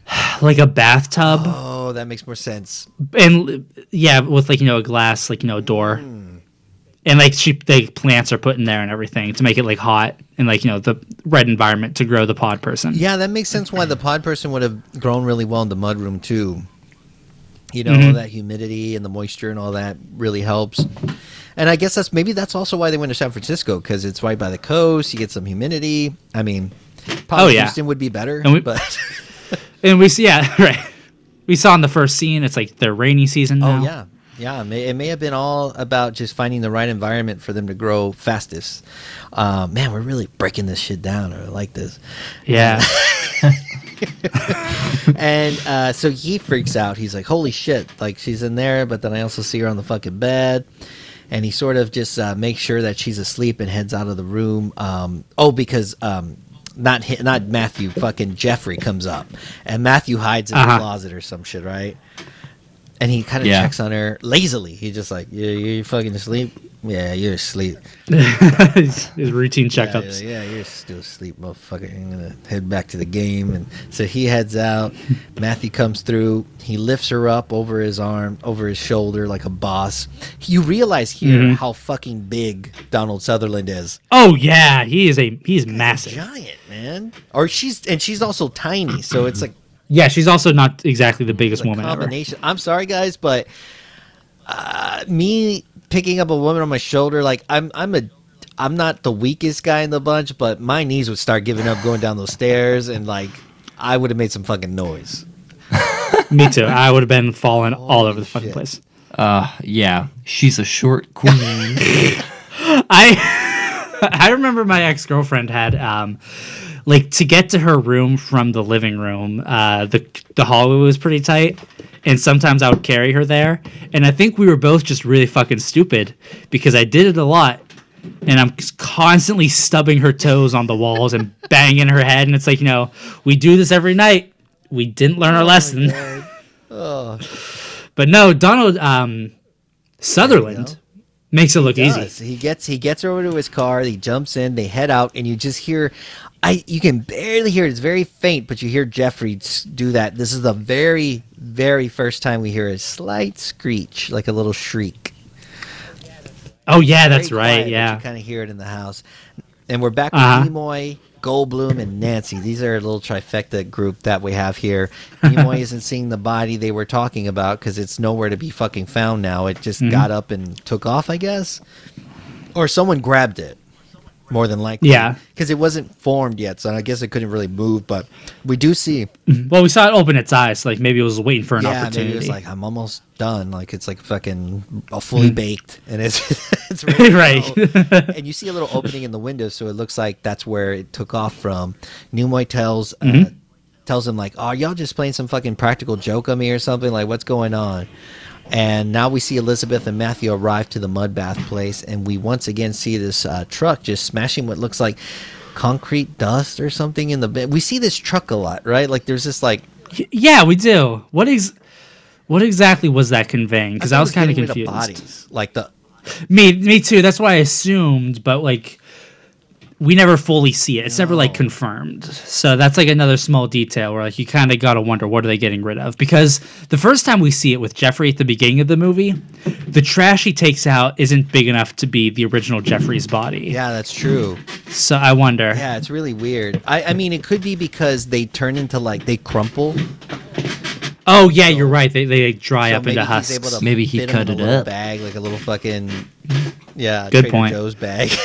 [SPEAKER 3] like a bathtub
[SPEAKER 1] Oh, that makes more sense.
[SPEAKER 3] and yeah, with like you know a glass like you know door. And like she, they plants are put in there and everything to make it like hot and like you know the right environment to grow the pod person.
[SPEAKER 1] Yeah, that makes sense why the pod person would have grown really well in the mud room too. You know,
[SPEAKER 3] Mhm.
[SPEAKER 1] that humidity and the moisture and all that really helps. And I guess that's maybe that's also why they went to San Francisco because it's right by the coast. You get some humidity. I mean, probably
[SPEAKER 3] Oh, yeah.
[SPEAKER 1] Houston would be better,
[SPEAKER 3] And we-
[SPEAKER 1] but
[SPEAKER 3] And we see, yeah, right. We saw in the first scene, it's like the rainy season now.
[SPEAKER 1] oh yeah, yeah. It may, it may have been all about just finding the right environment for them to grow fastest. Uh, man, we're really breaking this shit down. I like this.
[SPEAKER 3] Yeah.
[SPEAKER 1] and uh, so he freaks out. He's like, "Holy shit!" Like she's in there, but then I also see her on the fucking bed, and he sort of just uh, makes sure that she's asleep and heads out of the room. Um, oh, because um, not hi- not Matthew, fucking Jeffrey comes up, and Matthew hides in the
[SPEAKER 3] Uh-huh.
[SPEAKER 1] closet or some shit, right? And he kind of
[SPEAKER 2] Yeah.
[SPEAKER 1] checks on her lazily. He's just like, "You you fucking asleep? Yeah, you're asleep."
[SPEAKER 3] his, his routine checkups.
[SPEAKER 1] Yeah, yeah, you're still asleep, motherfucker. I'm gonna head back to the game, and so he heads out. Matthew comes through. He lifts her up over his arm, over his shoulder, like a boss. You realize here
[SPEAKER 3] Mhm.
[SPEAKER 1] how fucking big Donald Sutherland is.
[SPEAKER 3] Oh yeah, he is a he's massive.
[SPEAKER 1] Giant man, or she's and she's also tiny. So it's like
[SPEAKER 3] Yeah, she's also not exactly the biggest
[SPEAKER 1] a
[SPEAKER 3] woman ever.
[SPEAKER 1] combination. I'm sorry, guys, but uh, me picking up a woman on my shoulder, like I'm, I'm a. I'm not the weakest guy in the bunch, but my knees would start giving up going down those stairs, and like I would have made some fucking noise.
[SPEAKER 3] Me too. I would have been falling all over the fucking
[SPEAKER 1] shit.
[SPEAKER 3] place.
[SPEAKER 2] Uh, yeah, she's a short queen.
[SPEAKER 3] I I remember my ex girlfriend had um like to get to her room from the living room. Uh, the the hallway was pretty tight, and sometimes I would carry her there. And I think we were both just really fucking stupid because I did it a lot. And I'm constantly stubbing her toes on the walls and banging her head. And it's like, you know, we do this every night. We didn't learn our lesson.
[SPEAKER 1] Oh,
[SPEAKER 3] But no, Donald um, Sutherland makes it look easy.
[SPEAKER 1] He gets he gets over to his car. He jumps in. They head out, and you just hear. I you can barely hear it. It's very faint, but you hear Jeffrey do that. This is the very very first time we hear a slight screech, like a little shriek.
[SPEAKER 3] Oh yeah, that's
[SPEAKER 1] Very
[SPEAKER 3] right.
[SPEAKER 1] quiet,
[SPEAKER 3] Yeah.
[SPEAKER 1] you kind of hear it in the house. And we're back
[SPEAKER 3] Uh-huh.
[SPEAKER 1] with Nimoy, Goldblum, and Nancy. These are a little trifecta group that we have here. Nimoy isn't seeing the body they were talking about because it's nowhere to be fucking found now. It just
[SPEAKER 3] Mhm.
[SPEAKER 1] got up and took off, I guess, or someone grabbed it. More than likely,
[SPEAKER 3] Yeah.
[SPEAKER 1] because it wasn't formed yet, so I guess it couldn't really move. But we do see,
[SPEAKER 3] Well, we saw it open its eyes. Like maybe it was waiting for an
[SPEAKER 1] yeah, maybe
[SPEAKER 3] opportunity.
[SPEAKER 1] it was like I'm almost done. Like it's like fucking fully
[SPEAKER 3] Mhm.
[SPEAKER 1] baked, and it's it's to
[SPEAKER 3] right.
[SPEAKER 1] and you see a little opening in the window, so it looks like that's where it took off from. Nimoy tells uh,
[SPEAKER 3] Mhm.
[SPEAKER 1] tells him like, "Oh, y'all just playing some fucking practical joke on me or something? Like, what's going on?" And now we see Elizabeth and Matthew arrive to the mud bath place, and we once again see this uh, truck just smashing what looks like concrete dust or something in the bed. We see this truck a lot, right? Like, there's this like
[SPEAKER 3] yeah, we do. What ex- What exactly was that conveying? Because I,
[SPEAKER 1] it
[SPEAKER 3] was kind of confused.
[SPEAKER 1] bodies, like the
[SPEAKER 3] Me, me too. That's why I assumed, but like, we never fully see it. It's never like confirmed. So that's like another small detail where like you kind of gotta wonder what are they getting rid of? Because the first time we see it with Jeffrey at the beginning of the movie, the trash he takes out isn't big enough to be the original Jeffrey's body.
[SPEAKER 1] yeah, that's true.
[SPEAKER 3] So I wonder.
[SPEAKER 1] Yeah, it's really weird. I, I mean, it could be because they turn into like they crumple.
[SPEAKER 3] Oh yeah, you're right. They they dry
[SPEAKER 1] So
[SPEAKER 3] up into husks.
[SPEAKER 2] Maybe he
[SPEAKER 1] fit 'em
[SPEAKER 2] cut it up.
[SPEAKER 1] Bag like a little fucking yeah.
[SPEAKER 3] Good
[SPEAKER 1] Trader
[SPEAKER 3] point.
[SPEAKER 1] Joe's bag.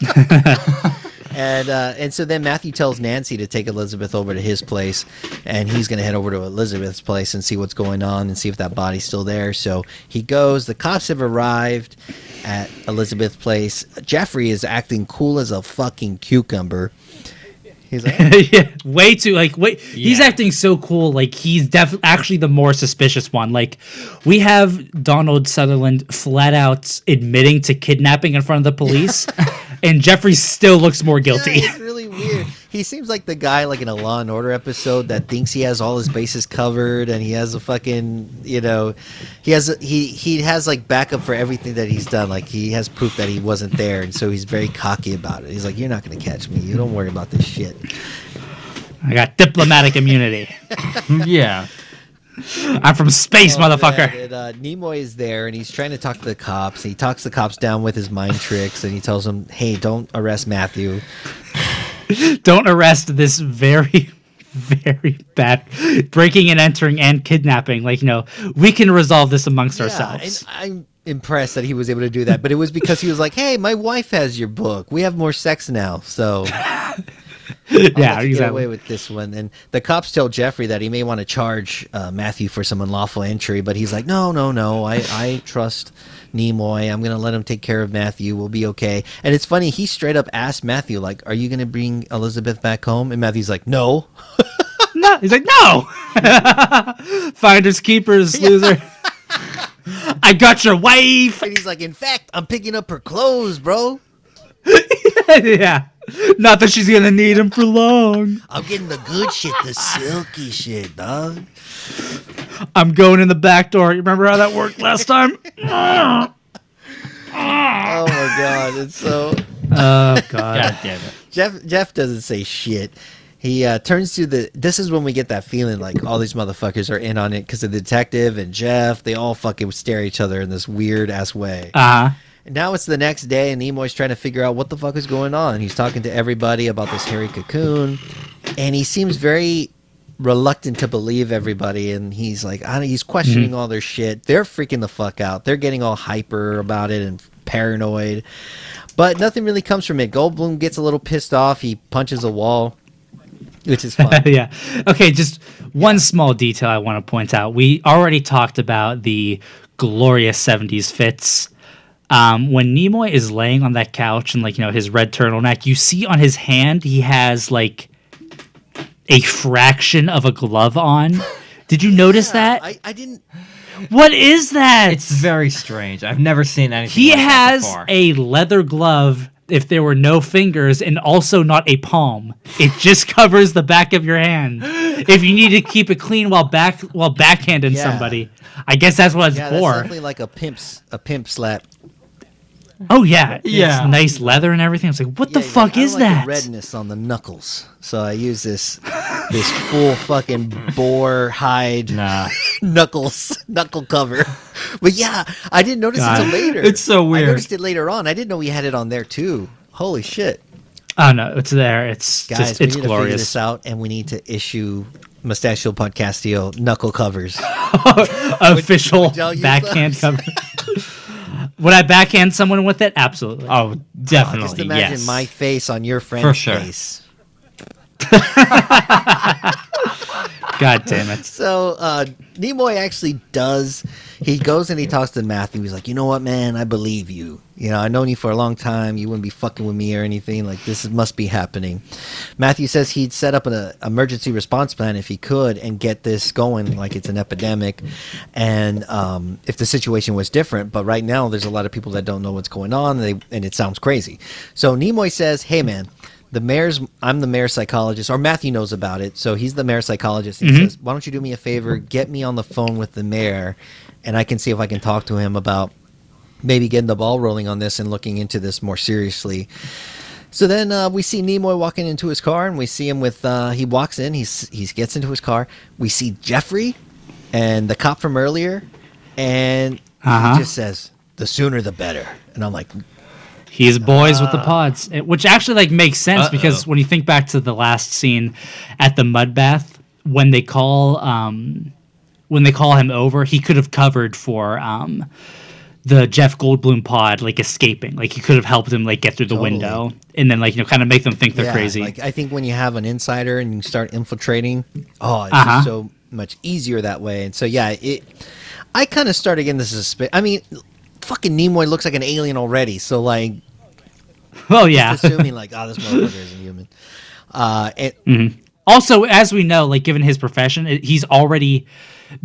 [SPEAKER 1] and uh, and so then Matthew tells Nancy to take Elizabeth over to his place, and he's going to head over to Elizabeth's place and see what's going on and see if that body's still there. So he goes. The cops have arrived at Elizabeth's place. Jeffrey is acting cool as a fucking cucumber. He's like,
[SPEAKER 3] yeah, way too like wait. He's acting so cool. Like he's definitely actually the more suspicious one. Like we have Donald Sutherland flat out admitting to kidnapping in front of the police, and Jeffrey still looks more guilty.
[SPEAKER 1] Yeah, it's really weird. he seems like the guy like in a Law and Order episode that thinks he has all his bases covered and he has a fucking you know he has a, he he has like backup for everything that he's done. Like he has proof that he wasn't there, and so he's very cocky about it. He's like, "You're not gonna catch me. You don't worry about this shit."
[SPEAKER 3] I got diplomatic immunity.
[SPEAKER 2] yeah.
[SPEAKER 3] I'm from space,
[SPEAKER 1] Oh,
[SPEAKER 3] motherfucker.
[SPEAKER 1] man, and, uh, Nimoy is there, and he's trying to talk to the cops. He talks the cops down with his mind tricks, and he tells them, "Hey, don't arrest Matthew."
[SPEAKER 3] Don't arrest this very, very bad breaking and entering and kidnapping. Like, you know, we can resolve this amongst
[SPEAKER 1] Yeah,
[SPEAKER 3] ourselves.
[SPEAKER 1] and I'm impressed that he was able to do that, but it was because he was like, "Hey, my wife has your book. We have more sex now, so
[SPEAKER 3] yeah,
[SPEAKER 1] you get
[SPEAKER 3] exactly.
[SPEAKER 1] away with this one." And the cops tell Jeffrey that he may want to charge uh, Matthew for some unlawful entry, but he's like, "No, no, no. I I trust." Nimoy, I'm gonna let him take care of Matthew. We'll be okay. And it's funny, he straight up asked Matthew, like, "Are you gonna bring Elizabeth back home?" And Matthew's like, "No."
[SPEAKER 3] No, he's like, no. Finders keepers, loser. I got your wife.
[SPEAKER 1] And he's like, "In fact, I'm picking up her clothes, bro.
[SPEAKER 3] yeah. Not that she's gonna need him for long.
[SPEAKER 1] I'm getting the good shit, the silky shit, dog."
[SPEAKER 3] I'm going in the back door. You remember how that worked last time?
[SPEAKER 1] Oh my god, it's so.
[SPEAKER 3] Oh god.
[SPEAKER 2] God damn it.
[SPEAKER 1] Jeff Jeff doesn't say shit. He uh, turns to the. This is when we get that feeling like all these motherfuckers are in on it because the detective and Jeff they all fucking stare at each other in this weird ass way.
[SPEAKER 3] Uh huh.
[SPEAKER 1] Now it's the next day, and Nimoy's trying to figure out what the fuck is going on. He's talking to everybody about this hairy cocoon, and he seems very reluctant to believe everybody. And he's like, I don't, he's questioning mm-hmm. all their shit. They're freaking the fuck out. They're getting all hyper about it and paranoid. But nothing really comes from it. Goldblum gets a little pissed off. He punches a wall, which is fun.
[SPEAKER 3] yeah. Okay, just one small detail I want to point out. We already talked about the glorious 70s fits. Um, when Nimoy is laying on that couch and like, you know, his red turtleneck, you see on his hand he has like a fraction of a glove on. Did you notice that?
[SPEAKER 1] I, I didn't.
[SPEAKER 3] what is that?
[SPEAKER 2] It's very strange. I've never seen anything
[SPEAKER 3] he
[SPEAKER 2] like that
[SPEAKER 3] has
[SPEAKER 2] before.
[SPEAKER 3] a leather glove if there were no fingers and also not a palm. It just covers the back of your hand. If you need to keep it clean while back while backhanding
[SPEAKER 1] Yeah.
[SPEAKER 3] somebody. I guess that's what it's
[SPEAKER 1] Yeah, that's
[SPEAKER 3] for.
[SPEAKER 1] definitely like a pimp's a pimp slap.
[SPEAKER 3] Oh yeah.
[SPEAKER 2] Yeah.
[SPEAKER 3] It's nice leather and everything. I was like, what the
[SPEAKER 1] Yeah, yeah,
[SPEAKER 3] fuck
[SPEAKER 1] I
[SPEAKER 3] is
[SPEAKER 1] like
[SPEAKER 3] that?
[SPEAKER 1] The redness on the knuckles, so I use this this full fucking boar hide
[SPEAKER 2] Nah.
[SPEAKER 1] knuckles knuckle cover. But yeah, I didn't notice
[SPEAKER 3] God.
[SPEAKER 1] it until later.
[SPEAKER 2] It's so weird.
[SPEAKER 1] I noticed it later on. I didn't know we had it on there too. Holy shit,
[SPEAKER 3] Oh no, it's there. It's
[SPEAKER 1] guys!
[SPEAKER 3] just
[SPEAKER 1] we
[SPEAKER 3] it's
[SPEAKER 1] need to figure
[SPEAKER 3] glorious.
[SPEAKER 1] this out, and we need to issue Mustachio Podcastio knuckle covers.
[SPEAKER 3] Official
[SPEAKER 1] would y'all use
[SPEAKER 3] backhand
[SPEAKER 1] those?
[SPEAKER 3] cover. Would I backhand someone with it? Absolutely.
[SPEAKER 2] Oh, definitely.
[SPEAKER 1] Just imagine
[SPEAKER 2] yes.
[SPEAKER 1] my face on your friend's
[SPEAKER 2] sure.
[SPEAKER 1] face.
[SPEAKER 3] God damn it.
[SPEAKER 1] So uh, Nimoy actually does. He goes and he talks to Matthew. He's like, you know what, man? I believe you. You know, I've known you for a long time. You wouldn't be fucking with me or anything. Like this must be happening. Matthew says he'd set up an emergency response plan if he could and get this going like it's an epidemic, and um, if the situation was different. But right now, there's a lot of people that don't know what's going on, and, they, and it sounds crazy. So Nimoy says, "Hey, man." The mayor's I'm the mayor's psychologist, or Matthew knows about it, so he's the mayor's psychologist. He says, "Why don't you do me a favor? Get me on the phone with the mayor, and I can see if I can talk to him about maybe getting the ball rolling on this and looking into this more seriously." So then uh, we see Nimoy walking into his car, and we see him with. Uh, he walks in. He's he gets into his car. We see Jeffrey, and the cop from earlier, and
[SPEAKER 3] Uh-huh.
[SPEAKER 1] he just says, "The sooner the better." And I'm like,
[SPEAKER 3] He's boys with the pods, which actually like makes sense
[SPEAKER 2] Uh-oh.
[SPEAKER 3] because when you think back to the last scene at the mud bath, when they call um, when they call him over, he could have covered for um, the Jeff Goldblum pod like escaping. Like he could have helped him like get through the
[SPEAKER 1] Totally.
[SPEAKER 3] window and then like you know kind of make them think they're
[SPEAKER 1] Yeah,
[SPEAKER 3] crazy.
[SPEAKER 1] Like I think when you have an insider and you start infiltrating, oh, it's
[SPEAKER 3] Uh-huh.
[SPEAKER 1] so much easier that way. And so yeah, it. I kind of started getting this suspicion. I mean, fucking Nimoy looks like an alien already. So like,
[SPEAKER 3] oh yeah.
[SPEAKER 1] assuming like, oh, this motherfucker isn't human. Uh, and
[SPEAKER 3] also, as we know, like given his profession, it- he's already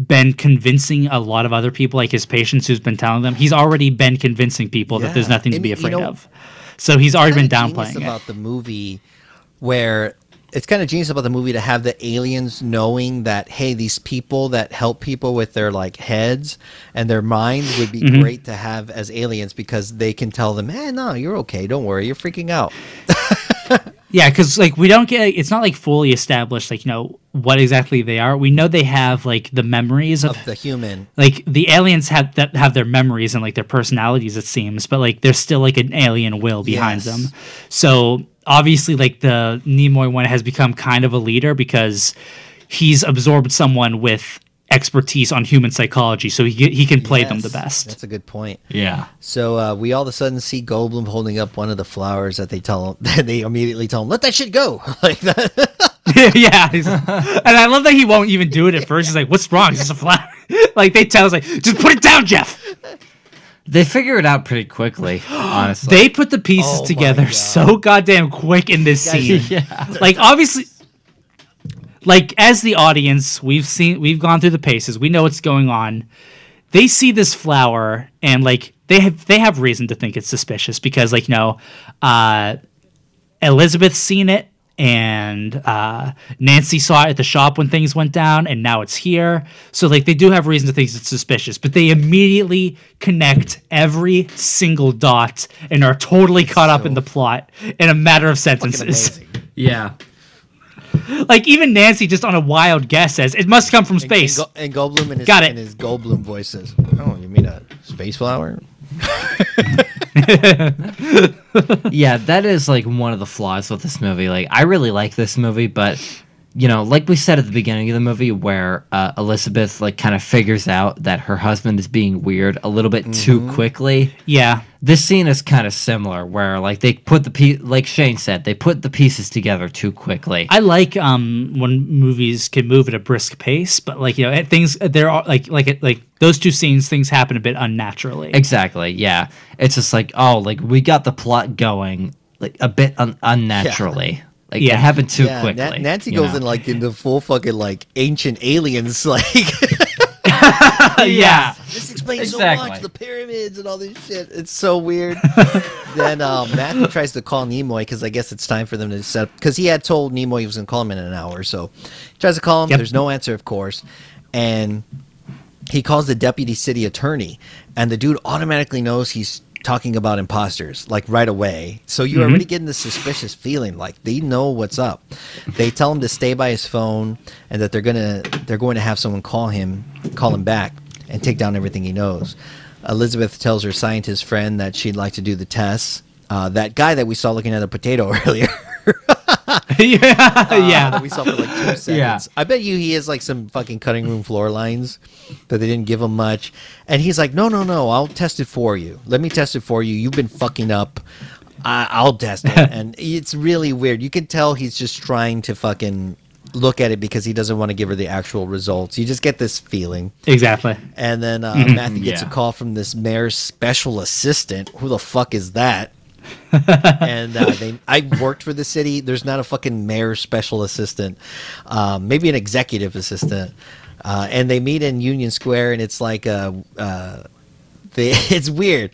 [SPEAKER 3] been convincing a lot of other people, like his patients, who's been telling them he's already been convincing people that there's
[SPEAKER 1] Yeah.
[SPEAKER 3] nothing to
[SPEAKER 1] And,
[SPEAKER 3] be
[SPEAKER 1] you
[SPEAKER 3] afraid
[SPEAKER 1] know,
[SPEAKER 3] of. So he's already been downplaying it.
[SPEAKER 1] about the movie where it's kind of genius about the movie to have the aliens knowing that hey, these people that help people with their like heads and their minds would be mm-hmm. great to have as aliens because they can tell them, hey, no, you're okay, don't worry, you're freaking out.
[SPEAKER 3] Yeah, because like we don't get it's not like fully established like you know what exactly they are. We know they have like the memories of,
[SPEAKER 1] Of the human,
[SPEAKER 3] like the aliens have that have their memories and like their personalities it seems, but like there's still like an alien will behind
[SPEAKER 1] Yes.
[SPEAKER 3] them. So obviously like the Nimoy one has become kind of a leader because he's absorbed someone with expertise on human psychology, so he he can play them the best.
[SPEAKER 1] That's a good point.
[SPEAKER 2] Yeah.
[SPEAKER 1] So uh, we all of a sudden see Goldblum holding up one of the flowers that they tell him. They immediately tell him, "Let that shit go!" like that.
[SPEAKER 3] yeah, he's- and I love that he won't even do it at first. He's like, "What's wrong? It's just a flower." like they tell us, like, "Just put it down, Jeff."
[SPEAKER 2] They figure it out pretty quickly, honestly.
[SPEAKER 3] They put the pieces
[SPEAKER 1] Oh
[SPEAKER 3] together
[SPEAKER 1] God.
[SPEAKER 3] so goddamn quick in this scene.
[SPEAKER 2] yeah.
[SPEAKER 3] Like obviously, like as the audience, we've seen, we've gone through the paces. We know what's going on. They see this flower and like they have they have reason to think it's suspicious because like you know, uh, Elizabeth's seen it and uh, Nancy saw it at the shop when things went down, and now it's here. So like they do have reason to think it's suspicious, but they immediately connect every single dot and are totally caught up in the plot in a matter of sentences.
[SPEAKER 2] Yeah.
[SPEAKER 3] Like even Nancy, just on a wild guess, says it must come from
[SPEAKER 1] And,
[SPEAKER 3] space.
[SPEAKER 1] Go- and Goldblum in his,
[SPEAKER 3] Got it.
[SPEAKER 1] in his Goldblum voice says, "Oh, you mean a space flower?"
[SPEAKER 2] yeah, that is like one of the flaws with this movie. Like, I really like this movie, but you know, like we said at the beginning of the movie, where uh, Elizabeth like kind of figures out that her husband is being weird a little bit too quickly.
[SPEAKER 3] yeah,
[SPEAKER 2] This scene is kind of similar, where like they put the piece, like Shane said, they put the pieces together too quickly.
[SPEAKER 3] I like um when movies can move at a brisk pace, but like you know things there are like like it, like those two scenes things happen a bit unnaturally.
[SPEAKER 2] Exactly. Yeah. It's just like, oh, like we got the plot going like a bit un- unnaturally. Like
[SPEAKER 3] Yeah.
[SPEAKER 2] it happened too
[SPEAKER 1] yeah,
[SPEAKER 2] quickly.
[SPEAKER 1] Na- Nancy goes
[SPEAKER 2] know?
[SPEAKER 1] in like into full fucking like ancient aliens. Like
[SPEAKER 3] yeah.
[SPEAKER 1] this explains so much the pyramids and all this shit. It's so weird. then um, Matthew tries to call Nimoy because I guess it's time for them to set up because he had told Nimoy he was going to call him in an hour. So he tries to call him.
[SPEAKER 3] Yep.
[SPEAKER 1] There's no answer, of course, and he calls the deputy city attorney, and the dude automatically knows he's talking about imposters like right away. So you're already getting the suspicious feeling like they know what's up. They tell him to stay by his phone and that they're gonna they're going to have someone call him call him back and take down everything he knows. Elizabeth tells her scientist friend that she'd like to do the tests. Uh, that guy that we saw looking at a potato earlier.
[SPEAKER 3] yeah.
[SPEAKER 1] uh,
[SPEAKER 3] yeah.
[SPEAKER 1] that we saw for like two seconds.
[SPEAKER 2] Yeah.
[SPEAKER 1] I bet you he has like some fucking cutting room floor lines, but they didn't give him much. And he's like, no, no, no, I'll test it for you. Let me test it for you. You've been fucking up. I- I'll test it. and it's really weird. You can tell he's just trying to fucking look at it because he doesn't want to give her the actual results. You just get this feeling.
[SPEAKER 3] Exactly.
[SPEAKER 1] And then uh, Matthew gets
[SPEAKER 2] Yeah.
[SPEAKER 1] a call from this mayor's special assistant. Who the fuck is that? and uh, they, I worked for the city. There's not a fucking mayor special assistant, um, maybe an executive assistant. Uh, and they meet in Union Square, and it's like uh, uh, they, it's weird.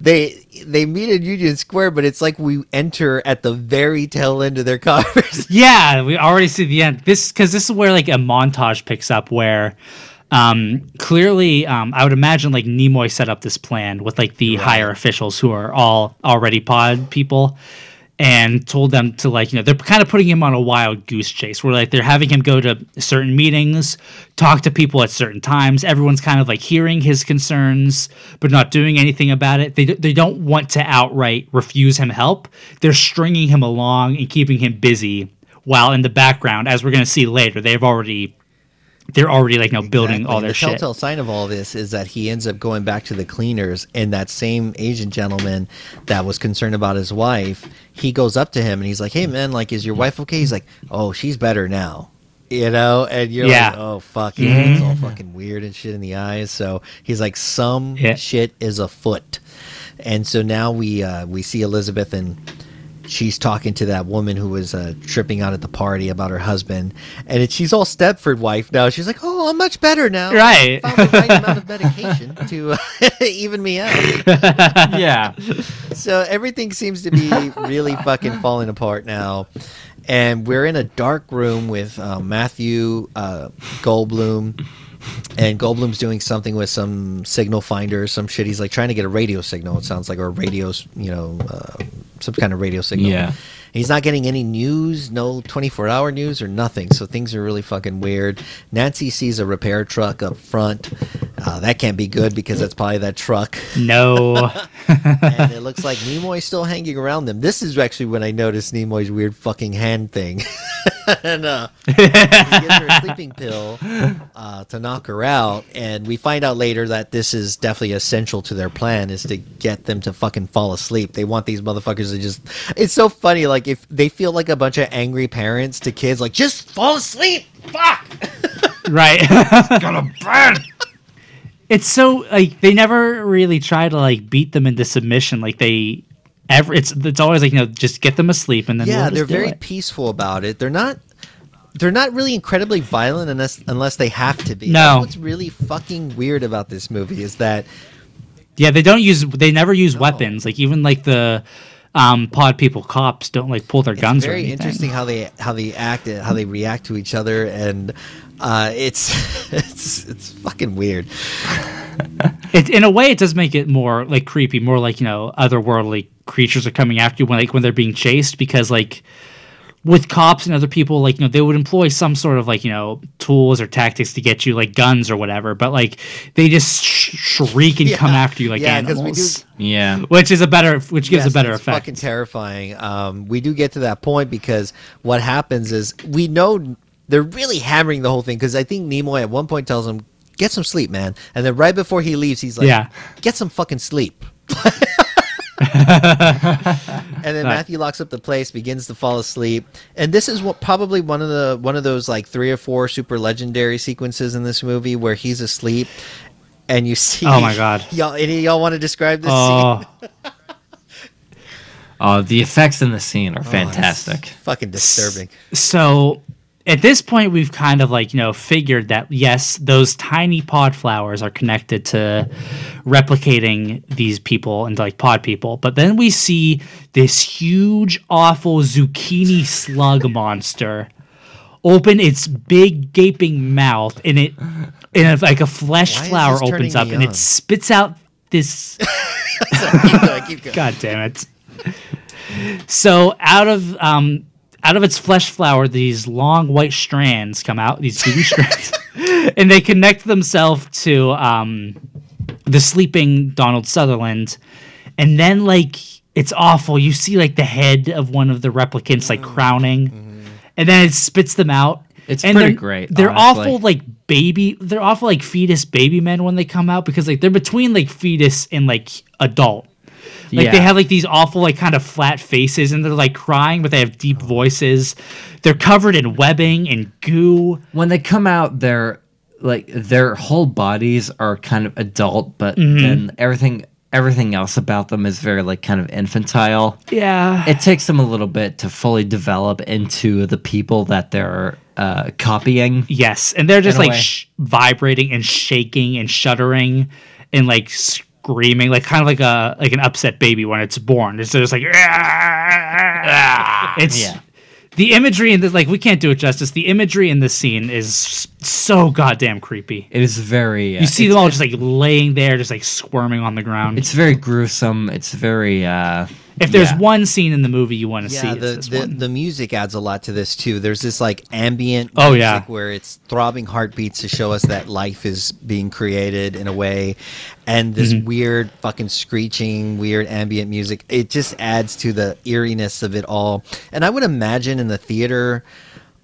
[SPEAKER 1] They they meet in Union Square, but it's like we enter at the very tail end of their conversation.
[SPEAKER 3] Yeah, we already see the end. This because this is where like a montage picks up where um clearly um I would imagine like Nimoy set up this plan with like the higher officials who are all already pod people and told them to like you know they're kind of putting him on a wild goose chase where like they're having him go to certain meetings talk to people at certain times. Everyone's kind of like hearing his concerns but not doing anything about it. They, they don't want to outright refuse him help. They're stringing him along and keeping him busy while in the background as we're going to see later. They've already they're already like you know building
[SPEAKER 1] Exactly.
[SPEAKER 3] all their
[SPEAKER 1] the
[SPEAKER 3] shit
[SPEAKER 1] telltale sign of all this is that he ends up going back to the cleaners, and that same Asian gentleman that was concerned about his wife, he goes up to him and he's like, "Hey, man, like, is your wife okay?" He's like, "Oh, she's better now." You know, and you're
[SPEAKER 3] Yeah.
[SPEAKER 1] like, "Oh, fuck, yeah, it's all fucking weird and shit in the eyes." So he's like, "Some
[SPEAKER 3] Yeah.
[SPEAKER 1] shit is afoot," and so now we uh, we see Elizabeth and she's talking to that woman who was uh, tripping out at the party about her husband, and it, she's all Stepford wife now. She's like, "Oh, I'm much better now.
[SPEAKER 3] Right.
[SPEAKER 1] Found the right amount of medication to uh, even me out."
[SPEAKER 2] yeah.
[SPEAKER 1] So everything seems to be really fucking falling apart now, and we're in a dark room with uh, Matthew uh, Goldblum, and Goldblum's doing something with some signal finder, some shit. He's like trying to get a radio signal. It sounds like or radios, you know, uh, some kind of radio signal.
[SPEAKER 2] Yeah.
[SPEAKER 1] He's not getting any news, no 24 hour news or nothing. So things are really fucking weird. Nancy sees a repair truck up front. Uh, that can't be good because that's probably that truck.
[SPEAKER 3] No.
[SPEAKER 1] and it looks like Nimoy's still hanging around them. This is actually when I noticed Nimoy's weird fucking hand thing. and uh, he gives her a sleeping pill uh, to knock her out. And we find out later that this is definitely essential to their plan is to get them to fucking fall asleep. They want these motherfuckers to just. It's so funny. Like if they feel like a bunch of angry parents to kids, like just fall asleep. Fuck.
[SPEAKER 3] right.
[SPEAKER 2] Got a bed.
[SPEAKER 3] it's so like they never really try to like beat them into submission. Like they ever it's it's always like you know just get them asleep and then
[SPEAKER 1] yeah, they're very
[SPEAKER 3] it.
[SPEAKER 1] peaceful about it. They're not. They're not really incredibly violent unless unless they have to be.
[SPEAKER 3] No.
[SPEAKER 1] That's what's really fucking weird about this movie is that
[SPEAKER 3] yeah they don't use they never use weapons like even like the um pod people cops don't like pull their guns
[SPEAKER 1] it's
[SPEAKER 3] or
[SPEAKER 1] very
[SPEAKER 3] anything.
[SPEAKER 1] interesting how they how they act and how they react to each other and uh, it's it's it's fucking weird.
[SPEAKER 3] It, in a way, it does make it more like creepy, more like you know otherworldly creatures are coming after you when like when they're being chased because like with cops and other people like you know they would employ some sort of like you know tools or tactics to get you like guns or whatever, but like they just sh- shriek and come after you like
[SPEAKER 1] Yeah, 'cause we
[SPEAKER 3] animals,
[SPEAKER 1] do-
[SPEAKER 2] Yeah.
[SPEAKER 3] which is a better which gives
[SPEAKER 1] Yes,
[SPEAKER 3] a better
[SPEAKER 1] it's
[SPEAKER 3] effect.
[SPEAKER 1] Fucking terrifying. Um, we do get to that point because what happens is we know they're really hammering the whole thing because I think Nimoy at one point tells him, "Get some sleep, man," and then right before he leaves, he's like,
[SPEAKER 3] Yeah.
[SPEAKER 1] get some fucking sleep." and then
[SPEAKER 3] Right.
[SPEAKER 1] Matthew locks up the place, begins to fall asleep, and this is what probably one of the one of those like three or four super legendary sequences in this movie where he's asleep, and you see.
[SPEAKER 3] Oh my God.
[SPEAKER 1] Y'all, any of y'all want to describe this
[SPEAKER 3] Oh,
[SPEAKER 1] scene?
[SPEAKER 2] Oh, the effects in the scene are
[SPEAKER 1] Oh,
[SPEAKER 2] fantastic.
[SPEAKER 1] fucking disturbing.
[SPEAKER 3] so at this point we've kind of like you know figured that yes those tiny pod flowers are connected to replicating these people into like pod people but then we see this huge awful zucchini slug monster open its big gaping mouth and it and like a flesh
[SPEAKER 1] Why
[SPEAKER 3] flower opens up and
[SPEAKER 1] on?
[SPEAKER 3] it spits out this
[SPEAKER 1] keep going, keep going.
[SPEAKER 3] God damn it. So out of um out of its flesh flower, these long white strands come out, these gooey strands, and they connect themselves to um the sleeping Donald Sutherland. And then like it's awful. You see like the head of one of the replicants like crowning. And then it spits them out.
[SPEAKER 2] It's
[SPEAKER 3] and
[SPEAKER 2] pretty
[SPEAKER 3] they're,
[SPEAKER 2] great,
[SPEAKER 3] They're
[SPEAKER 2] honestly.
[SPEAKER 3] awful like baby they're awful like fetus baby men when they come out because like they're between like fetus and like adult. Like they have like these awful like kind of flat faces and they're like crying but they have deep voices. They're covered in webbing and goo.
[SPEAKER 2] when they come out, they're like their whole bodies are kind of adult, but
[SPEAKER 3] Mm-hmm.
[SPEAKER 2] then everything everything else about them is very like kind of infantile.
[SPEAKER 3] Yeah.
[SPEAKER 2] It takes them a little bit to fully develop into the people that they're uh, copying.
[SPEAKER 3] yes, and they're just like sh- vibrating and shaking and shuddering and like screaming like kind of like a like an upset baby when it's born. It's just like it's
[SPEAKER 2] Yeah.
[SPEAKER 3] the imagery in this like we can't do it justice. The imagery in this scene is so goddamn creepy.
[SPEAKER 2] It is very. Uh,
[SPEAKER 3] You see them all just like laying there, just like squirming on the ground.
[SPEAKER 2] It's very gruesome. It's very. Uh,
[SPEAKER 3] if there's
[SPEAKER 2] yeah.
[SPEAKER 3] one scene in the movie you want to see,
[SPEAKER 1] Yeah,
[SPEAKER 3] it's
[SPEAKER 1] the,
[SPEAKER 3] this
[SPEAKER 1] the, the music adds a lot to this too. There's this like ambient
[SPEAKER 3] Oh,
[SPEAKER 1] music
[SPEAKER 3] yeah.
[SPEAKER 1] where it's throbbing heartbeats to show us that life is being created in a way, and this
[SPEAKER 3] Mm-hmm.
[SPEAKER 1] weird fucking screeching, weird ambient music. It just adds to the eeriness of it all. And I would imagine in the theater.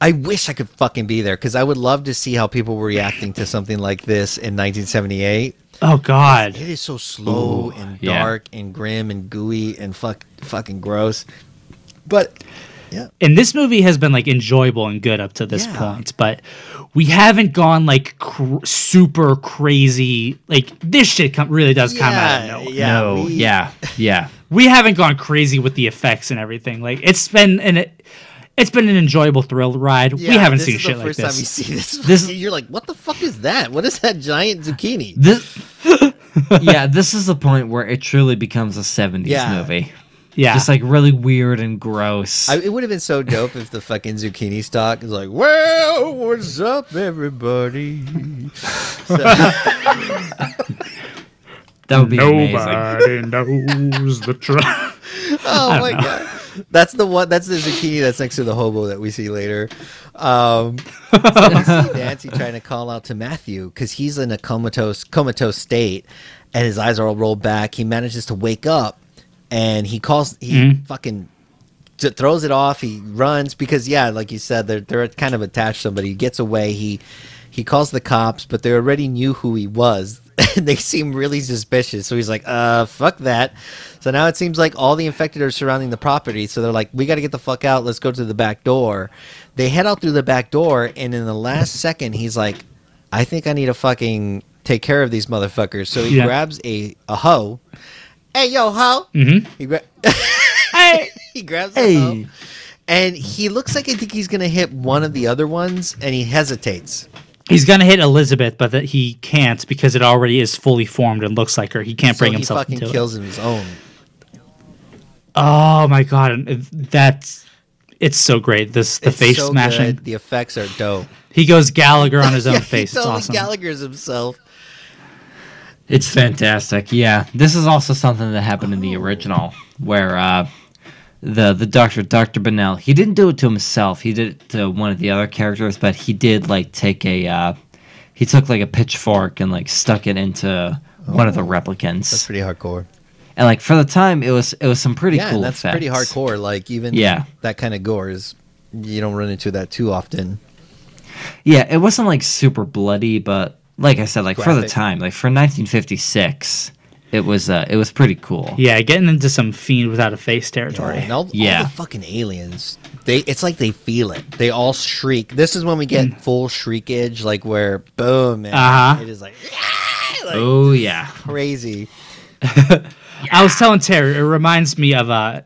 [SPEAKER 1] I wish I could fucking be there because I would love to see how people were reacting to something like this in 1978.
[SPEAKER 3] Oh God,
[SPEAKER 1] It is so slow
[SPEAKER 2] Ooh,
[SPEAKER 1] and
[SPEAKER 2] yeah.
[SPEAKER 1] dark and grim and gooey and fuck fucking gross. But yeah,
[SPEAKER 3] and this movie has been like enjoyable and good up to this
[SPEAKER 1] Yeah.
[SPEAKER 3] point, but we haven't gone like cr- super crazy. Like this shit com- really does come out of
[SPEAKER 1] Yeah,
[SPEAKER 3] nowhere.
[SPEAKER 1] yeah.
[SPEAKER 2] no.
[SPEAKER 1] we-
[SPEAKER 2] yeah. Yeah.
[SPEAKER 3] We haven't gone crazy with the effects and everything. Like it's been an it's been an enjoyable thrill ride. we haven't seen shit like
[SPEAKER 1] this
[SPEAKER 3] seen
[SPEAKER 1] is
[SPEAKER 3] shit
[SPEAKER 1] the
[SPEAKER 3] like
[SPEAKER 1] first time you
[SPEAKER 3] this.
[SPEAKER 1] see this.
[SPEAKER 2] This-
[SPEAKER 1] you're like, what the fuck is that? What is that giant zucchini?
[SPEAKER 2] This. yeah, this is the point where it truly becomes a '70s
[SPEAKER 1] Yeah.
[SPEAKER 2] movie.
[SPEAKER 3] Yeah.
[SPEAKER 2] just like really weird and gross.
[SPEAKER 1] I, it would have been so dope if the fucking zucchini stock is like, well, what's up, everybody? So,
[SPEAKER 2] that would be amazing.
[SPEAKER 3] Nobody knows the truth.
[SPEAKER 1] oh my god, that's the one. That's the zucchini that's next to the hobo that we see later. Um, so see Nancy trying to call out to Matthew because he's in a comatose comatose state, and his eyes are all rolled back. He manages to wake up, and he calls. He fucking j- throws it off. He runs because yeah, like you said, they're they're kind of attached. to Somebody he gets away. He he calls the cops, but they already knew who he was. They seem really suspicious. So he's like, uh, fuck that. So now it seems like all the infected are surrounding the property. So they're like, we got to get the fuck out. Let's go to the back door. They head out through the back door. And in the last second, he's like, I think I need to fucking take care of these motherfuckers. So he
[SPEAKER 3] Yeah.
[SPEAKER 1] grabs a, a hoe. Hey, yo, hoe.
[SPEAKER 3] Mhm.
[SPEAKER 1] He, gra-
[SPEAKER 3] Hey.
[SPEAKER 1] he grabs a hoe. And he looks like I think he's going to hit one of the other ones. And he hesitates.
[SPEAKER 3] He's gonna hit Elizabeth, but that he can't because it already is fully formed and looks like her. He can't bring
[SPEAKER 1] so
[SPEAKER 3] himself
[SPEAKER 1] he fucking
[SPEAKER 3] into
[SPEAKER 1] kills
[SPEAKER 3] it.
[SPEAKER 1] him his own.
[SPEAKER 3] Oh my god, that's it's so great. This the
[SPEAKER 1] It's
[SPEAKER 3] face
[SPEAKER 1] so
[SPEAKER 3] smashing.
[SPEAKER 1] good. The effects are dope.
[SPEAKER 3] He goes Gallagher on his own
[SPEAKER 1] Yeah,
[SPEAKER 3] face.
[SPEAKER 1] He
[SPEAKER 3] It's
[SPEAKER 1] totally
[SPEAKER 3] awesome.
[SPEAKER 1] Gallagher's himself.
[SPEAKER 2] It's fantastic. Yeah, this is also something that happened in the original, where uh, the the doctor, Doctor Bennell, he didn't do it to himself. He did it to one of the other characters, but he did like take a uh, he took like a pitchfork and like stuck it into one of the replicants,
[SPEAKER 1] That's pretty hardcore.
[SPEAKER 2] and like for the time, it was it was some pretty
[SPEAKER 1] yeah,
[SPEAKER 2] cool.
[SPEAKER 1] that's pretty hardcore. Like even
[SPEAKER 2] Yeah.
[SPEAKER 1] that kind of gore is you don't run into that too often.
[SPEAKER 2] Yeah, it wasn't like super bloody, but like I said, like for the time, like for 1956, it was uh, it was pretty cool.
[SPEAKER 3] Yeah, getting into some fiend without a face territory.
[SPEAKER 1] And all,
[SPEAKER 2] Yeah.
[SPEAKER 1] all the fucking aliens, they it's like they feel it. They all shriek. This is when we get full shriekage, like where boom, and
[SPEAKER 3] Uh-huh.
[SPEAKER 1] it is like, like
[SPEAKER 2] Oh yeah.
[SPEAKER 1] crazy.
[SPEAKER 3] I was telling Terry, it reminds me of uh,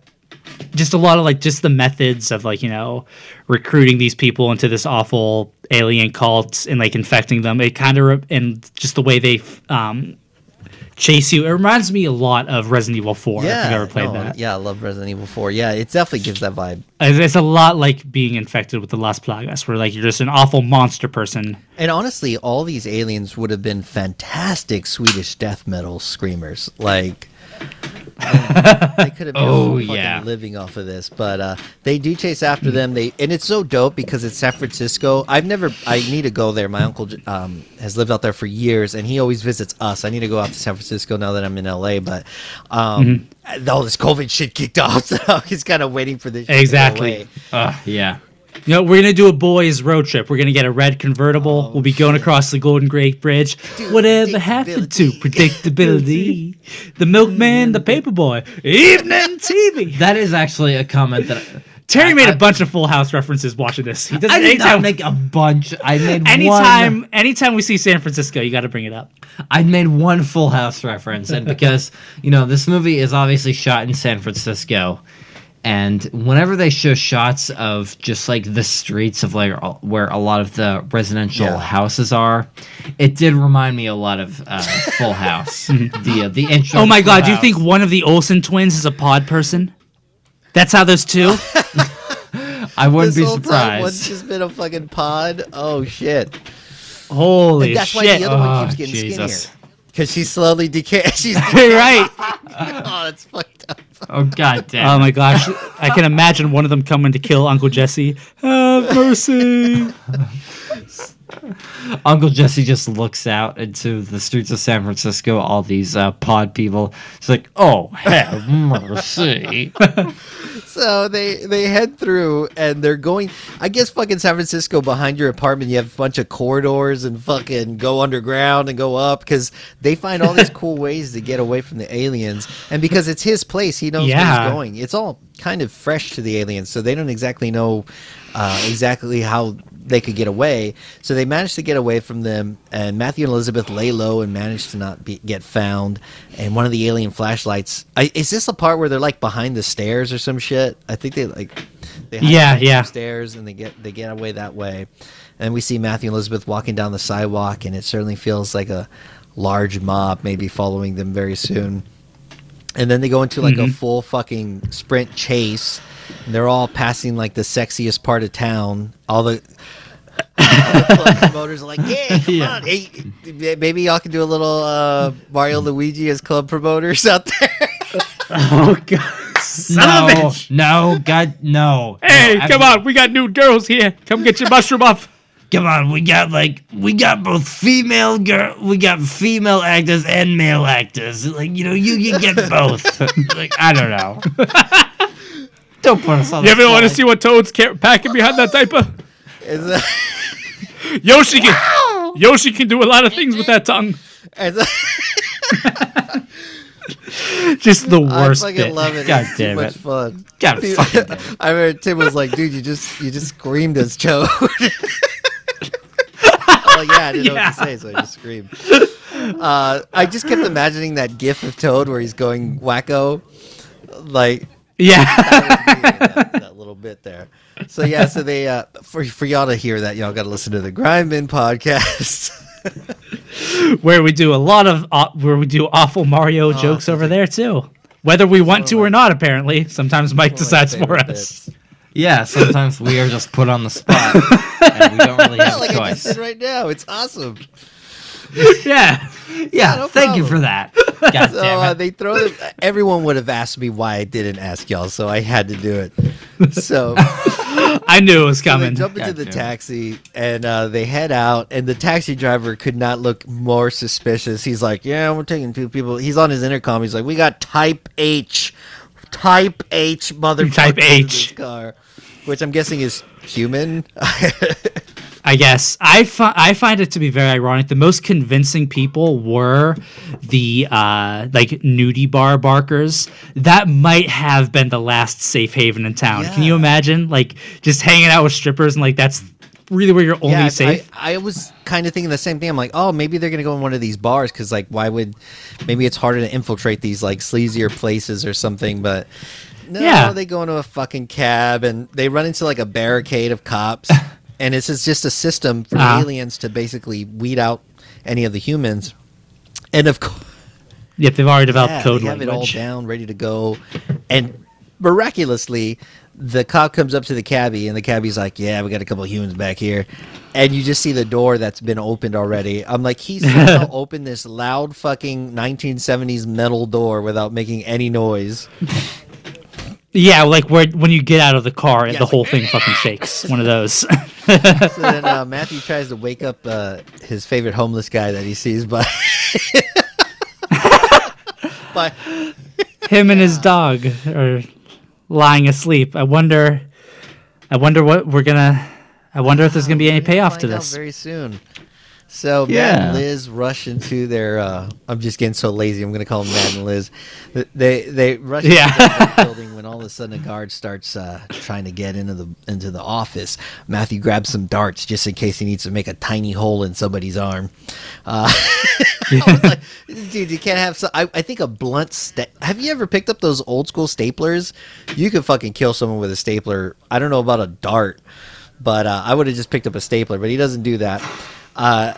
[SPEAKER 3] just a lot of like just the methods of like you know recruiting these people into this awful alien cult and like infecting them. It kind of re- and just the way they um, chase you. It reminds me a lot of Resident Evil Four.
[SPEAKER 1] Yeah,
[SPEAKER 3] if you've ever played
[SPEAKER 1] no,
[SPEAKER 3] that.
[SPEAKER 1] Yeah, I love Resident Evil Four. Yeah, it definitely gives that vibe.
[SPEAKER 3] It's, it's a lot like being infected with the Las Plagas, where like you're just an awful monster person.
[SPEAKER 1] And honestly, all these aliens would have been fantastic Swedish death metal screamers. Like they could have been
[SPEAKER 2] Oh, yeah.
[SPEAKER 1] living off of this. But uh, they do chase after them. They and it's so dope because it's San Francisco. I've never. I need to go there. My uncle um, has lived out there for years, and he always visits us. I need to go out to San Francisco now that I'm in LA. But um, all this COVID shit kicked off, so he's kind of waiting for this. shit to go
[SPEAKER 3] Exactly.
[SPEAKER 2] Uh, yeah.
[SPEAKER 3] You know, we're gonna do a boys road trip. We're gonna get a red convertible. Oh, we'll be going across the Golden Gate Bridge. Whatever happened to predictability? the milkman, the paperboy, evening TV.
[SPEAKER 2] That is actually a comment that
[SPEAKER 3] Terry
[SPEAKER 2] I-
[SPEAKER 3] made
[SPEAKER 2] I-
[SPEAKER 3] a bunch of Full House references watching this. He does
[SPEAKER 2] I
[SPEAKER 3] it
[SPEAKER 2] did not make a bunch. I made
[SPEAKER 3] anytime,
[SPEAKER 2] one.
[SPEAKER 3] anytime we see San Francisco, you got to bring it up.
[SPEAKER 2] I made one Full House reference, and because you know this movie is obviously shot in San Francisco, and whenever they show shots of just like the streets of like where a lot of the residential
[SPEAKER 1] Yeah.
[SPEAKER 2] houses are, it did remind me a lot of uh, Full House. the uh, the intro.
[SPEAKER 3] Oh my
[SPEAKER 2] Full
[SPEAKER 3] God! Do you think one of the Olsen twins is a pod person? That's how those two.
[SPEAKER 2] I wouldn't
[SPEAKER 1] This
[SPEAKER 2] be
[SPEAKER 1] whole time, one's
[SPEAKER 2] surprised?
[SPEAKER 1] just been a fucking pod. Oh shit!
[SPEAKER 3] Holy
[SPEAKER 1] And that's why the other one
[SPEAKER 2] Oh,
[SPEAKER 1] keeps getting
[SPEAKER 2] Jesus.
[SPEAKER 1] skinnier. Because she's slowly decaying. She's
[SPEAKER 3] You're right.
[SPEAKER 1] oh, that's fucked up.
[SPEAKER 2] Oh god damn!
[SPEAKER 3] Oh my gosh! I can imagine one of them coming to kill Uncle Jesse. Have mercy.
[SPEAKER 2] Uncle Jesse just looks out into the streets of San Francisco. All these uh, pod people. It's like, oh, have mercy.
[SPEAKER 1] So they they head through and they're going. I guess fucking San Francisco behind your apartment, you have a bunch of corridors and fucking go underground and go up because they find all these cool ways to get away from the aliens. And because it's his place, he knows where he's going. It's all kind of fresh to the aliens, so they don't exactly know uh, exactly how they could get away. So they managed to get away from them, and Matthew and Elizabeth lay low and managed to not be, get found. And one of the alien flashlights. I, is this the part where they're like behind the stairs or some shit? I think they like. They
[SPEAKER 3] Yeah, yeah.
[SPEAKER 1] Stairs and they get they get away that way, and we see Matthew and Elizabeth walking down the sidewalk, and it certainly feels like a large mob maybe following them very soon. and then they go into like a mm-hmm. full fucking sprint chase. And they're all passing like the sexiest part of town. All the, all the club promoters are like, "Yeah, come
[SPEAKER 3] Yeah.
[SPEAKER 1] on, hey, maybe y'all can do a little uh, Mario Luigi as club promoters out there."
[SPEAKER 3] Oh god. Son
[SPEAKER 2] no,
[SPEAKER 3] of a bitch.
[SPEAKER 2] no, God, no.
[SPEAKER 3] Hey,
[SPEAKER 2] No, I-
[SPEAKER 3] come on, we got new girls here. Come get your mushroom off.
[SPEAKER 2] Come on, we got like we got both female girl, we got female actors and male actors. Like you know, you can get both. like I don't know. don't put us on.
[SPEAKER 3] You ever want to see what Toad's ca- packing behind that diaper?
[SPEAKER 1] It's, uh,
[SPEAKER 3] Yoshi can Yoshi can do a lot of things with that tongue.
[SPEAKER 1] it's,
[SPEAKER 3] Just the worst.
[SPEAKER 1] I
[SPEAKER 3] worst
[SPEAKER 1] fucking
[SPEAKER 3] bit.
[SPEAKER 1] love it.
[SPEAKER 2] God
[SPEAKER 1] it's
[SPEAKER 2] damn
[SPEAKER 1] too
[SPEAKER 2] it.
[SPEAKER 1] much fun.
[SPEAKER 2] God
[SPEAKER 1] Dude,
[SPEAKER 2] fucking damn it.
[SPEAKER 1] I remember Tim was like, "Dude, you just you just screamed as Toad." oh yeah, I didn't know what to say, so I just screamed. Uh, I just kept imagining that GIF of Toad where he's going wacko, like
[SPEAKER 3] Yeah.
[SPEAKER 1] that, that little bit there. So yeah, so they uh, for for y'all to hear that, y'all got to listen to the Grindman podcast.
[SPEAKER 3] where we do a lot of uh, where we do awful Mario jokes over there too. Whether we want to or not, apparently. Sometimes Mike decides for
[SPEAKER 1] favorite
[SPEAKER 3] us.
[SPEAKER 2] Yeah, sometimes we are just put on the spot, and we don't really
[SPEAKER 1] Yeah,
[SPEAKER 2] have
[SPEAKER 1] like
[SPEAKER 2] a
[SPEAKER 1] I just
[SPEAKER 2] choice.
[SPEAKER 1] right now. It's awesome.
[SPEAKER 3] Yeah.
[SPEAKER 2] Yeah,
[SPEAKER 1] no
[SPEAKER 2] thank you for that. God
[SPEAKER 1] So
[SPEAKER 2] damn
[SPEAKER 1] uh,
[SPEAKER 2] it.
[SPEAKER 1] they throw them. Everyone would have asked me why I didn't ask y'all, so I had to do it. So
[SPEAKER 3] I knew it was
[SPEAKER 1] So they
[SPEAKER 3] coming.
[SPEAKER 1] jump into
[SPEAKER 2] God
[SPEAKER 1] the
[SPEAKER 2] damn
[SPEAKER 1] taxi and uh, they head out, and the taxi driver could not look more suspicious. He's like, "Yeah, we're taking two people." He's on his intercom. He's like, "We got Type H, Type H, motherfuckers
[SPEAKER 3] Type H.
[SPEAKER 1] car," which I'm guessing is human.
[SPEAKER 3] I guess I fi- I find it to be very ironic. The most convincing people were the uh, like nudie bar barkers. That might have been the last safe haven in town. Can you imagine like just hanging out with strippers and like that's really where you're only
[SPEAKER 1] yeah,
[SPEAKER 3] safe?
[SPEAKER 1] I, I was kind of thinking the same thing. I'm like, oh, maybe they're gonna go in one of these bars because, like, why would? Maybe it's harder to infiltrate these like sleazier places or something. But no,
[SPEAKER 3] Yeah.
[SPEAKER 1] they go into a fucking cab and they run into like a barricade of cops, and it's just- just a system for
[SPEAKER 3] Uh-huh.
[SPEAKER 1] aliens to basically weed out any of the humans. And of course,
[SPEAKER 3] Yep, they've already developed
[SPEAKER 1] yeah,
[SPEAKER 3] code
[SPEAKER 1] they have it all down, ready to go, and miraculously, the cop comes up to the cabbie, and the cabbie's like, "Yeah, we got a couple of humans back here," and you just see the door that's been opened already. I'm like, he somehow opened this loud fucking 1970s metal door without making any noise.
[SPEAKER 3] Yeah, like where when you get out of the car,
[SPEAKER 1] Yeah,
[SPEAKER 3] the whole
[SPEAKER 1] like-
[SPEAKER 3] thing fucking shakes. One of those.
[SPEAKER 1] So then uh, Matthew tries to wake up uh, his favorite homeless guy that he sees by. by
[SPEAKER 3] Him and his dog are lying asleep. I wonder. I wonder what we're gonna. I wonder if there's gonna be any payoff to this.
[SPEAKER 1] very soon. So Matt
[SPEAKER 2] Yeah.
[SPEAKER 1] and Liz rush into their. Uh, I'm just getting so lazy. I'm going to call them Matt and Liz. They they rush
[SPEAKER 3] Yeah.
[SPEAKER 1] into the building when all of a sudden a guard starts uh, trying to get into the into the office. Matthew grabs some darts just in case he needs to make a tiny hole in somebody's arm. Uh, like, dude, you can't have. So, I, I think a blunt. Sta- have you ever picked up those old school staplers? You could fucking kill someone with a stapler. I don't know about a dart, but uh, I would have just picked up a stapler. But he doesn't do that. Uh,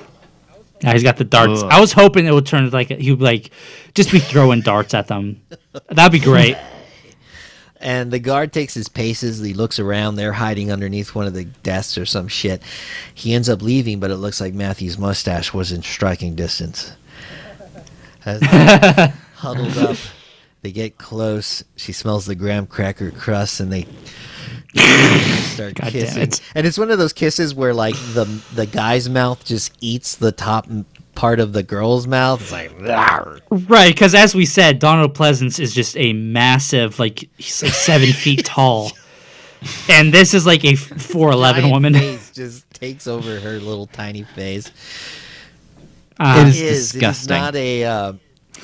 [SPEAKER 3] Yeah, he's got the darts.
[SPEAKER 2] Ugh.
[SPEAKER 3] I was hoping it would turn like he would like just be throwing darts at them. That'd be great.
[SPEAKER 1] and the guard takes his paces. He looks around. They're hiding underneath one of the desks or some shit. He ends up leaving, but it looks like Matthew's mustache was in striking distance. Huddled up, they get close. She smells the graham cracker crust, and they start
[SPEAKER 3] God damn
[SPEAKER 1] kissing.
[SPEAKER 3] it.
[SPEAKER 1] And it's one of those kisses where like the the guy's mouth just eats the top part of the girl's mouth. It's like. "Rawr."
[SPEAKER 3] Right, because as we said, Donald Pleasence is just a massive, like he's like seven feet tall, and this is like a four eleven woman.
[SPEAKER 1] face just takes over her little tiny face.
[SPEAKER 3] Uh,
[SPEAKER 2] It is
[SPEAKER 1] It is.
[SPEAKER 2] disgusting.
[SPEAKER 1] It is not a. Uh,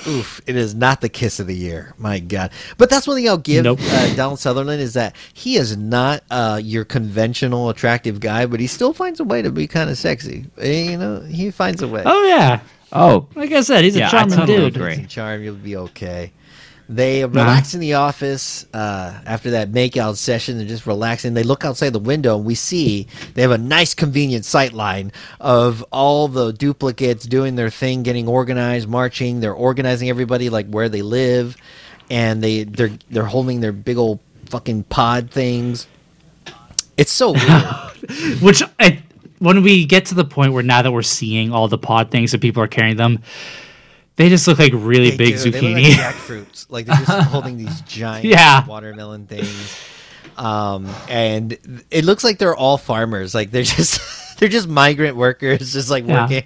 [SPEAKER 1] oof! It is not the kiss of the year. My God! But that's one thing I'll give
[SPEAKER 3] Nope.
[SPEAKER 1] uh, Donald Sutherland is that he is not uh, your conventional attractive guy, but he still finds a way to be kind of sexy. Eh, You know, he finds a way.
[SPEAKER 3] oh yeah,
[SPEAKER 2] Oh,
[SPEAKER 3] like I said, he's
[SPEAKER 2] Yeah,
[SPEAKER 3] a
[SPEAKER 2] I
[SPEAKER 3] charming
[SPEAKER 2] totally
[SPEAKER 3] dude.
[SPEAKER 2] agree.
[SPEAKER 1] and charm, you'll be okay. They relax in the office uh, after that makeout session. They're just relaxing. They look outside the window, and we see they have a nice, convenient sight line of all the duplicates doing their thing, getting organized, marching. They're organizing everybody like where they live, and they they're they're holding their big old fucking pod things. It's so weird.
[SPEAKER 3] Which I, when we get to the point where now that we're seeing all the pod things and people are carrying them, they just look like really
[SPEAKER 1] They
[SPEAKER 3] big
[SPEAKER 1] do. They look
[SPEAKER 3] zucchini.
[SPEAKER 1] like jackfruits. Like they're just holding these giant
[SPEAKER 3] Yeah.
[SPEAKER 1] watermelon things. Um, and it looks like they're all farmers. Like they're just they're just migrant workers, just like
[SPEAKER 3] Yeah.
[SPEAKER 1] working.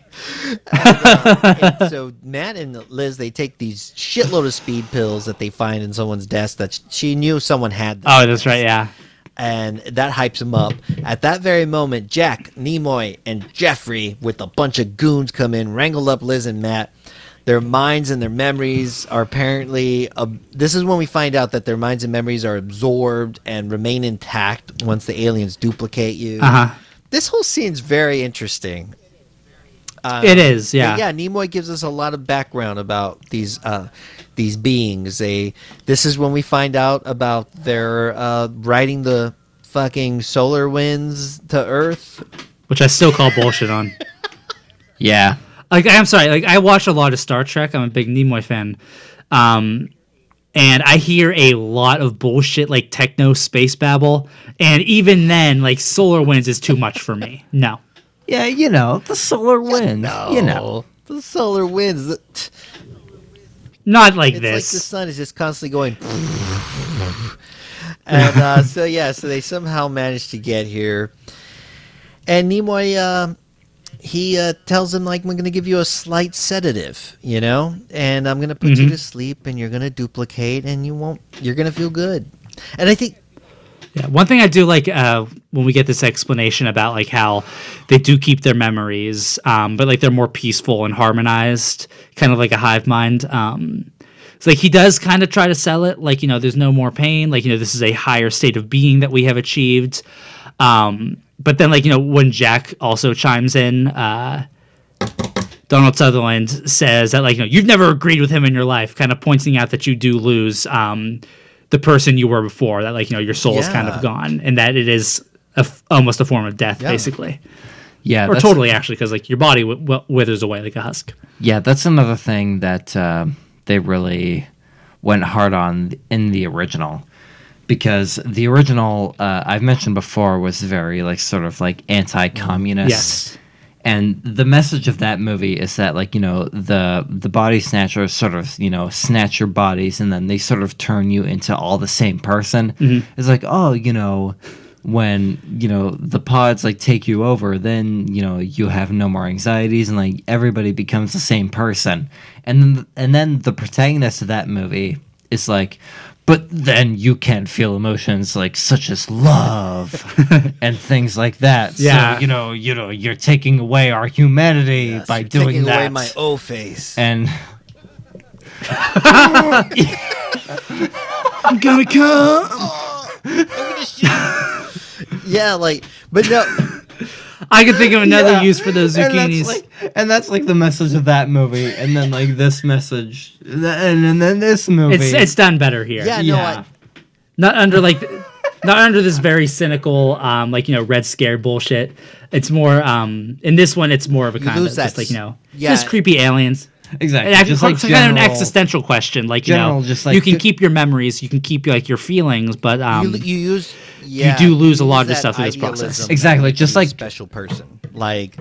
[SPEAKER 1] And, uh, and so Matt and Liz they take these shitload of speed pills that they find in someone's desk that she knew someone had.
[SPEAKER 3] Oh, that's right. Yeah.
[SPEAKER 1] and that hypes him up. At that very moment, Jack, Nimoy, and Jeffrey, with a bunch of goons, come in, wrangle up Liz and Matt. Their minds and their memories are apparently. Uh, this is when we find out that their minds and memories are absorbed and remain intact once the aliens duplicate you.
[SPEAKER 3] Uh huh.
[SPEAKER 1] This whole scene's very interesting. Uh,
[SPEAKER 3] It is. Yeah.
[SPEAKER 1] yeah, Nimoy gives us a lot of background about these uh, these beings. They this is when we find out about their uh, riding the fucking solar winds to Earth.
[SPEAKER 3] Which I still call bullshit on.
[SPEAKER 2] Yeah.
[SPEAKER 3] Like I'm sorry, like I watch a lot of Star Trek. I'm a big Nimoy fan. Um and I hear a lot of bullshit like techno space babble. And even then, like solar winds is too much for me. No.
[SPEAKER 2] Yeah, you know, the solar winds. You know.
[SPEAKER 1] the solar winds. It's
[SPEAKER 3] Not like
[SPEAKER 1] like
[SPEAKER 3] this.
[SPEAKER 1] Like the sun is just constantly going. and uh, so yeah, so they somehow managed to get here, and Nimoy. Uh, he uh, tells him like I'm going to give you a slight sedative, you know, and I'm going to put you
[SPEAKER 3] Mhm.
[SPEAKER 1] to sleep, and you're going to duplicate, and you won't. You're going to feel good. And I think
[SPEAKER 3] Yeah, one thing I do like uh, when we get this explanation about like how they do keep their memories, um, but like they're more peaceful and harmonized, kind of like a hive mind. Um, it's like he does kind of try to sell it, like you know, there's no more pain, like you know, this is a higher state of being that we have achieved. Um, but then, like you know, when Jack also chimes in, uh, Donald Sutherland says that like you know you've never agreed with him in your life, kind of pointing out that you do lose um, the person you were before. That like you know your soul is kind of gone, and that it is a f- almost a form of death,
[SPEAKER 1] Yeah.
[SPEAKER 3] basically,
[SPEAKER 2] Yeah.
[SPEAKER 3] or totally actually, because like your body w- w- withers away like a husk.
[SPEAKER 2] Yeah, that's another thing that uh, they really went hard on in the original. Because the original, uh, I've mentioned before, was very like sort of like anti-communist.
[SPEAKER 3] Yes.
[SPEAKER 2] And the message of that movie is that like you know the the body snatchers sort of you know snatch your bodies and then they sort of turn you into all the same person. It's like oh you know when you know the pods like take you over then you know you have no more anxieties and like everybody becomes the same person and then and then the protagonist of that movie is like but then you can't feel emotions like such as love and things like that
[SPEAKER 3] Yeah.
[SPEAKER 2] so you know you know you're taking away our humanity by
[SPEAKER 1] You're
[SPEAKER 2] doing
[SPEAKER 1] taking
[SPEAKER 2] that
[SPEAKER 1] away my O face.
[SPEAKER 2] and
[SPEAKER 3] I'm gonna come.
[SPEAKER 1] yeah, like, but no,
[SPEAKER 3] I could think of another
[SPEAKER 2] Yeah.
[SPEAKER 3] use for those
[SPEAKER 2] and
[SPEAKER 3] zucchinis.
[SPEAKER 2] that's like and that's like the message of that movie and then like this message and, and then this movie
[SPEAKER 3] it's it's done better here.
[SPEAKER 1] yeah, no,
[SPEAKER 2] Yeah.
[SPEAKER 1] I,
[SPEAKER 3] not under like not under this very cynical um like you know red scare bullshit it's more um in this one it's more of a
[SPEAKER 1] You
[SPEAKER 3] kind of just like you know
[SPEAKER 1] yeah.
[SPEAKER 3] just creepy aliens
[SPEAKER 2] exactly
[SPEAKER 3] it actually
[SPEAKER 2] just like
[SPEAKER 3] it's kind of an existential question like you
[SPEAKER 2] general,
[SPEAKER 3] know
[SPEAKER 2] just like
[SPEAKER 3] you can keep your memories you can keep like your feelings but um
[SPEAKER 1] you, you use yeah, you
[SPEAKER 3] do lose a lot of
[SPEAKER 1] use
[SPEAKER 3] this stuff through this process.
[SPEAKER 2] Exactly, just
[SPEAKER 1] makes a
[SPEAKER 2] like-
[SPEAKER 1] special person. Like,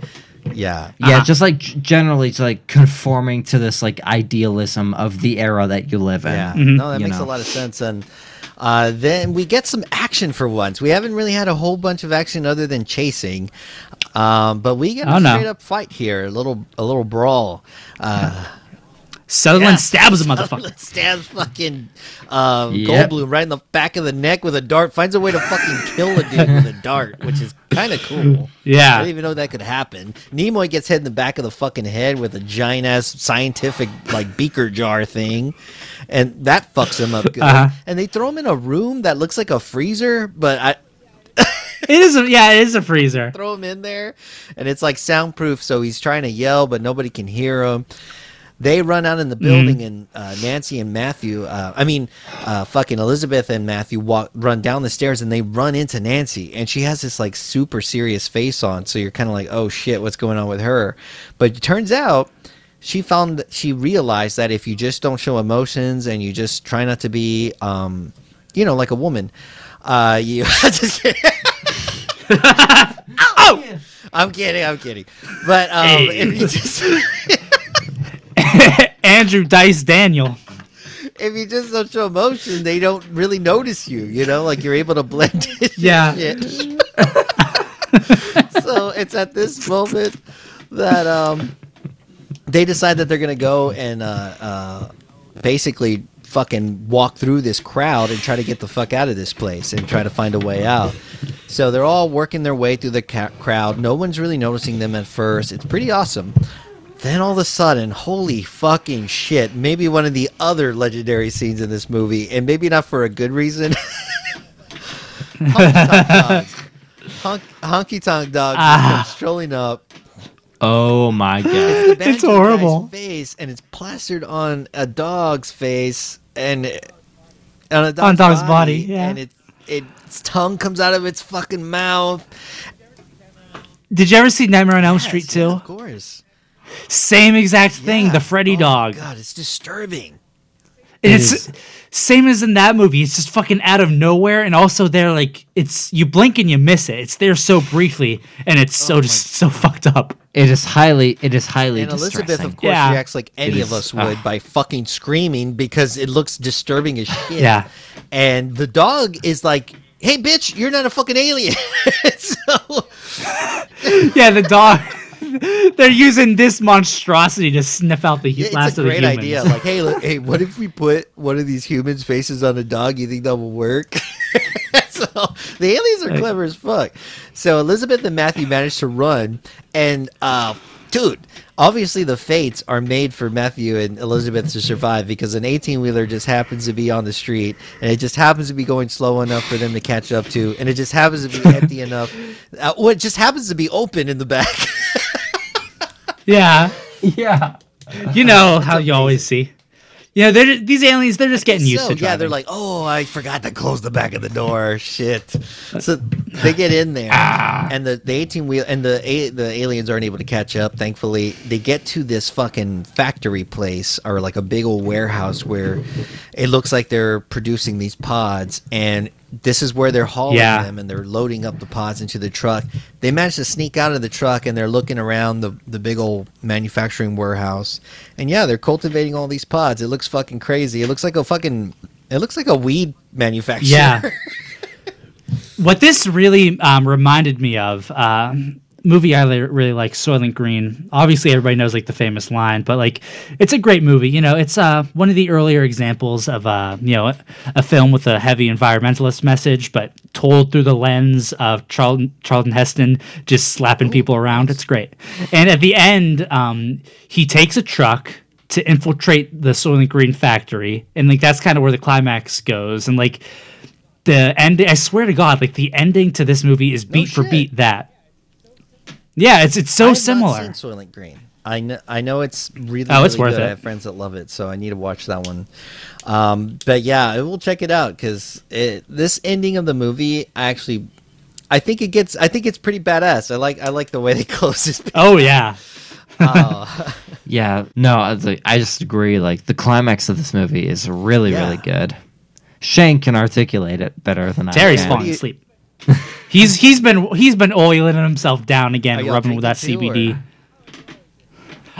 [SPEAKER 1] yeah,
[SPEAKER 2] yeah
[SPEAKER 3] Uh-huh.
[SPEAKER 2] just like generally it's like conforming to this like idealism of the era that you live in
[SPEAKER 1] yeah.
[SPEAKER 3] Mhm.
[SPEAKER 1] No, that
[SPEAKER 2] You
[SPEAKER 1] makes
[SPEAKER 2] know.
[SPEAKER 1] a lot of sense. And uh, then we get some action for once. We haven't really had a whole bunch of action other than chasing. Um, but we get a
[SPEAKER 3] Oh, no.
[SPEAKER 1] straight up fight here, a little a little brawl. Uh,
[SPEAKER 3] Sutherland
[SPEAKER 1] yeah,
[SPEAKER 3] stabs a motherfucker
[SPEAKER 1] Sutherland Stabs fucking um,
[SPEAKER 2] Yep.
[SPEAKER 1] Goldblum right in the back of the neck with a dart. Finds a way to fucking kill a dude with a dart, which is kind of cool. Yeah, I
[SPEAKER 3] yeah
[SPEAKER 1] didn't even know that could happen. Nimoy gets hit in the back of the fucking head with a giant ass scientific like beaker jar thing, and that fucks him up good.
[SPEAKER 3] Uh-huh.
[SPEAKER 1] And they throw him in a room that looks like a freezer, but I
[SPEAKER 3] it is a, yeah it is a freezer
[SPEAKER 1] throw him in there, and it's like soundproof, so he's trying to yell, but nobody can hear him. They run out in the building, and uh, Nancy and Matthew, uh, I mean, uh, fucking Elizabeth and Matthew walk run down the stairs, and they run into Nancy, and she has this like super serious face on, so you're kind of like, oh shit, what's going on with her? But it turns out she found that she realized that if you just don't show emotions and you just try not to be, um, you know, like a woman, uh, you. just kidding. oh, I'm kidding. I'm kidding. But um,
[SPEAKER 3] Hey.
[SPEAKER 1] if you just
[SPEAKER 3] Andrew Dice Daniel.
[SPEAKER 1] if you just don't show emotion, they don't really notice you. You know, like you're able to blend in.
[SPEAKER 3] Yeah.
[SPEAKER 1] shit. so it's at this moment that um, they decide that they're gonna go and uh, uh, basically fucking walk through this crowd and try to get the fuck out of this place and try to find a way out. So they're all working their way through the ca- crowd. No one's really noticing them at first. It's pretty awesome. Then all of a sudden, holy fucking shit! Maybe one of the other legendary scenes in this movie, and maybe not for a good reason. Honky tonk dogs. Honk, honky tonk dogs
[SPEAKER 3] Ah.
[SPEAKER 1] come strolling up.
[SPEAKER 2] Oh my god.
[SPEAKER 1] It's the banjo
[SPEAKER 3] horrible.
[SPEAKER 1] guy's face, and it's plastered on a dog's face, and on a dog's,
[SPEAKER 3] On a dog's body, yeah.
[SPEAKER 1] and it its tongue comes out of its fucking mouth.
[SPEAKER 3] Did you ever see Nightmare on Elm
[SPEAKER 1] Yes,
[SPEAKER 3] Street
[SPEAKER 1] yeah, of course.
[SPEAKER 3] Same exact thing,
[SPEAKER 1] Yeah.
[SPEAKER 3] the Freddy
[SPEAKER 1] Oh,
[SPEAKER 3] dog.
[SPEAKER 1] God, it's disturbing.
[SPEAKER 3] And
[SPEAKER 2] It
[SPEAKER 3] it's same as in that movie. It's just fucking out of nowhere, and also they're like, it's you blink and you miss it. It's there so briefly, and it's
[SPEAKER 1] Oh
[SPEAKER 3] so just so fucked up.
[SPEAKER 2] It is highly it is highly
[SPEAKER 1] And Elizabeth,
[SPEAKER 2] distressing.
[SPEAKER 1] of course,
[SPEAKER 3] Yeah.
[SPEAKER 1] reacts like any
[SPEAKER 2] It
[SPEAKER 1] of us would
[SPEAKER 2] ah.
[SPEAKER 1] by fucking screaming because it looks disturbing as shit.
[SPEAKER 3] Yeah.
[SPEAKER 1] And the dog is like, "Hey, bitch, you're not a fucking alien." so
[SPEAKER 3] Yeah, the dog. they're using this monstrosity to sniff out the
[SPEAKER 1] Yeah, it's
[SPEAKER 3] last
[SPEAKER 1] a
[SPEAKER 3] of the
[SPEAKER 1] great idea. Like, hey, look, hey, what if we put one of these humans' faces on a dog? You think that will work? so the aliens are clever as fuck. So Elizabeth and Matthew managed to run, and uh, dude, obviously the fates are made for Matthew and Elizabeth to survive because an eighteen wheeler just happens to be on the street, and it just happens to be going slow enough for them to catch up to, and it just happens to be empty enough. Uh, well, it just happens to be open in the back.
[SPEAKER 3] Yeah,
[SPEAKER 2] yeah.
[SPEAKER 3] you know how you always see. Yeah, they're these aliens. They're just getting used
[SPEAKER 1] So,
[SPEAKER 3] to.
[SPEAKER 1] yeah, they're like, oh, I forgot to close the back of the door. Shit. So they get in there,
[SPEAKER 3] Ah.
[SPEAKER 1] and the, the eighteen wheel and the a- the aliens aren't able to catch up. Thankfully, they get to this fucking factory place or like a big old warehouse where it looks like they're producing these pods, and this is where they're hauling
[SPEAKER 3] Yeah.
[SPEAKER 1] them, and they're loading up the pods into the truck. They manage to sneak out of the truck, and they're looking around the the big old manufacturing warehouse, and yeah, they're cultivating all these pods. It looks fucking crazy. It looks like a fucking. It looks like a weed manufacturer.
[SPEAKER 3] Yeah. what this really um, reminded me of uh, movie I really like Soylent Green. Obviously, everybody knows like the famous line, but like it's a great movie. You know, it's uh, one of the earlier examples of uh, you know a film with a heavy environmentalist message, but told through the lens of Charlton Charlton Heston just slapping people around. It's great. And at the end, um, he takes a truck to infiltrate the Soylent Green factory, and like that's kind of where the climax goes, and like the ending i swear to god like the ending to this movie is beat for beat that yeah it's it's so
[SPEAKER 1] I have
[SPEAKER 3] similar
[SPEAKER 1] Not seen Soylent Green. I know, I know it's really,
[SPEAKER 3] Oh, it's
[SPEAKER 1] really
[SPEAKER 3] worth
[SPEAKER 1] good.
[SPEAKER 3] it.
[SPEAKER 1] I have friends that love it, so I need to watch that one. Um, but yeah, we'll check it out because this ending of the movie, I actually, I think it gets, I think it's pretty badass. I like, I like the way they close this.
[SPEAKER 3] oh yeah
[SPEAKER 1] Oh,
[SPEAKER 2] Yeah, no, I like- I just agree. Like the climax of this movie is really,
[SPEAKER 1] Yeah.
[SPEAKER 2] really good. Shane can articulate it better than
[SPEAKER 3] terry's
[SPEAKER 2] I can.
[SPEAKER 3] falling asleep he's he's been he's been oiling himself down again rubbing with that cbd
[SPEAKER 1] or-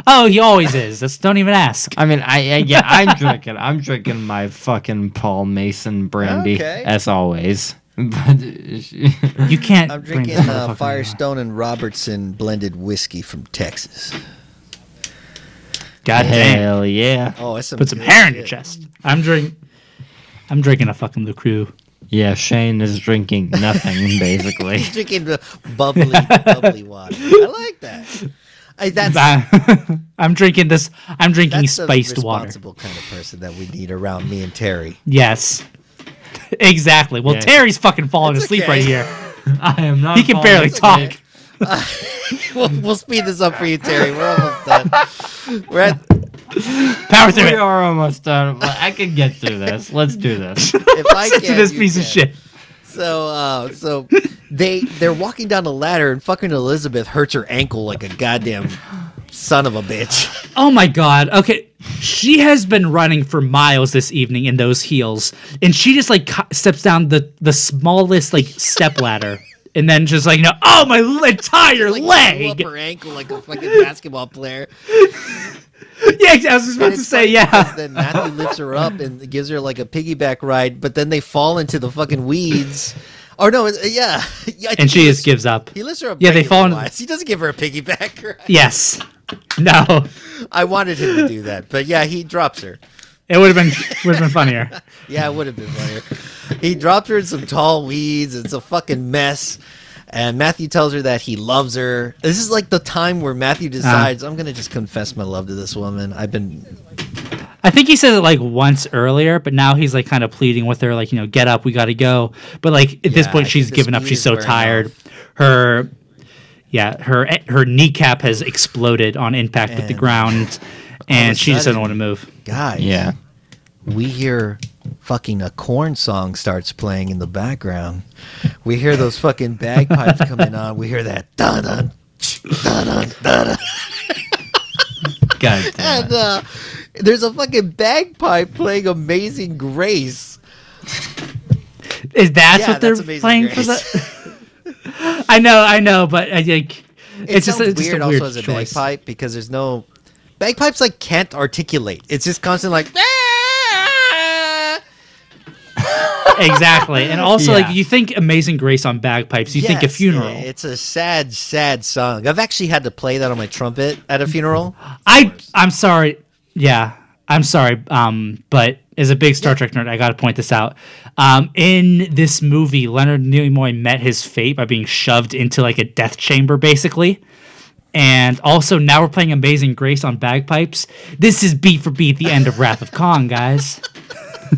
[SPEAKER 3] oh he always is Just don't even ask
[SPEAKER 2] I mean, I, I yeah, I'm drinking. I'm drinking my fucking Paul Masson brandy
[SPEAKER 1] Okay.
[SPEAKER 2] as always. But
[SPEAKER 3] you can't
[SPEAKER 1] I'm drinking
[SPEAKER 3] this
[SPEAKER 1] uh, Firestone and Robertson blended whiskey from Texas.
[SPEAKER 3] god damn
[SPEAKER 2] hell yeah,
[SPEAKER 1] Oh, that's some
[SPEAKER 3] put some
[SPEAKER 1] good
[SPEAKER 3] hair in your chest i'm drink i'm drinking a fucking LaCroix
[SPEAKER 2] yeah. Shane is drinking nothing basically.
[SPEAKER 1] He's drinking the bubbly, bubbly water. I like that. I, that's
[SPEAKER 3] i'm drinking this i'm drinking
[SPEAKER 1] that's the
[SPEAKER 3] spiced water
[SPEAKER 1] responsible kind of person that we need around me and Terry.
[SPEAKER 3] Yes. Exactly. Well,
[SPEAKER 2] Yeah.
[SPEAKER 3] Terry's fucking falling
[SPEAKER 1] That's
[SPEAKER 3] asleep
[SPEAKER 1] okay.
[SPEAKER 3] right here.
[SPEAKER 2] I am not.
[SPEAKER 3] He can barely
[SPEAKER 2] asleep.
[SPEAKER 3] talk.
[SPEAKER 1] we'll, we'll speed this up for you, Terry. We're almost done. We're at
[SPEAKER 3] Power through
[SPEAKER 2] We
[SPEAKER 3] it.
[SPEAKER 2] are almost done. Well, I can get through this. Let's do this.
[SPEAKER 1] if I
[SPEAKER 3] Listen to this
[SPEAKER 1] you
[SPEAKER 3] piece of shit.
[SPEAKER 1] So, uh, so they they're walking down a ladder, and fucking Elizabeth hurts her ankle like a goddamn son of a bitch.
[SPEAKER 3] Oh my god. Okay. She has been running for miles this evening in those heels, and she just like steps down the the smallest like step ladder, and then just like you know, oh my entire
[SPEAKER 1] Like,
[SPEAKER 3] leg.
[SPEAKER 1] Up her ankle like a fucking basketball player.
[SPEAKER 3] Yeah, I was just about to say yeah.
[SPEAKER 1] Then Matthew lifts her up and gives her like a piggyback ride, but then they fall into the fucking weeds. Or no, yeah. Yeah,
[SPEAKER 3] And she just gives up.
[SPEAKER 1] He lifts her up.
[SPEAKER 3] Yeah, they fall in-
[SPEAKER 1] regular-wise. He doesn't give her a piggyback ride.
[SPEAKER 3] Yes. No.
[SPEAKER 1] I wanted him to do that, but yeah, he drops her.
[SPEAKER 3] It would have been would have been funnier.
[SPEAKER 1] Yeah, it would have been funnier. He dropped her in some tall weeds. It's a fucking mess. And Matthew tells her that he loves her. This is like the time where Matthew
[SPEAKER 3] Uh-huh.
[SPEAKER 1] decides, I'm going to just confess my love to this woman. I've been.
[SPEAKER 3] I think he said it like once earlier, but now he's like kind of pleading with her, like, you know, get up, we got to go. But like at this
[SPEAKER 1] Yeah, I
[SPEAKER 3] point,
[SPEAKER 1] think
[SPEAKER 3] she's given up. She's so tired.
[SPEAKER 1] off.
[SPEAKER 3] Her, yeah, her her kneecap has exploded on impact with the ground,
[SPEAKER 1] a
[SPEAKER 3] and she just doesn't want to move.
[SPEAKER 1] Guys.
[SPEAKER 2] Yeah.
[SPEAKER 1] We hear fucking a corn song starts playing in the background. We hear those fucking bagpipes coming on. We hear that dun dun dun dun.
[SPEAKER 2] God damn.
[SPEAKER 1] And uh, there's a fucking bagpipe playing "Amazing Grace."
[SPEAKER 3] Is that
[SPEAKER 1] Yeah,
[SPEAKER 3] what they're playing for
[SPEAKER 1] Grace.
[SPEAKER 3] the? I know, I know, but I think
[SPEAKER 1] It
[SPEAKER 3] it's just, it's just
[SPEAKER 1] weird,
[SPEAKER 3] a weird
[SPEAKER 1] also as a
[SPEAKER 3] choice.
[SPEAKER 1] bagpipe because there's no bagpipes like can't articulate. It's just constant like.
[SPEAKER 3] Exactly, and also
[SPEAKER 2] Yeah.
[SPEAKER 3] like you think "Amazing Grace" on bagpipes, you think a funeral.
[SPEAKER 1] It's a sad, sad song. I've actually had to play that on my trumpet at a funeral.
[SPEAKER 3] I I'm sorry. Yeah, I'm sorry. Um, but as a big Star Trek nerd, I got to point this out. Um, in this movie, Leonard Nimoy met his fate by being shoved into like a death chamber, basically. And also, now we're playing Amazing Grace on bagpipes. This is beat for beat the end of Wrath of Khan, guys.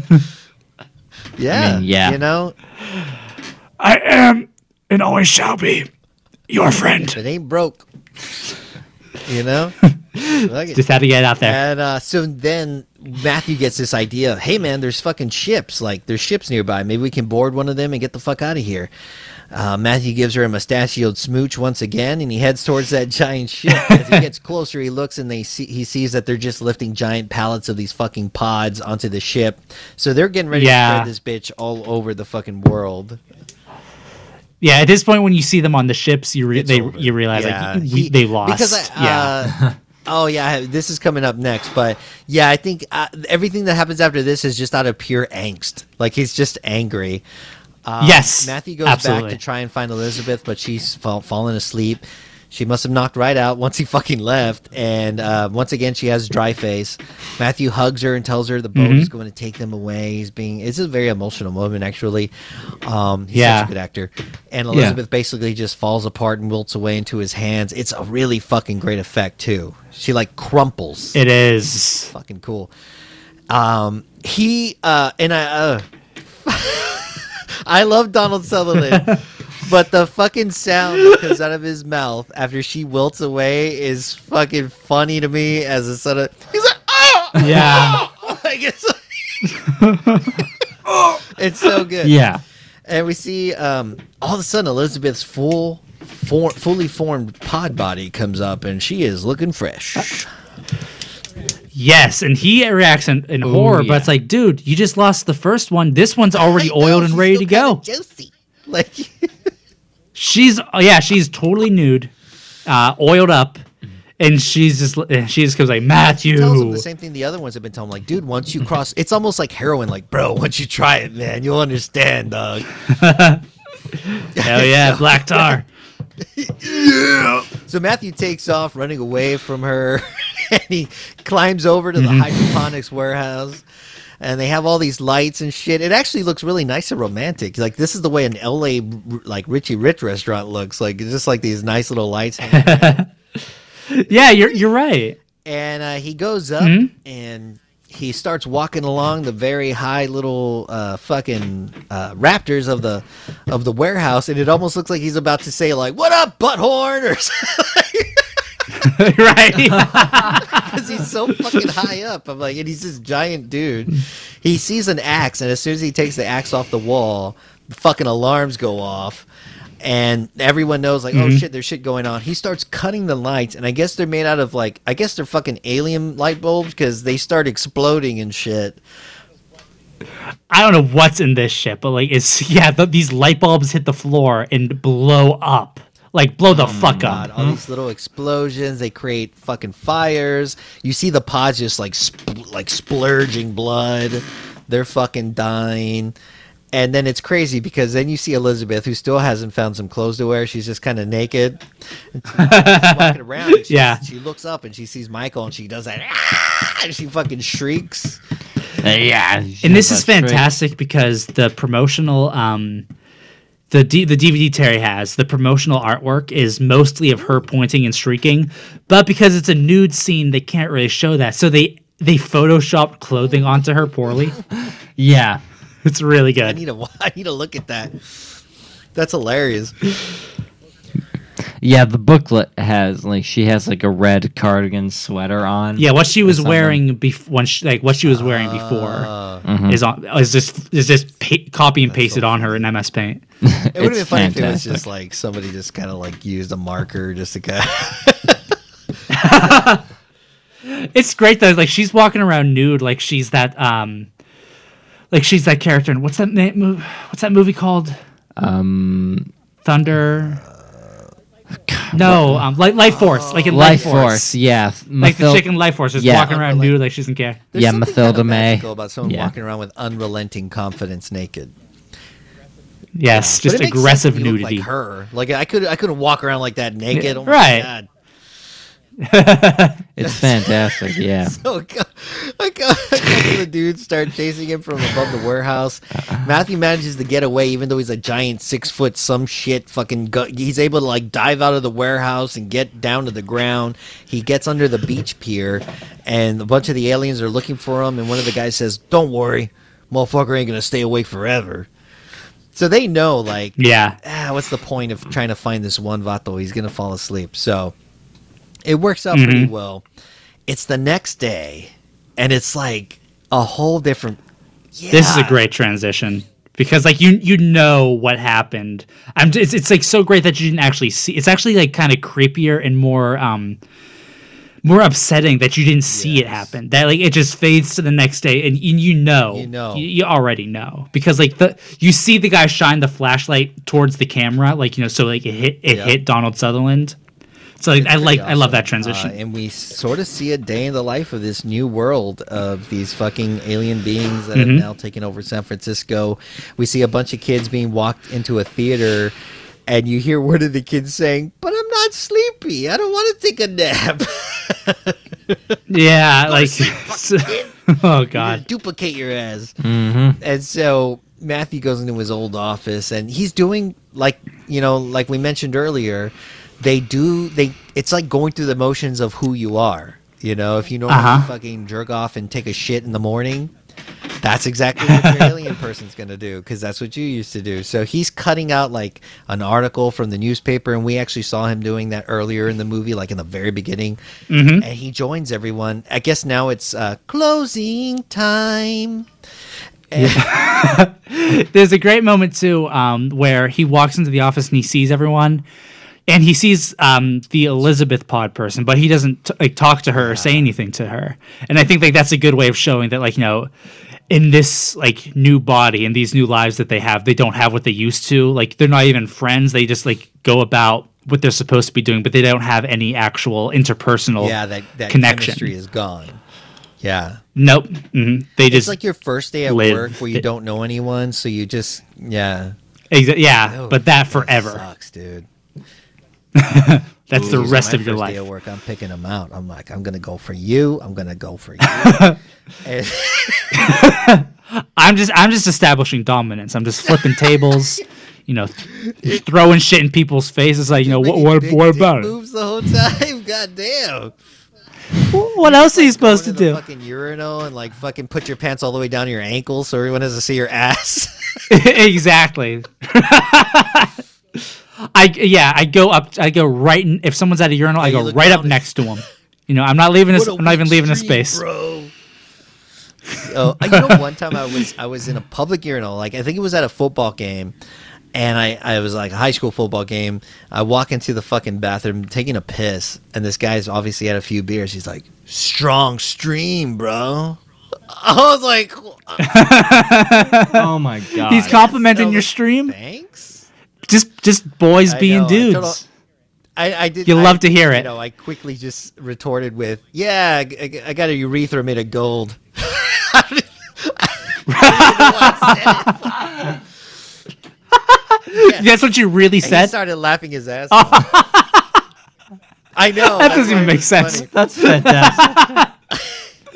[SPEAKER 1] Yeah,
[SPEAKER 2] yeah.
[SPEAKER 1] You know,
[SPEAKER 3] I am and always shall be your friend.
[SPEAKER 1] it ain't broke. You know, Like.
[SPEAKER 3] Just had to get it out there.
[SPEAKER 1] And uh, so then Matthew gets this idea. Hey man, there's fucking ships. Like there's ships nearby. Maybe we can board one of them and get the fuck out of here. Uh, Matthew gives her a mustachioed smooch once again, and he heads towards that giant ship. As he gets closer, he looks and they see he sees that they're just lifting giant pallets of these fucking pods onto the ship. So they're getting ready
[SPEAKER 3] Yeah.
[SPEAKER 1] to spread this bitch all over the fucking world.
[SPEAKER 3] Yeah, at this point, when you see them on the ships, you re- they
[SPEAKER 1] over.
[SPEAKER 3] you realize
[SPEAKER 1] Yeah,
[SPEAKER 3] like we,
[SPEAKER 1] he-
[SPEAKER 3] they lost.
[SPEAKER 1] because I,
[SPEAKER 3] yeah,
[SPEAKER 1] uh, oh yeah, this is coming up next, but yeah, I think uh, everything that happens after this is just out of pure angst. Like he's just angry. Um,
[SPEAKER 3] Yes,
[SPEAKER 1] Matthew goes
[SPEAKER 3] absolutely.
[SPEAKER 1] back to try and find Elizabeth, but she's fall, fallen asleep. She must have knocked right out once he fucking left, and uh, once again she has a dry face. Matthew hugs her and tells her the boat
[SPEAKER 3] Mm-hmm.
[SPEAKER 1] is going to take them away. He's being it's a very emotional moment actually. Um, he's
[SPEAKER 3] Yeah.
[SPEAKER 1] such a good actor, and Elizabeth basically just falls apart and wilts away into his hands. It's a really fucking great effect too. She like crumples
[SPEAKER 3] it is.
[SPEAKER 1] fucking cool. Um, he uh, and I, uh, I love Donald Sutherland, but the fucking sound that comes out of his mouth after she wilts away is fucking funny to me. As a son of, he's like, oh,
[SPEAKER 3] Yeah,
[SPEAKER 1] like it's, it's so good.
[SPEAKER 2] Yeah.
[SPEAKER 1] And we see um, all of a sudden Elizabeth's full, for, fully formed pod body comes up, and she is looking fresh.
[SPEAKER 3] Yes, and he reacts in, in
[SPEAKER 2] Ooh,
[SPEAKER 3] horror, but it's like, dude, you just lost the first one. This one's already
[SPEAKER 1] know,
[SPEAKER 3] oiled and ready to go.
[SPEAKER 1] kinda Juicy. Like.
[SPEAKER 3] She's oh, yeah, she's totally nude, uh, oiled up, and she's just she just goes like Matthew.
[SPEAKER 1] tells him the same thing the other ones have been telling him. Like, dude, once you cross, it's almost like heroin. Like, bro, once you try it, man, you'll understand, dog.
[SPEAKER 3] Hell yeah, black tar. Yeah.
[SPEAKER 1] So Matthew takes off, running away from her, and he climbs over to the
[SPEAKER 3] Mm-hmm.
[SPEAKER 1] hydroponics warehouse. And they have all these lights and shit. It actually looks really nice and romantic. Like this is the way an LA like Richie Rich restaurant looks. Like it's just like these nice little lights.
[SPEAKER 3] Yeah, you're you're right.
[SPEAKER 1] and uh, he goes up
[SPEAKER 3] Mm-hmm.
[SPEAKER 1] and he starts walking along the very high little uh, fucking uh, raptors of the of the warehouse, and it almost looks like he's about to say like "What up, butthorn?" or something
[SPEAKER 3] right.
[SPEAKER 1] because he's so fucking high up. I'm like, and he's this giant dude. He sees an axe, and as soon as he takes the axe off the wall, the fucking alarms go off. and everyone knows like oh mm-hmm. shit there's shit going on he starts cutting the lights and i guess they're made out of like i guess they're fucking alien light bulbs because they start exploding and shit
[SPEAKER 3] I don't know what's in this shit, but like it's yeah, th- these light bulbs hit the floor and blow up, like blow the fuck
[SPEAKER 1] God,
[SPEAKER 3] up.
[SPEAKER 1] all these little explosions they create fucking fires you see the pods just like spl- like splurging blood they're fucking dying and then it's crazy because then you see Elizabeth, who still hasn't found some clothes to wear. She's just kind of naked, she's walking around. And she,
[SPEAKER 3] Yeah.
[SPEAKER 1] she looks up and she sees Michael, and she does that, "Ah!" and she fucking shrieks.
[SPEAKER 2] yeah.
[SPEAKER 3] And this is fantastic because the promotional um the D- the DVD Terry has, the promotional artwork is mostly of her pointing and shrieking, but because it's a nude scene, they can't really show that. So they they photoshopped clothing onto her poorly.
[SPEAKER 2] Yeah.
[SPEAKER 3] It's really good.
[SPEAKER 1] I need to, I need to look at that. That's hilarious.
[SPEAKER 5] Yeah, the booklet has like she has like a red cardigan sweater on.
[SPEAKER 3] Yeah, what she was wearing before, when like what she was wearing before
[SPEAKER 5] Mhm.
[SPEAKER 3] is on is just is just pa- copy and pasted on her in MS Paint.
[SPEAKER 1] It would have been
[SPEAKER 5] It's
[SPEAKER 1] funny if it was just like somebody just kind of like used a marker just to kind
[SPEAKER 3] It's great though. Like she's walking around nude, like she's that um, like she's that character. in what's that name? What's that movie called?
[SPEAKER 5] Um,
[SPEAKER 3] Thunder. No, um, like Life Force, like in
[SPEAKER 5] Life
[SPEAKER 3] Life,
[SPEAKER 5] Force. Yeah,
[SPEAKER 3] like the
[SPEAKER 5] Mathil-
[SPEAKER 3] chicken Life Force, just
[SPEAKER 5] Yeah.
[SPEAKER 3] walking around nude like she doesn't care.
[SPEAKER 1] There's
[SPEAKER 5] Yeah,
[SPEAKER 1] something
[SPEAKER 5] Mathilda
[SPEAKER 1] kinda
[SPEAKER 5] May.
[SPEAKER 1] magical about someone
[SPEAKER 5] Yeah.
[SPEAKER 1] walking around with unrelenting confidence naked.
[SPEAKER 3] Yes,
[SPEAKER 1] But
[SPEAKER 3] just
[SPEAKER 1] it makes sense
[SPEAKER 3] aggressive
[SPEAKER 1] if you look
[SPEAKER 3] nudity.
[SPEAKER 1] Like her, like I could, I couldn't walk around like that naked.
[SPEAKER 3] Yeah,
[SPEAKER 1] oh my
[SPEAKER 3] right.
[SPEAKER 1] God.
[SPEAKER 5] It's fantastic. Yeah.
[SPEAKER 1] So I go, I the dudes start chasing him from above the warehouse. Matthew manages to get away, even though he's a giant six foot some shit fucking. Go- he's able to like dive out of the warehouse and get down to the ground. He gets under the beach pier, and a bunch of the aliens are looking for him. And one of the guys says, "Don't worry, motherfucker ain't gonna stay awake forever." So they know, like,
[SPEAKER 3] yeah,
[SPEAKER 1] ah, what's the point of trying to find this one Vato? He's gonna fall asleep. So it works out
[SPEAKER 3] Mm-hmm.
[SPEAKER 1] pretty well. It's the next day, and it's like a whole different. Yeah.
[SPEAKER 3] this is a great transition because like you you know what happened. I'm it's, it's like so great that you didn't actually see. It's actually like kind of creepier and more um more upsetting that you didn't see it happen. That like it just fades to the next day and, and you know
[SPEAKER 1] You know.
[SPEAKER 3] you, you already know because like the you see the guy shine the flashlight towards the camera like you know so like it hit it
[SPEAKER 1] Yeah.
[SPEAKER 3] hit Donald Sutherland. So like, I like
[SPEAKER 1] Pretty
[SPEAKER 3] I love that transition.
[SPEAKER 1] Uh, and we sort of see a day in the life of this new world of these fucking alien beings that
[SPEAKER 3] Mm-hmm.
[SPEAKER 1] have now taken over San Francisco. We see a bunch of kids being walked into a theater, and you hear one of the kids saying, "But I'm not sleepy. I don't want to take a nap."
[SPEAKER 3] yeah, like
[SPEAKER 1] sleep,
[SPEAKER 3] oh god.
[SPEAKER 1] duplicate your ass.
[SPEAKER 5] Mm-hmm.
[SPEAKER 1] And so Matthew goes into his old office and he's doing like you know, like we mentioned earlier, they do they it's like going through the motions of who you are. You know, if you normally
[SPEAKER 3] Uh-huh.
[SPEAKER 1] fucking jerk off and take a shit in the morning, that's exactly what your alien person's gonna do because that's what you used to do. So he's cutting out like an article from the newspaper, and we actually saw him doing that earlier in the movie, like in the very beginning.
[SPEAKER 3] Mhm.
[SPEAKER 1] And he joins everyone. I guess now it's uh, closing time.
[SPEAKER 3] There's a great moment too, um, where he walks into the office and he sees everyone, and he sees um, the Elizabeth Pod person, but he doesn't t- like talk to her or say anything to her. And I think like that's a good way of showing that like you know, in this like new body and these new lives that they have, they don't have what they used to. Like they're not even friends. They just like go about what they're supposed to be doing, but they don't have any actual interpersonal
[SPEAKER 1] Yeah, that that
[SPEAKER 3] connection.
[SPEAKER 1] chemistry is gone. Yeah,
[SPEAKER 3] Nope. Mhm. They
[SPEAKER 1] it's
[SPEAKER 3] just
[SPEAKER 1] like your first day at
[SPEAKER 3] live.
[SPEAKER 1] work where you don't know anyone, so you just yeah.
[SPEAKER 3] exa- yeah,
[SPEAKER 1] Oh,
[SPEAKER 3] but that forever.
[SPEAKER 1] sucks, dude.
[SPEAKER 3] That's the rest of your
[SPEAKER 1] Day
[SPEAKER 3] life.
[SPEAKER 1] work, I'm picking them out. I'm like, I'm gonna go for you. I'm gonna go for you. And-
[SPEAKER 3] I'm just I'm just establishing dominance. I'm just flipping tables, you know, th- throwing shit in people's faces. Like you know what what, what about it?
[SPEAKER 1] moves the whole time? God damn.
[SPEAKER 3] What else are you supposed to do?
[SPEAKER 1] Fucking urinal and like fucking put your pants all the way down to your ankles so everyone has to see your ass.
[SPEAKER 3] exactly. I yeah I go up I go right in, if someone's at a urinal I go right up
[SPEAKER 1] and-
[SPEAKER 3] next to them. You know I'm not leaving this
[SPEAKER 1] What a
[SPEAKER 3] I'm not even leaving a space.
[SPEAKER 1] bro. Oh, uh, you know, one time I was I was in a public urinal, like I think it was at a football game, and I, I was like a high school football game. I walk into the fucking bathroom taking a piss, and this guy's obviously had a few beers. He's like, "Strong stream, bro." I was like,
[SPEAKER 5] Oh my god.
[SPEAKER 3] He's complimenting
[SPEAKER 1] so-
[SPEAKER 3] your stream.
[SPEAKER 1] "Thanks."
[SPEAKER 3] Just just boys
[SPEAKER 1] I
[SPEAKER 3] being
[SPEAKER 1] know,
[SPEAKER 3] dudes.
[SPEAKER 1] told- I, I did.
[SPEAKER 3] You
[SPEAKER 1] I-
[SPEAKER 3] love to hear
[SPEAKER 1] You
[SPEAKER 3] it.
[SPEAKER 1] know, I quickly just retorted with, "Yeah, I, I- I got a urethra made of gold."
[SPEAKER 3] That's what you really
[SPEAKER 1] And he started laughing his ass off. I know.
[SPEAKER 3] That doesn't even make sense.
[SPEAKER 1] funny.
[SPEAKER 5] That's fantastic.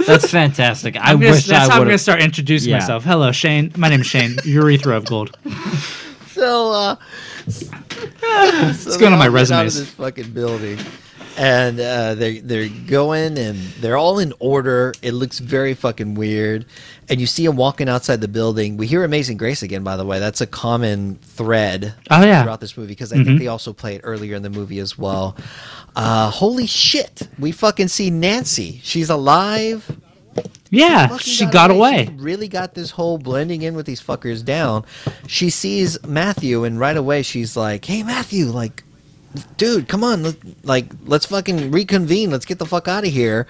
[SPEAKER 5] That's fantastic. I
[SPEAKER 3] I'm gonna,
[SPEAKER 5] wish
[SPEAKER 3] that's
[SPEAKER 5] I
[SPEAKER 3] how I'm gonna start introducing
[SPEAKER 5] Yeah.
[SPEAKER 3] myself. Hello, Shane. My name's Shane. Urethra of gold.
[SPEAKER 1] So, uh, so
[SPEAKER 3] Let's go
[SPEAKER 1] they
[SPEAKER 3] to my resume.
[SPEAKER 1] this fucking building, and uh, they they're going and they're all in order. It looks very fucking weird, and you see them walking outside the building. We hear "Amazing Grace" again, by the way. That's a common thread.
[SPEAKER 3] Oh, yeah.
[SPEAKER 1] throughout this movie because I think they also play it earlier in the movie as well. Uh, holy shit! We fucking see Nancy. She's alive.
[SPEAKER 3] Yeah, she got away.
[SPEAKER 1] She really got this whole blending in with these fuckers down. She sees Matthew, and right away she's like, "Hey, Matthew, like, dude, come on, let, like, let's fucking reconvene. Let's get the fuck out of here."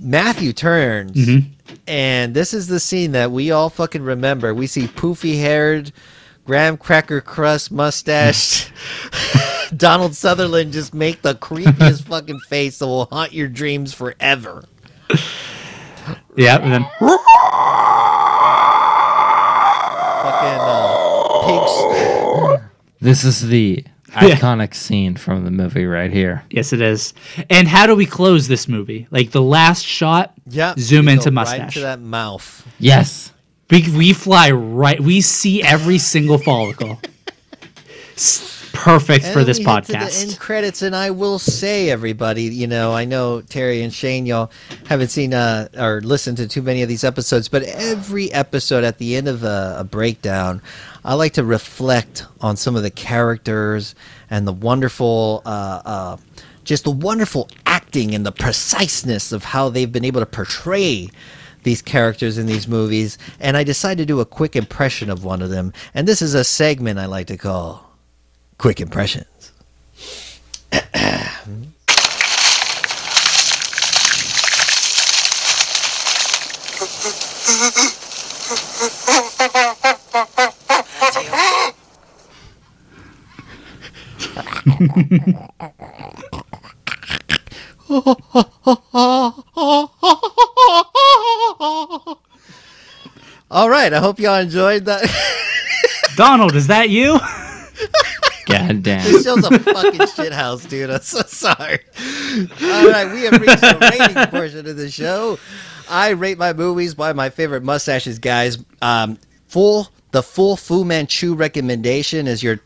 [SPEAKER 1] Matthew turns,
[SPEAKER 3] Mm-hmm.
[SPEAKER 1] and this is the scene that we all fucking remember. We see poofy-haired, graham cracker crust mustache. Donald Sutherland just make the creepiest fucking face that will haunt your dreams forever.
[SPEAKER 3] Yeah, and then
[SPEAKER 1] Fucking uh, pigs.
[SPEAKER 5] This is the iconic scene from the movie right here.
[SPEAKER 3] yes, it is. And how do we close this movie? Like the last shot.
[SPEAKER 1] Yeah.
[SPEAKER 3] Zoom into mustache.
[SPEAKER 1] Right into that mouth.
[SPEAKER 5] Yes.
[SPEAKER 3] We we fly right. We see every single follicle. Perfect
[SPEAKER 1] And
[SPEAKER 3] for this
[SPEAKER 1] hit to the
[SPEAKER 3] podcast.
[SPEAKER 1] end credits, and I will say, everybody, you know, I know Terry and Shane, y'all haven't seen uh, or listened to too many of these episodes, but every episode at the end of a, a breakdown, I like to reflect on some of the characters and the wonderful. Uh, uh, just the wonderful acting and the preciseness of how they've been able to portray these characters in these movies, and I decided to do a quick impression of one of them. And this is a segment I like to call Quick Impressions. All right, I hope y'all enjoyed that.
[SPEAKER 3] Donald, is that you?
[SPEAKER 5] God damn.
[SPEAKER 1] This show's a fucking shithouse, dude. I'm so sorry. All right, we have reached the rating portion of the show. I rate my movies by my favorite mustaches, guys. Um, full the full Fu Manchu recommendation is your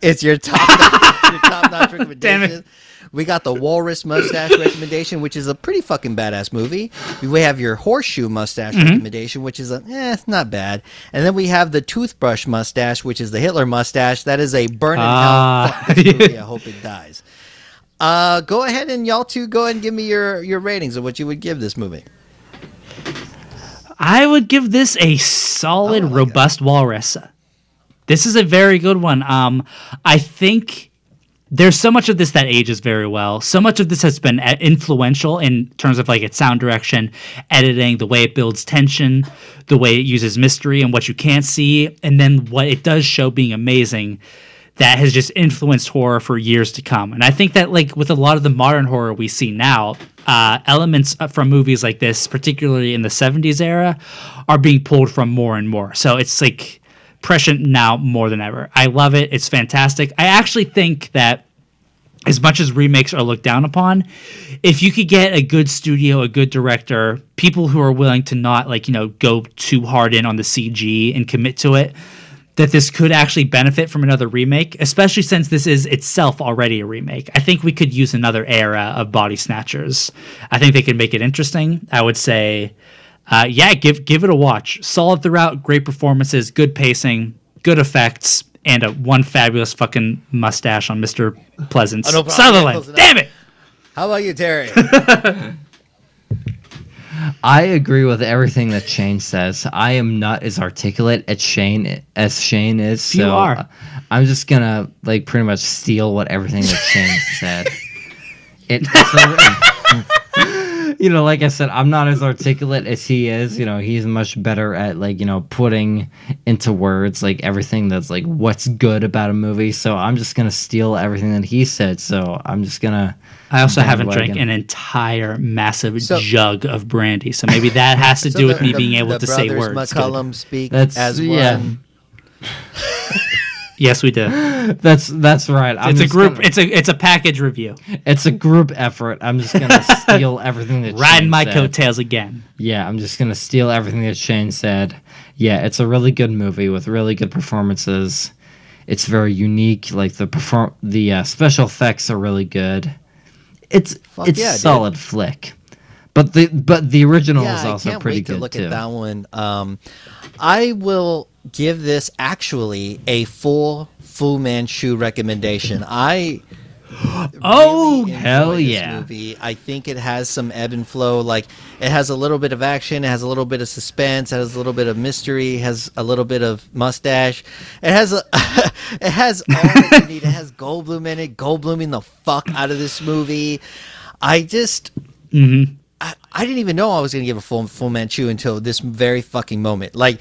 [SPEAKER 1] it's your top your top notch recommendation.
[SPEAKER 3] Damn it.
[SPEAKER 1] We got the Walrus Mustache recommendation, which is a pretty fucking badass movie. We have your Horseshoe Mustache
[SPEAKER 3] Mm-hmm.
[SPEAKER 1] recommendation, which is a eh, it's not bad. And then we have the Toothbrush Mustache, which is the Hitler mustache. That is a burn in
[SPEAKER 3] Ah.
[SPEAKER 1] hell. Movie. I hope it dies. Uh, go ahead and y'all two go ahead and give me your your ratings of what you would give this movie.
[SPEAKER 3] I would give this a solid,
[SPEAKER 1] Oh my
[SPEAKER 3] robust walrus. This is a very good one. Um, I think there's so much of this that ages very well. So much of this has been uh, influential in terms of like its sound direction, editing, the way it builds tension, the way it uses mystery and what you can't see, and then what it does show being amazing. That has just influenced horror for years to come, and I think that like with a lot of the modern horror we see now, uh, elements from movies like this, particularly in the '70s era, are being pulled from more and more. So it's like prescient now more than ever. I love it. It's fantastic. I actually think that as much as remakes are looked down upon, if you could get a good studio, a good director, people who are willing to not like, you know, go too hard in on the CG and commit to it, that this could actually benefit from another remake, especially since this is itself already a remake. I think we could use another era of body snatchers. I think they could make it interesting. I would say uh, yeah, give give it a watch. Solid throughout, great performances, good pacing, good effects, and a one fabulous fucking mustache on Mr. Pleasence.
[SPEAKER 1] Oh, no.
[SPEAKER 3] Sutherland.
[SPEAKER 1] Close.
[SPEAKER 3] Damn it!
[SPEAKER 1] How about you, Terry?
[SPEAKER 2] I agree with everything that Shane says. I am not as articulate as Shane as Shane is. So
[SPEAKER 3] You are.
[SPEAKER 2] uh, I'm just gonna like pretty much steal what everything that Shane said. It, it's a- you know, like I said, I'm not as articulate as he is. You know, he's much better at like you know putting into words like everything that's like what's good about a movie. So I'm just gonna steal everything that he said. So I'm just gonna.
[SPEAKER 3] I also haven't drank an entire massive
[SPEAKER 1] So-
[SPEAKER 3] jug of brandy, so maybe that has to
[SPEAKER 1] So
[SPEAKER 3] do with me
[SPEAKER 1] the-
[SPEAKER 3] being able
[SPEAKER 1] the
[SPEAKER 3] to say
[SPEAKER 1] brothers
[SPEAKER 3] words. good.
[SPEAKER 1] Speak
[SPEAKER 2] That's-
[SPEAKER 1] as
[SPEAKER 2] yeah.
[SPEAKER 1] one.
[SPEAKER 3] Yes, we do.
[SPEAKER 2] That's that's right. I'm
[SPEAKER 3] It's a group.
[SPEAKER 2] gonna-
[SPEAKER 3] It's a it's a package review.
[SPEAKER 2] It's a group effort. I'm just gonna steal everything that
[SPEAKER 3] Riding
[SPEAKER 2] Shane
[SPEAKER 3] my
[SPEAKER 2] said.
[SPEAKER 3] coattails again.
[SPEAKER 2] Yeah, I'm just gonna steal everything that Shane said. Yeah, it's a really good movie with really good performances. It's very unique. Like the perform, the uh, special effects are really good. It's
[SPEAKER 1] Fuck
[SPEAKER 2] it's
[SPEAKER 1] yeah,
[SPEAKER 2] a
[SPEAKER 1] dude.
[SPEAKER 2] solid flick. But the but the original
[SPEAKER 1] Yeah,
[SPEAKER 2] is
[SPEAKER 1] I
[SPEAKER 2] also
[SPEAKER 1] can't
[SPEAKER 2] pretty
[SPEAKER 1] wait to look
[SPEAKER 2] too.
[SPEAKER 1] at that one. Um, I will give this actually a full Fu Manchu recommendation. I
[SPEAKER 3] Oh,
[SPEAKER 1] really
[SPEAKER 2] hell yeah.
[SPEAKER 1] Movie. I think it has some ebb and flow. Like it has a little bit of action, it has a little bit of suspense, it has a little bit of mystery, it has a little bit of mustache. It has a, it has all that you need. It has Goldblum in it. Goldbluming the fuck out of this movie. I just. Mm-hmm. I, I didn't even know I was going to give a full Fu Manchu until this very fucking moment. Like,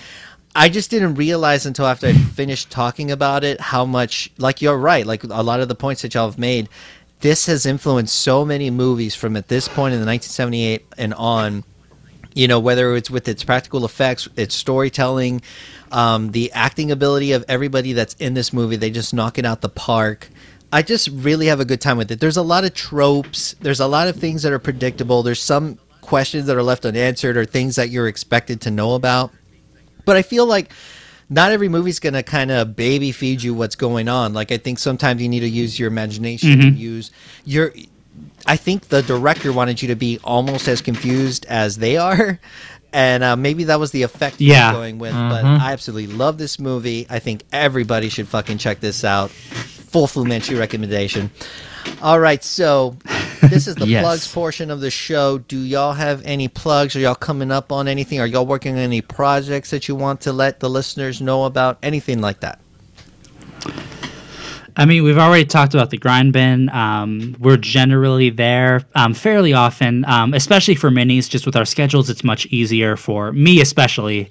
[SPEAKER 1] I just didn't realize until after I finished talking about it how much. Like, you're right. Like a lot of the points that y'all have made, this has influenced so many movies from at this point in the 1978 and on. You know, whether it's with its practical effects, its storytelling, um, the acting ability of everybody that's in this movie, they just knock it out the park. I just really have a good time with it. There's a lot of tropes. There's a lot of things that are predictable. There's some questions that are left unanswered or things that you're expected to know about. But I feel like not every movie's going to kind of baby feed you what's going on. Like I think sometimes you need to use your imagination and use your I think the director wanted you to be almost as confused as they are. And uh, maybe that was the effect he
[SPEAKER 3] Yeah.
[SPEAKER 1] going with. But I absolutely love this movie. I think everybody should fucking check this out. Full Fu Manchu recommendation. All right, so this is the
[SPEAKER 2] Yes.
[SPEAKER 1] plugs portion of the show. Do y'all have any plugs? Are y'all coming up on anything? Are y'all working on any projects that you want to let the listeners know about? Anything like that?
[SPEAKER 3] I mean, we've already talked about the grind bin. Um, we're generally there um, fairly often, um, especially for minis. Just with our schedules, it's much easier for me, especially,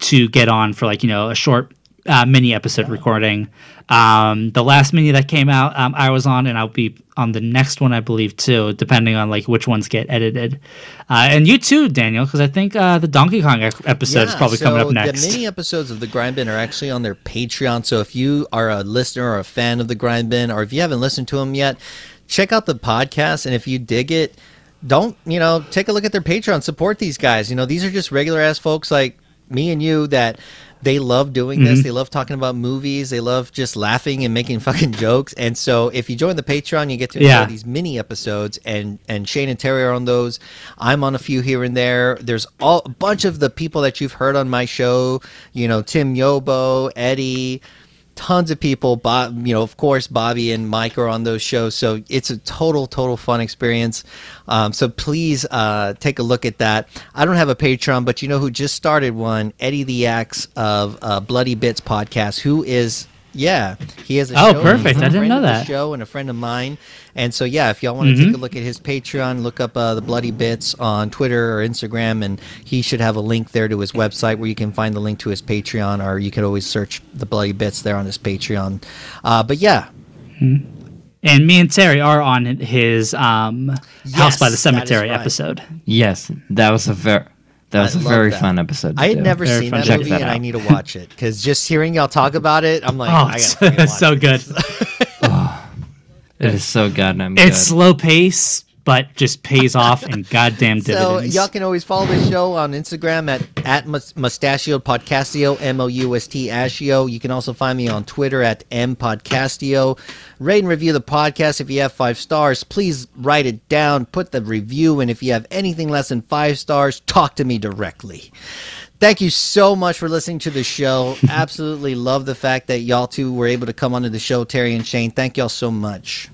[SPEAKER 3] to get on for like you know a short uh, mini episode recording. Um, the last mini that came out, um, I was on, and I'll be on the next one, I believe, too, depending on like which ones get edited. Uh, and you too, Daniel, because I think uh, the Donkey Kong episode is
[SPEAKER 1] Yeah,
[SPEAKER 3] probably coming up next.
[SPEAKER 1] The mini episodes of the Grind Bin are actually on their Patreon. So if you are a listener or a fan of the Grind Bin, or if you haven't listened to them yet, check out the podcast. And if you dig it, don't you know take a look at their Patreon. Support these guys. You know these are just regular ass folks like me and you that they love doing
[SPEAKER 3] Mm-hmm.
[SPEAKER 1] this. They love talking about movies. They love just laughing and making fucking jokes. And so if you join the Patreon, you get to enjoy
[SPEAKER 3] Yeah.
[SPEAKER 1] these mini episodes and and Shane and Terry are on those. I'm on a few here and there. There's all a bunch of the people that you've heard on my show. You know, Tim Yobo, Eddie, tons of people. Bob, you know, of course, Bobby and Mike are on those shows. So it's a total, total fun experience. Um, so please uh, take a look at that. I don't have a Patreon, but you know who just started one? Eddie the Axe of uh, Bloody Bits podcast, who is. Yeah, he has a
[SPEAKER 3] Oh,
[SPEAKER 1] show.
[SPEAKER 3] perfect.
[SPEAKER 1] He's a
[SPEAKER 3] I didn't know that.
[SPEAKER 1] show and a friend of mine. And so, yeah, if y'all want to
[SPEAKER 3] Mm-hmm.
[SPEAKER 1] take a look at his Patreon, look up uh, the Bloody Bits on Twitter or Instagram, and he should have a link there to his website where you can find the link to his Patreon, or you could always search the Bloody Bits there on his Patreon. Uh, but yeah,
[SPEAKER 3] and me and Terry are on his um, House by the Cemetery
[SPEAKER 1] right.
[SPEAKER 3] episode.
[SPEAKER 2] Yes, that was a very that was
[SPEAKER 1] I
[SPEAKER 2] a very
[SPEAKER 1] that.
[SPEAKER 2] fun episode.
[SPEAKER 1] I had
[SPEAKER 2] do.
[SPEAKER 1] never
[SPEAKER 3] Very
[SPEAKER 1] seen
[SPEAKER 3] fun.
[SPEAKER 1] that
[SPEAKER 3] Check
[SPEAKER 1] movie,
[SPEAKER 2] that
[SPEAKER 1] and I need to watch it because just hearing y'all talk about it, I'm like,
[SPEAKER 3] Oh,
[SPEAKER 1] I
[SPEAKER 3] it's,
[SPEAKER 1] gotta fucking
[SPEAKER 3] it's
[SPEAKER 1] watch
[SPEAKER 3] so
[SPEAKER 1] it.
[SPEAKER 3] good.
[SPEAKER 2] It is so goddamn
[SPEAKER 3] It's
[SPEAKER 2] good.
[SPEAKER 3] slow pace, but just pays off and goddamn dividends.
[SPEAKER 1] So y'all can always follow the show on Instagram at at Mus- Mustachio Podcastio M O U S T Ashio. You can also find me on Twitter at M Podcastio. Rate and review the podcast if you have five stars. Please write it down, put the review, and if you have anything less than five stars, talk to me directly. Thank you so much for listening to the show. Absolutely love the fact that y'all two were able to come onto the show, Terry and Shane. Thank y'all so much.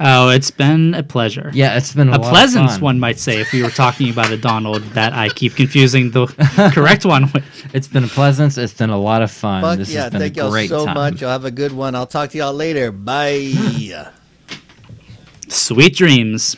[SPEAKER 3] Oh, it's been a pleasure.
[SPEAKER 2] Yeah, it's been a,
[SPEAKER 3] A
[SPEAKER 2] lot of
[SPEAKER 3] pleasant
[SPEAKER 2] fun.
[SPEAKER 3] one might say if we were talking about a Donald that I keep confusing the correct one with.
[SPEAKER 2] It's been a pleasant. It's been a lot of fun.
[SPEAKER 1] Fuck
[SPEAKER 2] this
[SPEAKER 1] yeah,
[SPEAKER 2] has been
[SPEAKER 1] thank
[SPEAKER 2] a
[SPEAKER 1] y'all so
[SPEAKER 2] time.
[SPEAKER 1] much. Y'all have a good one. I'll talk to y'all later. Bye.
[SPEAKER 3] Sweet dreams.